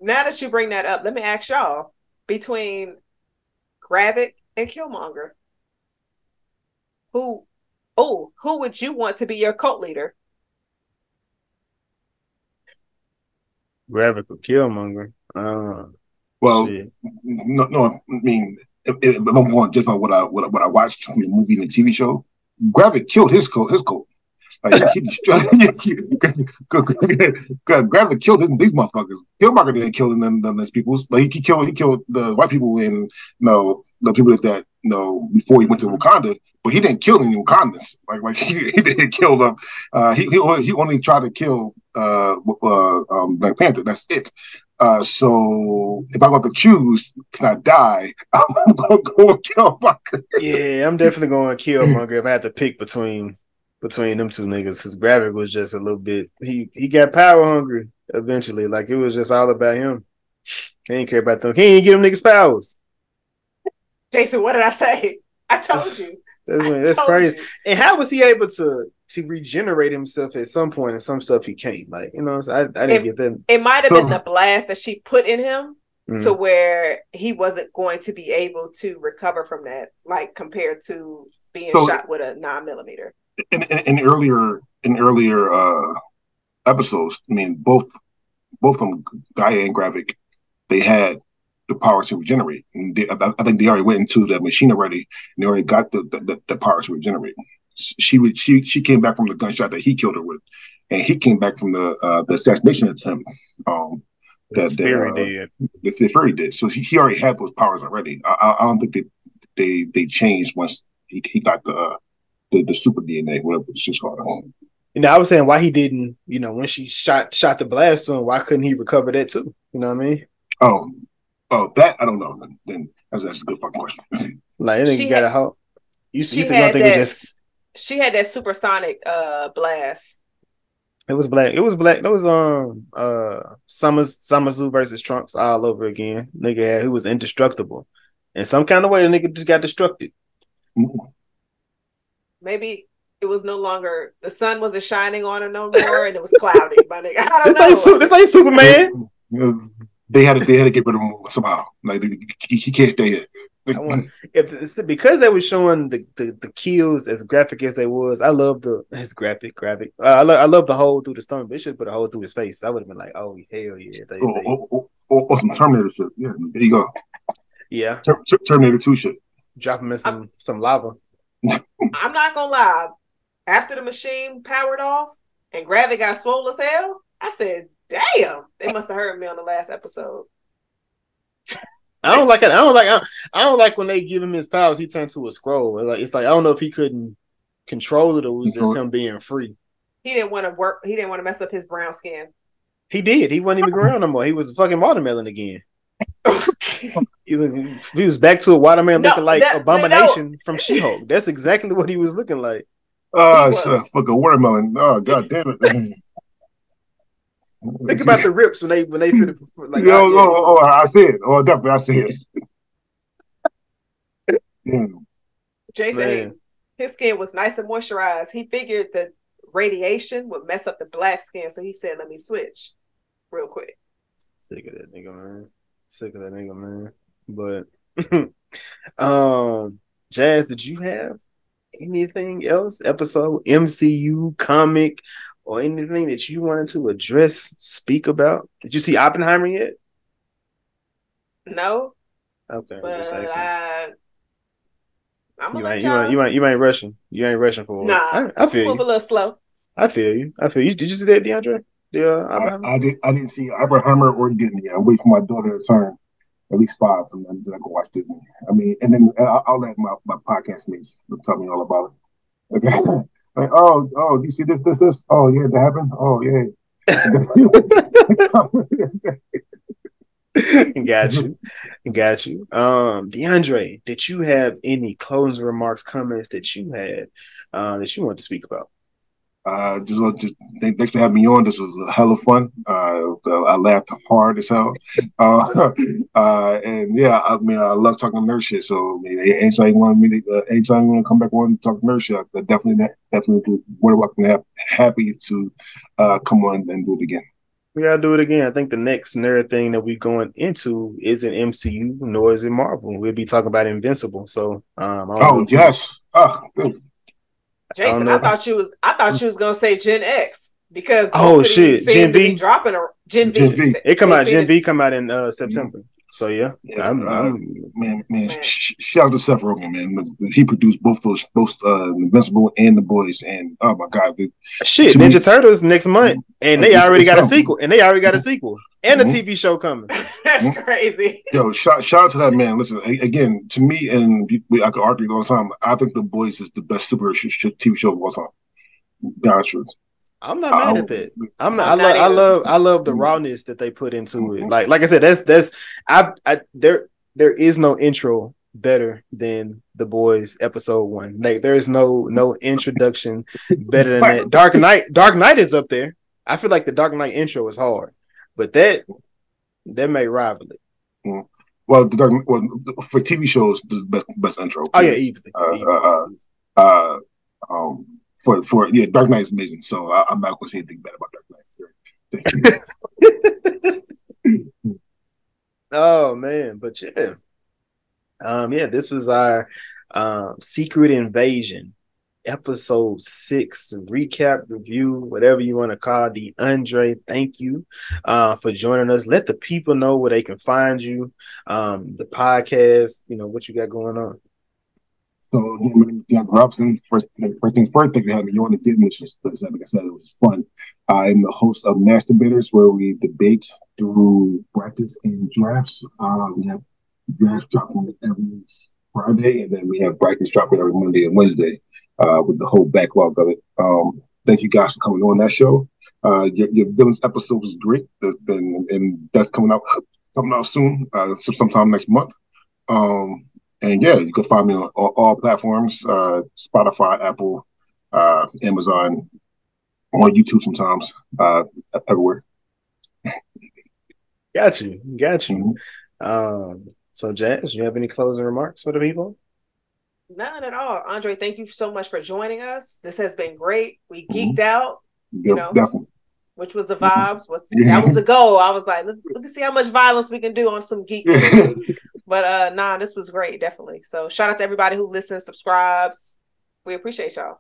now that you bring that up, let me ask y'all between Gravik and Killmonger, who, oh, who would you want to be your cult leader? Gravik or Killmonger. Uh, well, shit. no, no. I mean, if, if I'm going just on what I what, what I watched from the movie and the TV show, Gravik killed his cult. His coat. Like he destroyed. Gravik killed these motherfuckers. Killmonger didn't kill them, them, those people. Like he killed, he killed the white people and you know the people that you know before he went to Wakanda. But he didn't kill any Wakandans. Like like he, he didn't kill them. Uh, he, he only, he only tried to kill uh, uh, um, Black Panther. That's it. Uh, so if I got to choose to not die, I'm gonna go kill Killmonger. yeah, I'm definitely going to kill Killmonger if I had to pick between between them two niggas because Gravik was just a little bit he he got power hungry eventually. Like it was just all about him. He didn't care about them. He didn't give them niggas powers. Jason, what did I say? I told you. that's, that's crazy. You. And how was he able to to regenerate himself at some point and some stuff he can't? Like, you know, I, I didn't it, get that. It might have been the blast that she put in him mm. to where he wasn't going to be able to recover from that, like compared to being so, shot with a nine millimeter in, in, in earlier in earlier uh, episodes, I mean, both both of them, G'iah and Gravik, they had the power to regenerate. And they, I, I, think they already went into the machine already, and they already got the, the, the power to regenerate. She would she she came back from the gunshot that he killed her with, and he came back from the uh, the assassination attempt. Um, that, that uh, did. The, the Fury did. So he, he already had those powers already. I, I, don't think they they they changed once he, he got the uh, the, the super DNA, whatever it's just called. You know, I was saying why he didn't, you know, when she shot shot the blast on, why couldn't he recover that too? You know what I mean? Oh, oh, that I don't know. Then that's, that's a good fucking question. like, I got a hoe. You, she you had that, just... She had that supersonic uh blast. It was black. It was black. That was um uh Summers Zamasu versus Trunks all over again. Nigga had who was indestructible. In some kind of way, the nigga just got destructed. Maybe it was no longer the sun wasn't shining on him no more, and it was cloudy. My nigga, I don't this know. Ain't, this ain't Superman. They had to they had to get rid of him somehow. Like he, he can't stay here. want, if because they were showing the, the, the kills as graphic as they was, I love the his graphic graphic. Uh, I love I love the hole through the stomach. They should put a hole through his face. I would have been like, oh hell yeah. They, oh, they, oh, oh, oh, oh, some Terminator shit. Yeah, there you go. Yeah, Ter- Ter- Terminator Two shit. Drop him in some I'm, some lava. I'm not gonna lie. After the machine powered off and Gravik got swollen as hell, I said, "Damn, they must have heard me on the last episode." I don't like it. I don't like. I, I don't like when they give him his powers. He turned to a Skrull. Like it's like I don't know if he couldn't control it or was just him being free. He didn't want to work. He didn't want to mess up his brown skin. He did. He wasn't even ground no more. He was a fucking watermelon again. he, he was back to a watermelon no, looking like that, abomination no. from She Hulk. That's exactly what he was looking like. Oh, uh, fucking watermelon. Oh, god damn it. Think about the rips when they when they feel like Yo, oh, oh, oh, I see it. Oh, definitely, I see it. Jason, his skin was nice and moisturized. He figured that radiation would mess up the black skin, so he said, "Let me switch real quick." Sick of that nigga, man. Sick of that nigga, man. But, um, Jazz, did you have anything else? Episode, MCU, comic, or anything that you wanted to address, speak about? Did you see Oppenheimer yet? No. Okay. But I, I'm you ain't, you ain't you ain't you ain't rushing. You ain't rushing for nah. I, I feel move you. a little slow. I feel you. I feel you. Did you see that, Diandre? Yeah, uh, I, I, did. I didn't see Oppenheimer or Disney. I wait for my daughter to turn at least five, and then I go watch Disney. I mean, and then I'll, I'll let my, my podcast mates tell me all about it. Okay. Like, oh, oh, do you see this, this, this? Oh, yeah, that happened. Oh, yeah. got you, got you. Um, Diandre, did you have any closing remarks, comments that you had uh, that you want to speak about? Uh, just want to thanks for having me on. This was a hell of fun. Uh, I laughed hard as hell. Uh, uh, and yeah, I mean, I love talking nerd shit. So I mean, anytime you want me to, uh, anytime you want to come back on and talk nerd shit, I definitely, definitely, more welcome. Happy to uh, come on and do it again. We gotta do it again. I think the next nerd thing that we're going into isn't MCU nor is it Marvel. We'll be talking about Invincible. So, um, oh yes, oh, Jason, I, I, thought you was I thought you was gonna say Gen X because oh shit, Gen V dropping a Gen V. Gen v. It come out. Gen V come out in uh, September. So yeah, yeah I'm, uh, I'm, man, man, man. Shout out to Seth Rogen, man. He produced both those, both uh, Invincible and The Boys, and oh my god, the, shit, Ninja me, Turtles next month, and they already got a sequel, and they already got a sequel, and a mm-hmm. TV show coming. That's mm-hmm. crazy. Yo, shout, shout out to that man. Listen, again, to me, and we, I could argue all the time. I think The Boys is the best superhero TV show of all time. Be honest with I'm not mad at that. I'm not. I'm love. I love. I love the rawness that they put into mm-hmm. it. Like, like I said, that's that's. I, I there there is no intro better than the boys episode one. Like, there is no no introduction better than that. Dark Knight. Dark Knight is up there. I feel like the Dark Knight intro is hard, but that that may rival it. Mm-hmm. Well, the Dark well, for TV shows, the best best intro. Oh yeah, easily. Uh, uh, uh, um, for for yeah, Dark Knight is amazing. So I, am not going to say anything bad about Dark Knight. oh man, but yeah, um, yeah, this was our um Secret Invasion episode six recap review whatever you want to call the andre thank you uh for joining us. Let the people know where they can find you um the podcast you know what you got going on so is John Robson. First, first thing first, thank you for having me on the film, which like I said, it was fun. I'm the host of Mass Debaters, where we debate through brackets and drafts. Uh, we have drafts dropping every Friday, and then we have brackets dropping every Monday and Wednesday uh, with the whole backlog of it. Um, thank you guys for coming on that show. Uh, your, your villains episode was great, and, and that's coming out coming out soon, uh, sometime next month. Um, and yeah, you can find me on all, all platforms: uh, Spotify, Apple, uh, Amazon, on YouTube sometimes, uh, everywhere. Got you, got you. Mm-hmm. Um, so, Jazz, do you have any closing remarks for the people? None at all. Andre, thank you so much for joining us. This has been great. We mm-hmm. geeked mm-hmm. out, you know, definitely. which was the vibes. Was that was the goal. I was like, look, look see how much violence we can do on some geek. but uh nah, this was great, definitely. So shout out to everybody who listens, subscribes. We appreciate y'all.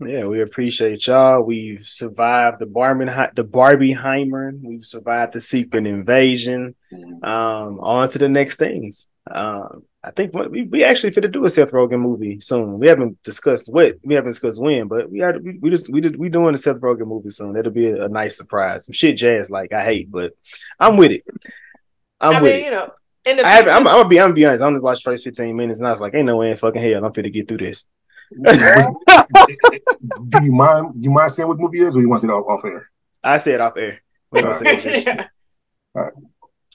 Yeah, we appreciate y'all. We've survived the Barbie the Barbieheimer. We've survived the secret invasion. Mm-hmm. Um, on to the next things. Um, I think we, we actually fit to do a Seth Rogen movie soon. We haven't discussed what we haven't discussed when, but we had we, we just we did we doing a Seth Rogen movie soon. That'll be a, a, nice surprise. Some shit jazz like I hate, but I'm with it. I'm I with mean, it. You know, in the I am I'm, I'm gonna be I'm gonna be honest. I only watched first 15 minutes and I was like, ain't no way in fucking hell I'm fit to get through this. do you mind? You mind saying what movie is, or you want to say it off, off air? I said off air. yeah. Right.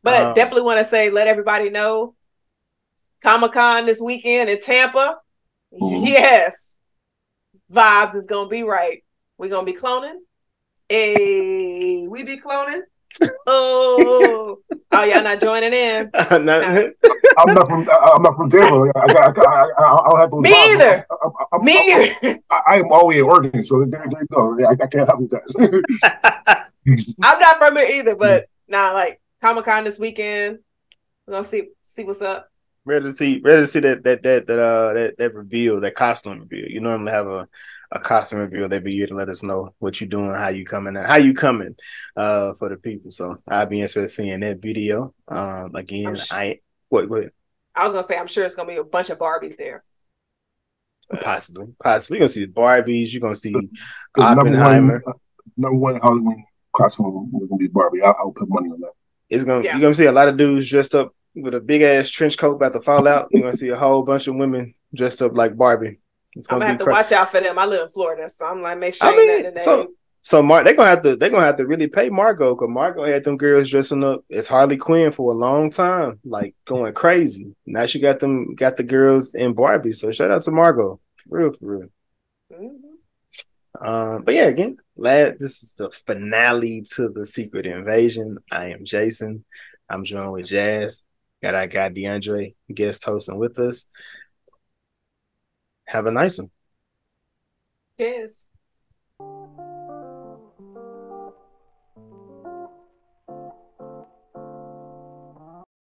But um, definitely want to say, let everybody know Comic Con this weekend in Tampa. Mm-hmm. Yes, vibes is gonna be right. We're gonna be cloning. Hey, we be cloning. Oh, oh, y'all not joining in? I'm not, I'm not from. I'm not from Tampa. I, I, I, I, don't have to. Me either. I, Me either. I, am always in Oregon, so there, there you go. I, I can't help with that. I'm not from here either, but now, nah, like Comic Con this weekend, we're gonna see see what's up ready to see ready to see that that that that uh that, that reveal that costume reveal. You normally have a a costume reveal every year to let us know what you're doing, how you coming, how you coming, uh, for the people. So I'd be interested in seeing that video. Um, again, sure, I what what I was gonna say, I'm sure it's gonna be a bunch of Barbies there. Possibly, possibly. You're gonna see Barbies. You're gonna see the, the Oppenheimer. Number one, uh, number one Halloween costume is gonna be Barbie. I, will put money on that. It's gonna yeah. you're gonna see a lot of dudes dressed up with a big ass trench coat about to fall out. You're gonna see a whole bunch of women dressed up like Barbie. I'm gonna have to watch out for them. I live in Florida, so I'm like, make sure I mean, so so Mark, they're gonna have to they're gonna have to really pay Margot because Margot had them girls dressing up as Harley Quinn for a long time, like going crazy. Now she got them got the girls in Barbie. So shout out to Margot, for real, for real. Mm-hmm. Um, but yeah, again, lad, this is the finale to the Secret Invasion. I am Jason. I'm joined with Jazz. Got our guy Diandre guest hosting with us. Have a nice one. Cheers.